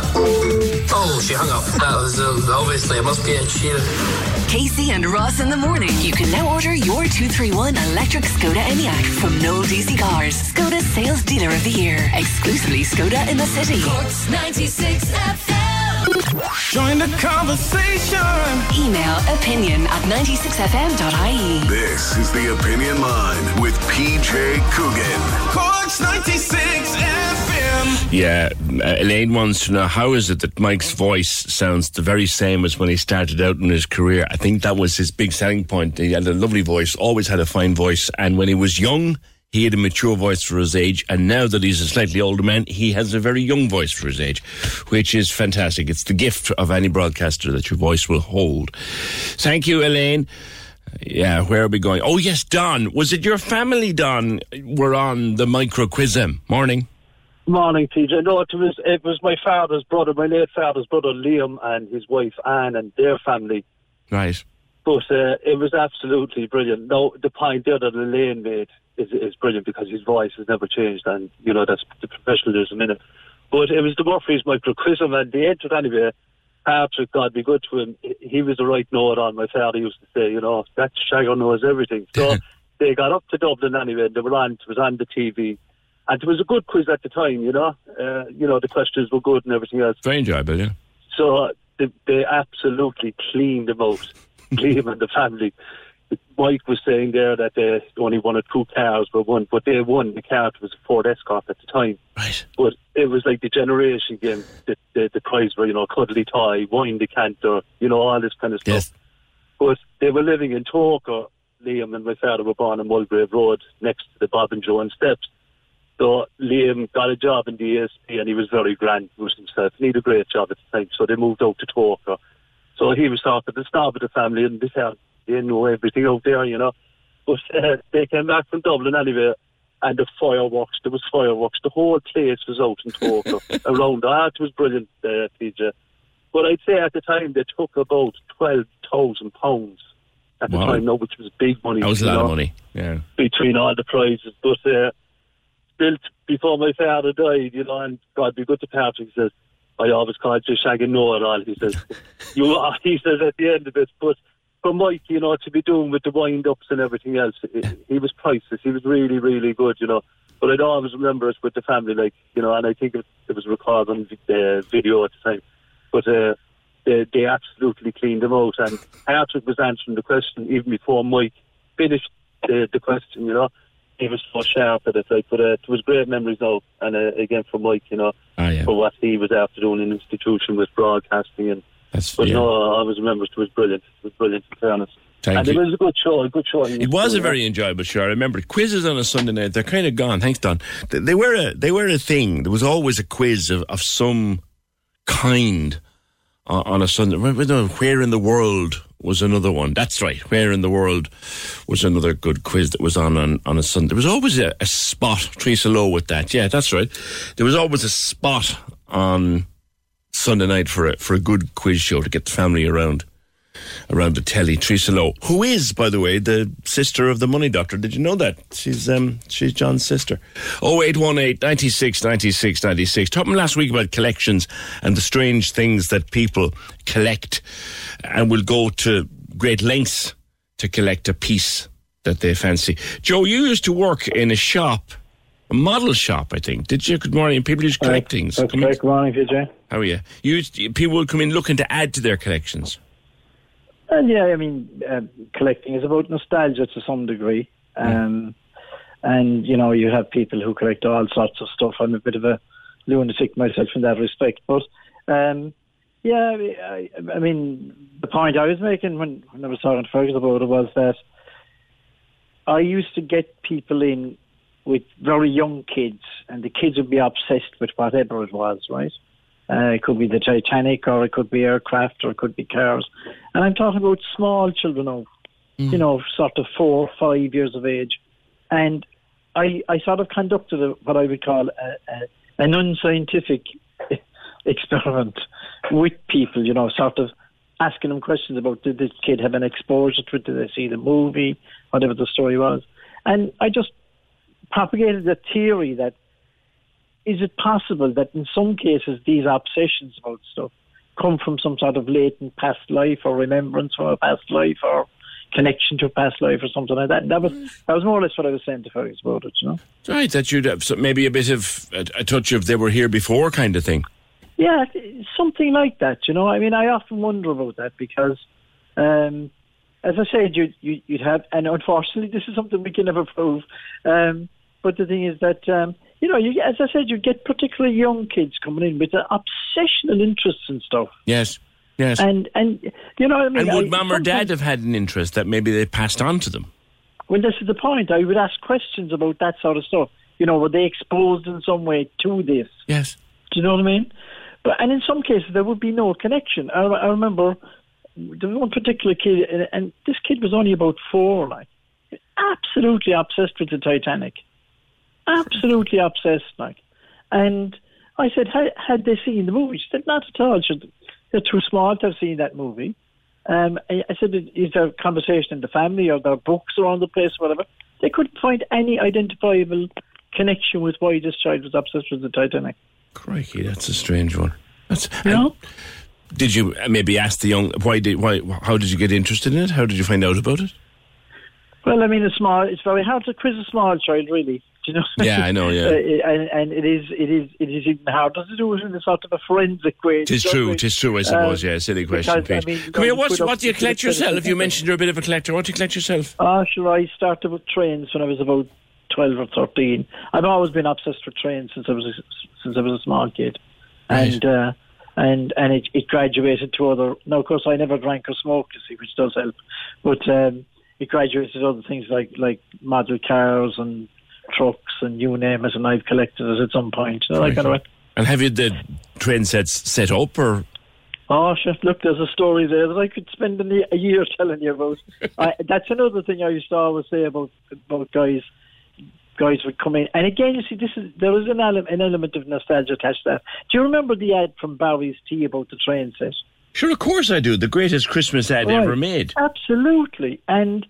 Oh, she hung up. That was uh, obviously it must be Ed Sheeran. Casey and Ross in the morning. You can now order your 231 electric Skoda Enyaq from Noel DC Cars. Skoda Sales Dealer of the Year. Exclusively Skoda in the city. Cork's 96 FM. Join the conversation. Email opinion at 96fm.ie. This is the Opinion Line with PJ Coogan. Cork's 96 FM. Yeah, uh, Elaine wants to know how is it that Mike's voice sounds the very same as when he started out in his career? I think that was his big selling point. He had a lovely voice, always had a fine voice, and when he was young, he had a mature voice for his age, and now that he's a slightly older man, he has a very young voice for his age, which is fantastic. It's the gift of any broadcaster that your voice will hold. Thank you, Elaine. Yeah, where are we going? Oh, yes, Don. Was it your family, Don, were on the Micro Quiz-M? Morning. Morning, TJ. No, it was it was my father's brother, my late father's brother Liam, and his wife Anne, and their family. Right. But uh, it was absolutely brilliant. No, the point there that Elaine made is is brilliant because his voice has never changed, and you know that's the professionalism in it. But it was the Murphys microcosm, and they entered anyway. Patrick, God be good to him. he- was the right note on. My father used to say, you know, that Shagger knows everything. So they got up to Dublin anyway. And They were on. It was on the TV. And it was a good quiz at the time, you know. Uh, you know, the questions were good and everything else. Very enjoyable, yeah. So they, they absolutely cleaned them out, Liam and the family. Mike was saying there that they only wanted two cars, but one, but they won. The car was a Ford Escort at the time. Right. But it was like the generation game. The, the, the prize were, you know, cuddly toy, wine decanter, you know, all this kind of stuff. Yes. But they were living in Togher. Liam and my father were born on Mulgrave Road, next to the Bob and Joan steps. So Liam got a job in the ASP and he was very grand with himself. He had a great job at the time, so they moved out to Togher. So he was sort of the star of the family and this said they know everything out there, you know. But uh, they came back from Dublin anyway and the fireworks. There was fireworks. The whole place was out in total around. It was brilliant, uh, PJ. But I'd say at the time they took about twelve thousand pounds at the Wow. time, now, which was big money. That was a lot of money. Yeah. between all the prizes. But uh, built before my father died, you know, and God be good to Patrick. He says, I always called you Shag and Noah and all. He says, you are, he says at the end of it, but for Mike, you know, to be doing with the wind ups and everything else, he, he was priceless. He was really, really good, you know. But I'd always remember it with the family, like, you know, and I think it, it was recorded on the video at the time. But uh, they, they absolutely cleaned them out. And Patrick was answering the question even before Mike finished the, the question, you know. He was so sharp at it, like, but uh, it was great memories now. And uh, again, for Mike, you know, Ah, yeah. for what he was after doing in institution with broadcasting. and That's, But yeah. no, I always remember it was brilliant. It was brilliant, to be honest. Thank and you. it was a good show, a good show. It was a very enjoyable show. I remember quizzes on a Sunday night. They're kind of gone. Thanks, Don. They, they were a they were a thing. There was always a quiz of, of some kind on, on a Sunday. Where where in the world was another one? That's right. Where in the world was another good quiz that was on on, on a Sunday? There was always a, a spot. Teresa Lowe with that. Yeah, that's right. There was always a spot on Sunday night for a for a good quiz show to get the family around around the telly. Teresa Lowe, who is, by the way, the sister of the money doctor. Did you know that? She's um she's John's sister. 0818 96 96 96. Talking last week about collections and the strange things that people collect and will go to great lengths to collect a piece that they fancy. Joe, you used to work in a shop, a model shop, I think. Did you? Good morning. People used to collect things. In- correct. Good morning, PJ. How are you? you people would come in looking to add to their collections. And yeah, I mean, um, collecting is about nostalgia to some degree. Um, And, you know, you have people who collect all sorts of stuff. I'm a bit of a lunatic myself in that respect. But, um, yeah, I, I mean, the point I was making when, when I was talking to Fergus about it was that I used to get people in with very young kids, and the kids would be obsessed with whatever it was, right? Uh, it could be the Titanic, or it could be aircraft, or it could be cars. And I'm talking about small children now, you know, sort of four, five years of age. And I, I sort of conducted a, what I would call a, a, an unscientific experiment with people, you know, sort of asking them questions about did this kid have an exposure to it, did they see the movie, whatever the story was. And I just propagated the theory that is it possible that in some cases these obsessions about stuff come from some sort of latent past life or remembrance from a past life or connection to a past life or something like that. That was that was more or less what I was saying to Fergus about it, you know. Right, that you'd have so maybe a bit of a, a touch of they were here before kind of thing. Yeah, something like that. You know, I mean, I often wonder about that because, um, as I said, you, you, you'd have, and unfortunately, this is something we can never prove. Um, but the thing is that, um, you know, you, as I said, you get particularly young kids coming in with an obsessional interest in stuff. Yes, yes. And and you know, what I mean, and would I- mum or dad have had an interest that maybe they passed on to them? Well, this is the point. I would ask questions about that sort of stuff. You know, were they exposed in some way to this? Yes. Do you know what I mean? But and in some cases there would be no connection. I, I remember there was one particular kid, and, and this kid was only about four, like absolutely obsessed with the Titanic, absolutely obsessed, like. And I said, had, they seen the movie? She said, not at all. Said, They're too small to have seen that movie. Um, I I said, is there a conversation in the family or there are books around the place, or whatever? They couldn't find any identifiable connection with why this child was obsessed with the Titanic. Crikey, that's a strange one. That's and Did you maybe ask the young why did why how did you get interested in it? How did you find out about it? Well, I mean, a small. It's very hard to quiz a small child, really. You know? Yeah, I know, yeah. Uh, and, and it is, it is, it is even harder to do it in a sort of a forensic way. You know true, what I mean? tis true, I suppose, Um, yeah, silly question, because, I mean, Come here, what, what do you collect yourself? You mentioned you're a bit of a collector. What do you collect yourself? Oh, sure. I started with trains when I was about twelve or thirteen. I've always been obsessed with trains since I was a, since I was a small kid, and uh, and and it, it graduated to other. Now, of course, I never drank or smoked, you see, which does help. But um, it graduated to other things like like model cars and trucks and you name it, and I've collected it at some point. You know, that kind of way. And have you the train sets set up or Oh, shit, look, there's a story there that I could spend a year telling you about. I, that's another thing I used to always say about, about guys. guys would come in. And again, you see, this is there was an element, an element of nostalgia attached to that. Do you remember the ad from Barry's Tea about the train set? Sure, of course I do. The greatest Christmas ad Right. ever made. Absolutely. And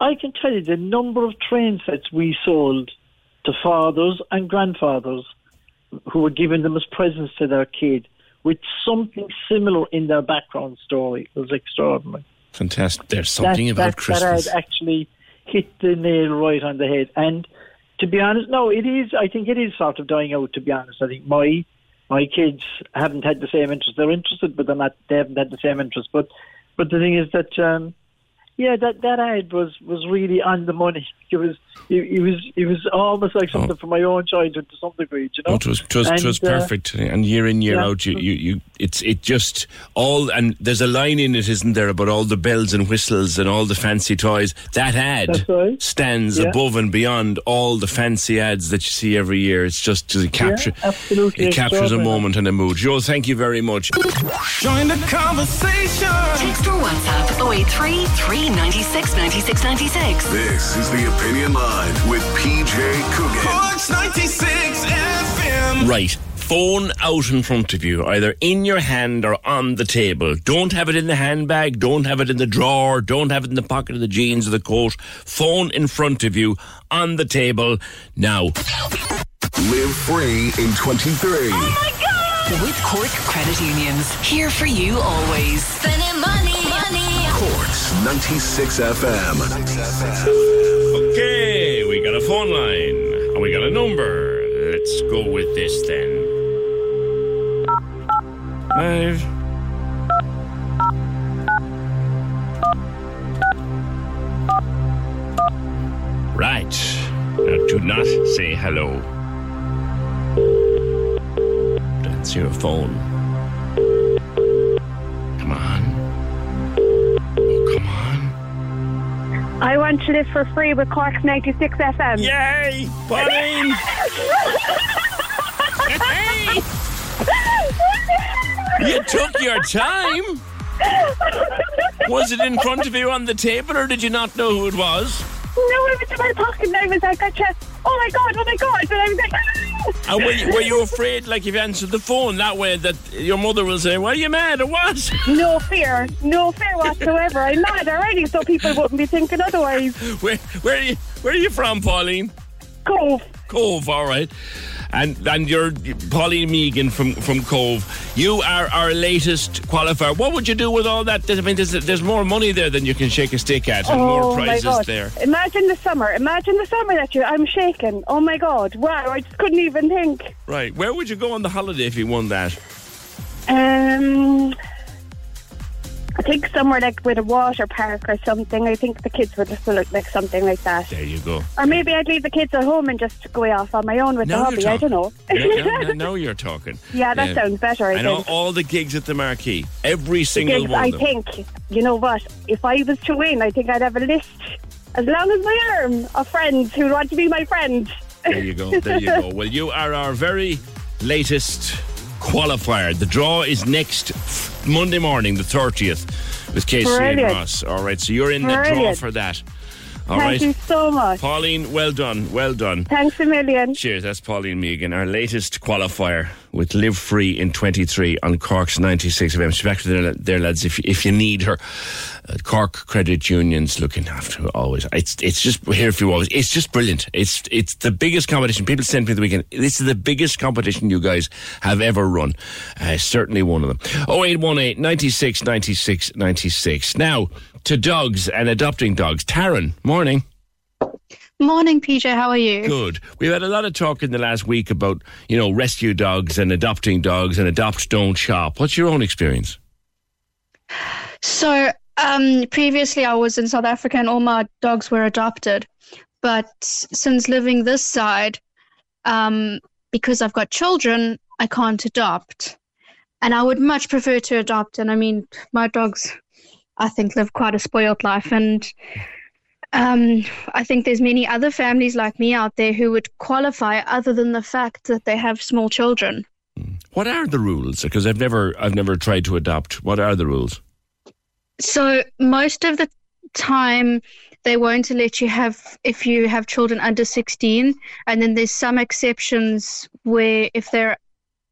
I can tell you the number of train sets we sold to fathers and grandfathers who were giving them as presents to their kid with something similar in their background story. It was extraordinary. Fantastic. There's something that, about that, Christmas. That actually hit the nail right on the head. And to be honest, no, it is. I think it is sort of dying out. To be honest, I think my my kids haven't had the same interest. They're interested, but they're not. They haven't had the same interest. But but the thing is that. um yeah, that that ad was was really on the money. It was it, it was it was almost like something from my own childhood to some degree. You know, Oh, it was, it was, it was uh, perfect, and year in year yeah. out, you, you, you, it's it just all, and there's a line in it, isn't there, about all the bells and whistles and all the fancy toys. That ad right. stands Yeah. above and beyond all the fancy ads that you see every year. It's just to capture, absolutely it captures a moment and a mood. Joe, thank you very much. Join the conversation. Text or WhatsApp 083 396 96 96. This is the Opinion Line with PJ Coogan. Corks 96 FM. Right. Phone out in front of you, either in your hand or on the table. Don't have it in the handbag, don't have it in the drawer, don't have it in the pocket of the jeans or the coat. Phone in front of you, on the table, now. Live free in 23. Oh my God! With Cork Credit Unions. Here for you always. Spending money, money. Corks 96 FM. Okay, we got a phone line, and we got a number. Let's go with this then. Five. Right. Now, do not say hello. That's your phone. Come on. I want to live for free with Cork 96 FM. Yay! Pauline! You took your time. Was it in front of you on the table, or did you not know who it was? No, it was in my pocket and I was like, I just, oh my god, oh my god. And I was like, And were you, were you afraid, like, if you answered the phone that way, that your mother will say, "Why are you mad?" or what? no fear, no fear whatsoever. I'm mad already, so people wouldn't be thinking otherwise. Where, where are you? Where are you from, Pauline? Cobh. Cobh, all right. And and you're Pauline Megan from from Cobh. You are our latest qualifier. What would you do with all that? I mean, there's, there's more money there than you can shake a stick at, and more oh prizes there. Imagine the summer. Imagine the summer that you. I'm shaking. Oh my god! Wow! I just couldn't even think. Right. Where would you go on the holiday if you won that? Um, I think somewhere like with a water park or something. I think the kids would just look like something like that. There you go. Or maybe I'd leave the kids at home and just go off on my own with Now the hobby. I don't know. No, no, no, now you're talking. Yeah, that sounds better, I I know think. all the gigs at the marquee, every single Gigs, one I of them. think, you know what? If I was to win, I think I'd have a list as long as my arm of friends who want to be my friend. There you go. There you go. Well, you are our very latest qualifier. The draw is next Monday morning, the 30th, with Casey and Ross. All right, so you're in the draw for that. All Thank right. you so much. Pauline, well done. Well done. Thanks a million. Cheers. That's Pauline Megan, our latest qualifier with Live Free in 23 on Cork's 96 FM. She's back there, there lads, if, if you need her. Uh, Cork Credit Union's looking after her always. It's it's just here for you always. It's just brilliant. It's it's the biggest competition. People sent me the weekend. This is the biggest competition you guys have ever run. Uh, certainly one of them. 0818 96 96 96. Now, to dogs and adopting dogs. Taryn, morning. Morning, PJ. How are you? Good. We've had a lot of talk in the last week about, you know, rescue dogs and adopting dogs and adopt, don't shop. What's your own experience? So, um, previously I was in South Africa and all my dogs were adopted. But since living this side, um, because I've got children, I can't adopt. And I would much prefer to adopt. And I mean, my dogs, I think, live quite a spoiled life. And um, I think there's many other families like me out there who would qualify other than the fact that they have small children. What are the rules? Because I've never, I've never tried to adopt. What are the rules? So most of the time, they won't let you have if you have children under 16 and then there's some exceptions where if they're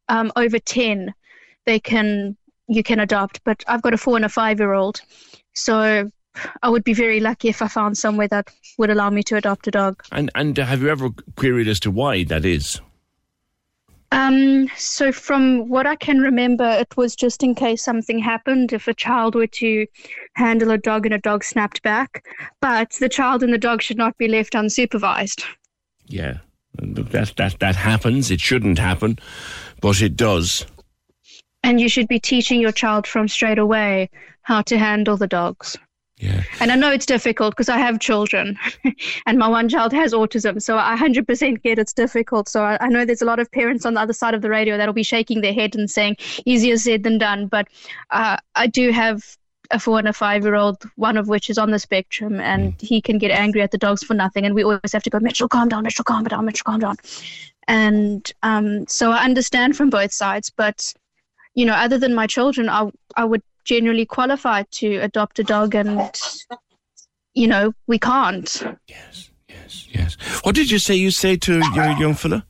um, over 10 they can you can adopt but i've got a four and a five year old so i would be very lucky if i found somewhere that would allow me to adopt a dog And and have you ever queried as to why that is? Um, so from what I can remember, it was just in case something happened, if a child were to handle a dog and a dog snapped back. But the child and the dog should not be left unsupervised. Yeah, And that that that happens. It shouldn't happen, but it does. And you should be teaching your child from straight away how to handle the dogs. Yeah. And I know it's difficult because I have children and my one child has autism. So I 100% get it's difficult. So I, I know there's a lot of parents on the other side of the radio that'll be shaking their head and saying, easier said than done. But uh, I do have a four and a five year old, one of which is on the spectrum, and he can get angry at the dogs for nothing. And we always have to go, Mitchell, calm down, Mitchell, calm down, Mitchell, calm down. And um, so I understand from both sides. But, you know, other than my children, I, I would generally qualify to adopt a dog, and, you know, we can't. Yes, yes, yes. What did you say you say to your young fella?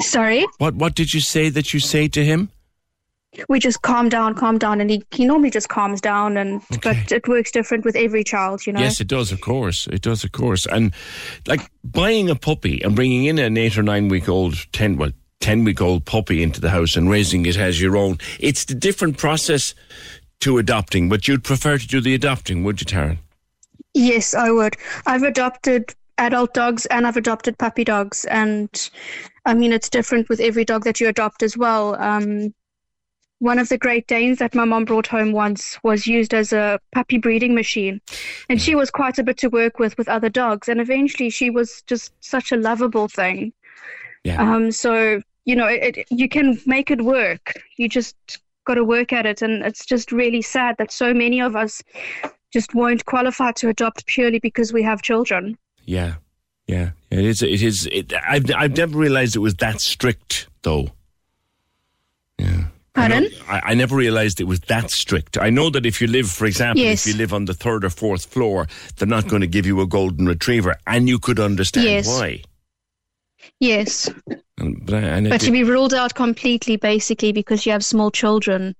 Sorry? What What did you say that you say to him? we just calm down, calm down, and he, he normally just calms down, and but it works different with every child, you know. Yes, it does. Of course, it does. Of course, and like buying a puppy and bringing in an eight or nine week old, ten well, ten week old puppy into the house and raising it as your own. It's a different process to adopting, but you'd prefer to do the adopting, would you, Taryn? Yes, I would. I've adopted adult dogs and I've adopted puppy dogs, and I mean it's different with every dog that you adopt as well. Um, one of the Great Danes that my mom brought home once was used as a puppy breeding machine, and she was quite a bit to work with with other dogs, and eventually she was just such a lovable thing. Yeah. Um, so you know, it, it, you can make it work. You just got to work at it, and it's just really sad that so many of us just won't qualify to adopt purely because we have children. Yeah, yeah. It is. It is. It, I've I've never realised it was that strict, though. Pardon? I, I never realised it was that strict. I know that if you live, for example, Yes. if you live on the third or fourth floor, they're not going to give you a golden retriever, and you could understand Yes. why. Yes, And, but I- and but to be ruled out completely, basically, because you have small children.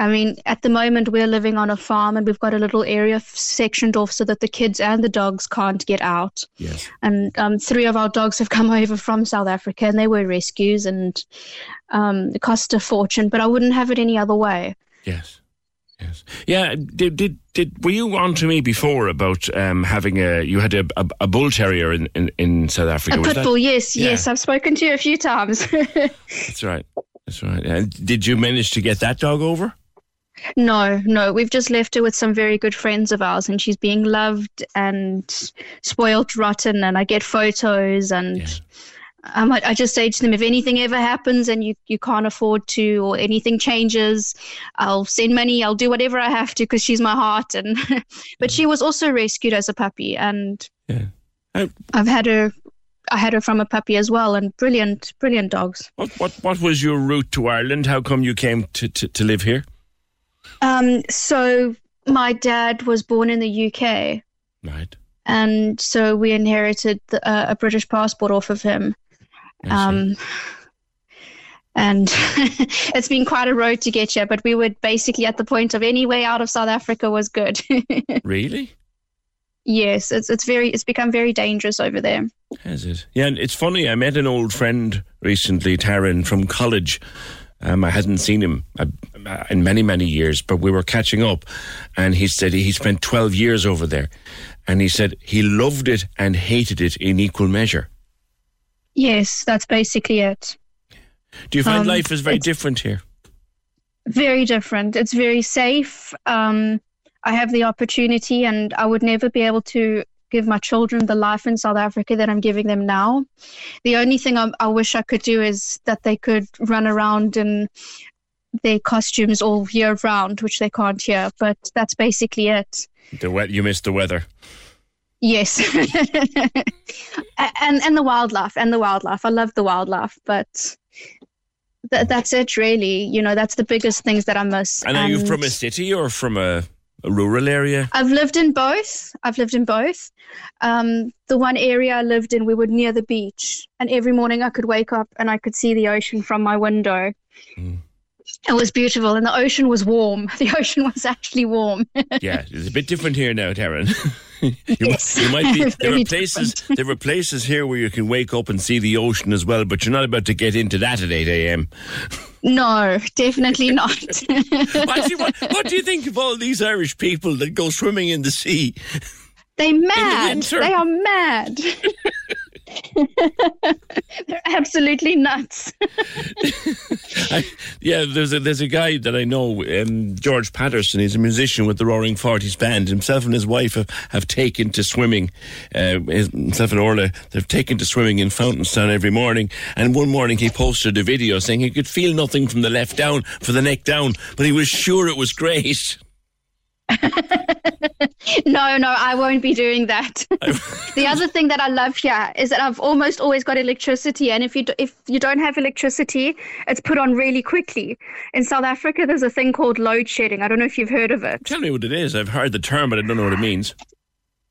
I mean, at the moment, we're living on a farm and we've got a little area sectioned off so that the kids and the dogs can't get out. Yes. And um, three of our dogs have come over from South Africa and they were rescues and um, it cost a fortune, but I wouldn't have it any other way. Yes. Yes. Yeah. Did did did were you on to me before about um, having a you had a, a, a bull terrier in, in, in South Africa? A was pit that- bull, yes, Yeah. yes. I've spoken to you a few times. That's right. That's right. And did you manage to get that dog over? No, no. We've just left her with some very good friends of ours, and she's being loved and spoiled rotten. And I get photos, and um, I, I just say to them, if anything ever happens and you, you can't afford to, or anything changes, I'll send money. I'll do whatever I have to because she's my heart. And but she was also rescued as a puppy, and yeah, I've had her. I had her from a puppy as well, and brilliant, brilliant dogs. What what what was your route to Ireland? How come you came to, to, to live here? Um, so my dad was born in the UK. Right. And so we inherited the, uh, a British passport off of him. Um, and it's been quite a road to get here, but we were basically at the point of any way out of South Africa was good. Really? yes, it's it's very it's become very dangerous over there. Has it? Yeah, and it's funny. I met an old friend recently, Taryn, from college. Um, I hadn't seen him uh, in many, many years, but we were catching up, and he said he spent 12 years over there. And he said he loved it and hated it in equal measure. Yes, that's basically it. Do you find Um, life is very different here? very different. It's very safe. Um, I have the opportunity, and I would never be able to give my children the life in South Africa that I'm giving them now. The only thing I, I wish I could do is that they could run around in their costumes all year round, which they can't here. But that's basically it. The we- you missed the weather. Yes, and and the wildlife and the wildlife. I love the wildlife, but. Th- that's it, really. You know, that's the biggest things that I miss. And are you from a city or from a, A rural area? I've lived in both. I've lived in both. Um, the one area I lived in, we were near the beach, and every morning I could wake up and I could see the ocean from my window. It was beautiful, and the ocean was warm. The ocean was actually warm. yeah, it's a bit different here now, Taryn. you, Yes. you might be. There are places. There are places here where you can wake up and see the ocean as well, but you're not about to get into that at eight a.m. no, definitely not. What, what do you think of all these Irish people that go swimming in the sea? They mad. winter. They are mad. They're absolutely nuts. I, yeah, there's a there's a guy that I know, um, George Patterson. He's a musician with the Roaring Forties band. Himself and his wife have, have taken to swimming. Uh, himself and Orla, they've taken to swimming in Fountainstown every morning. And one morning he posted a video saying he could feel nothing from the left down, for the neck down, but he was sure it was great. No, no, I won't be doing that. the other thing that I love here is that I've almost always got electricity, and if you do, if you don't have electricity, it's put on really quickly. In South Africa, there's a thing called load shedding. I don't know if you've heard of it. Tell me what it is. I've heard the term, but I don't know what it means.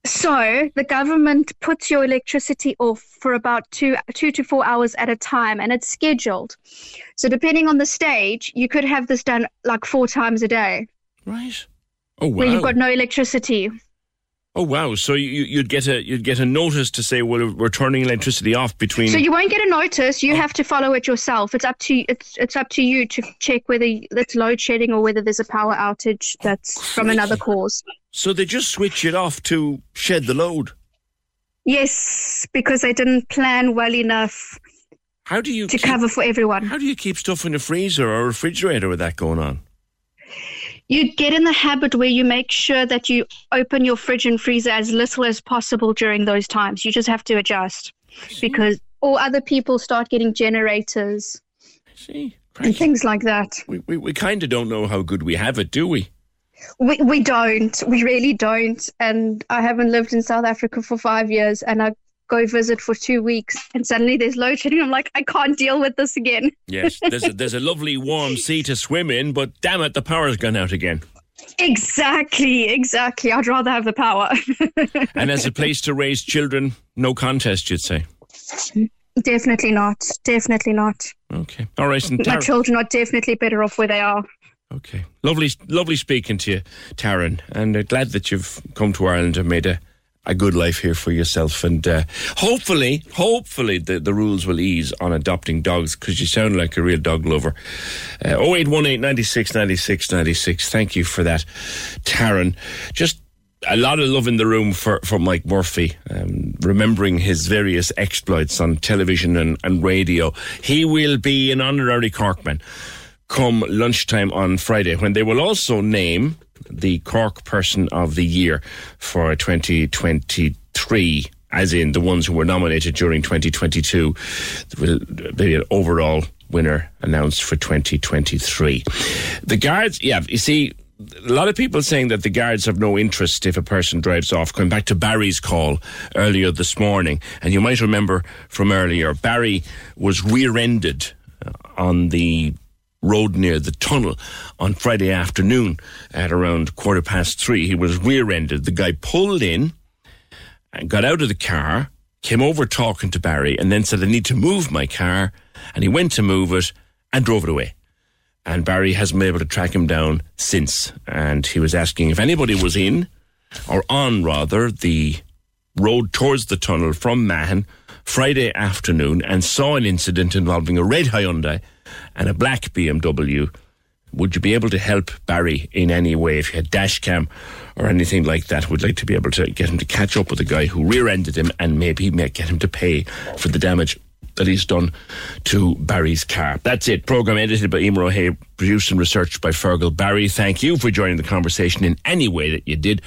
So the government puts your electricity off for about two two to four hours at a time, and it's scheduled. So depending on the stage, you could have this done like four times a day, Right. Oh where you've got no electricity. Oh wow. So you, you'd get a you'd get a notice to say, well, we're turning electricity off between. So you won't get a notice. You oh. have to follow it yourself. It's up to it's it's up to you to check whether it's load shedding or whether there's a power outage that's from another cause. So they just switch it off to shed the load. Yes, because they didn't plan well enough How do you to keep- cover for everyone. How do you keep stuff in a freezer or refrigerator with that going on? You get in the habit where you make sure that you open your fridge and freezer as little as possible during those times. You just have to adjust because or other people start getting generators See, and things like that. we we, we kind of don't know how good we have it, do we? We we don't. We really don't. And I haven't lived in South Africa for five years, and I go visit for two weeks, and suddenly there's load shedding. I'm like, I can't deal with this again. Yes, there's a, there's a lovely warm sea to swim in, but damn it, the power's gone out again. Exactly, exactly. I'd rather have the power. And as a place to raise children, no contest, you'd say. definitely not. Definitely not. Okay, all right. And My children are definitely better off where they are. okay, lovely, lovely speaking to you, Taryn, and uh, glad that you've come to Ireland and made a. A good life here for yourself, and uh, hopefully, hopefully, the, the rules will ease on adopting dogs because you sound like a real dog lover. Uh, 0818 96 96 96. Thank you for that, Taryn. Just a lot of love in the room for, for Mike Murphy, um, remembering his various exploits on television and, and radio. He will be an honorary Corkman come lunchtime on Friday when they will also name the Cork Person of the Year for 2023. As in the ones who were nominated during 2022, there will be an overall winner announced for 2023. The guards, yeah, you see, a lot of people saying that the guards have no interest if a person drives off. Going back to Barry's call earlier this morning, and you might remember from earlier, Barry was rear-ended uh, on the road near the tunnel on Friday afternoon at around quarter past three. He was rear-ended. The guy pulled in and got out of the car, came over talking to Barry, and then said, "I need to move my car," and he went to move it and drove it away and Barry hasn't been able to track him down since. And he was asking if anybody was in, or on rather, the road towards the tunnel from Mahon Friday afternoon and saw an incident involving a red Hyundai and a black BMW. Would you be able to help Barry in any way if you had dash cam or anything like that? Would like to be able to get him to catch up with the guy who rear-ended him and maybe get him to pay for the damage that he's done to Barry's car. That's it. Program edited by Emer O'Hay, produced and researched by Fergal Barry. Thank you for joining the conversation in any way that you did.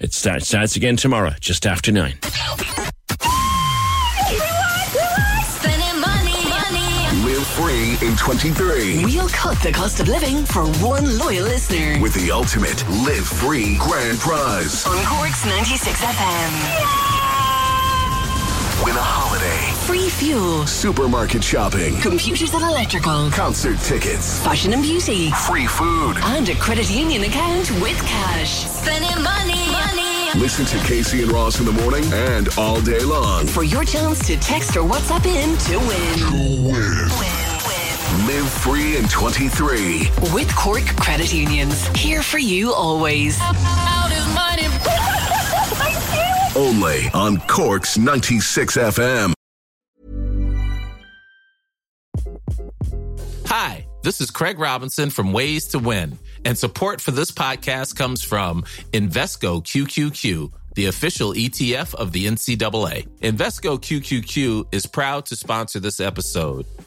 It starts, starts again tomorrow, just after nine. In 23 We'll cut the cost of living for one loyal listener. with the ultimate live free grand prize. On Cork's 96 FM. Win a holiday Free fuel, supermarket shopping, computers and electrical, concert tickets, fashion and beauty, free food, and a credit union account with cash. Spending money, money. Listen to Casey and Ross in the morning and all day long. For your chance to text or WhatsApp in to win. Live free in 23. With Cork Credit Unions. Here for you always. Only on Cork's 96 FM. Hi, this is Craig Robinson from Ways to Win, and support for this podcast comes from Invesco QQQ, the official ETF of the NCAA. Invesco QQQ is proud to sponsor this episode,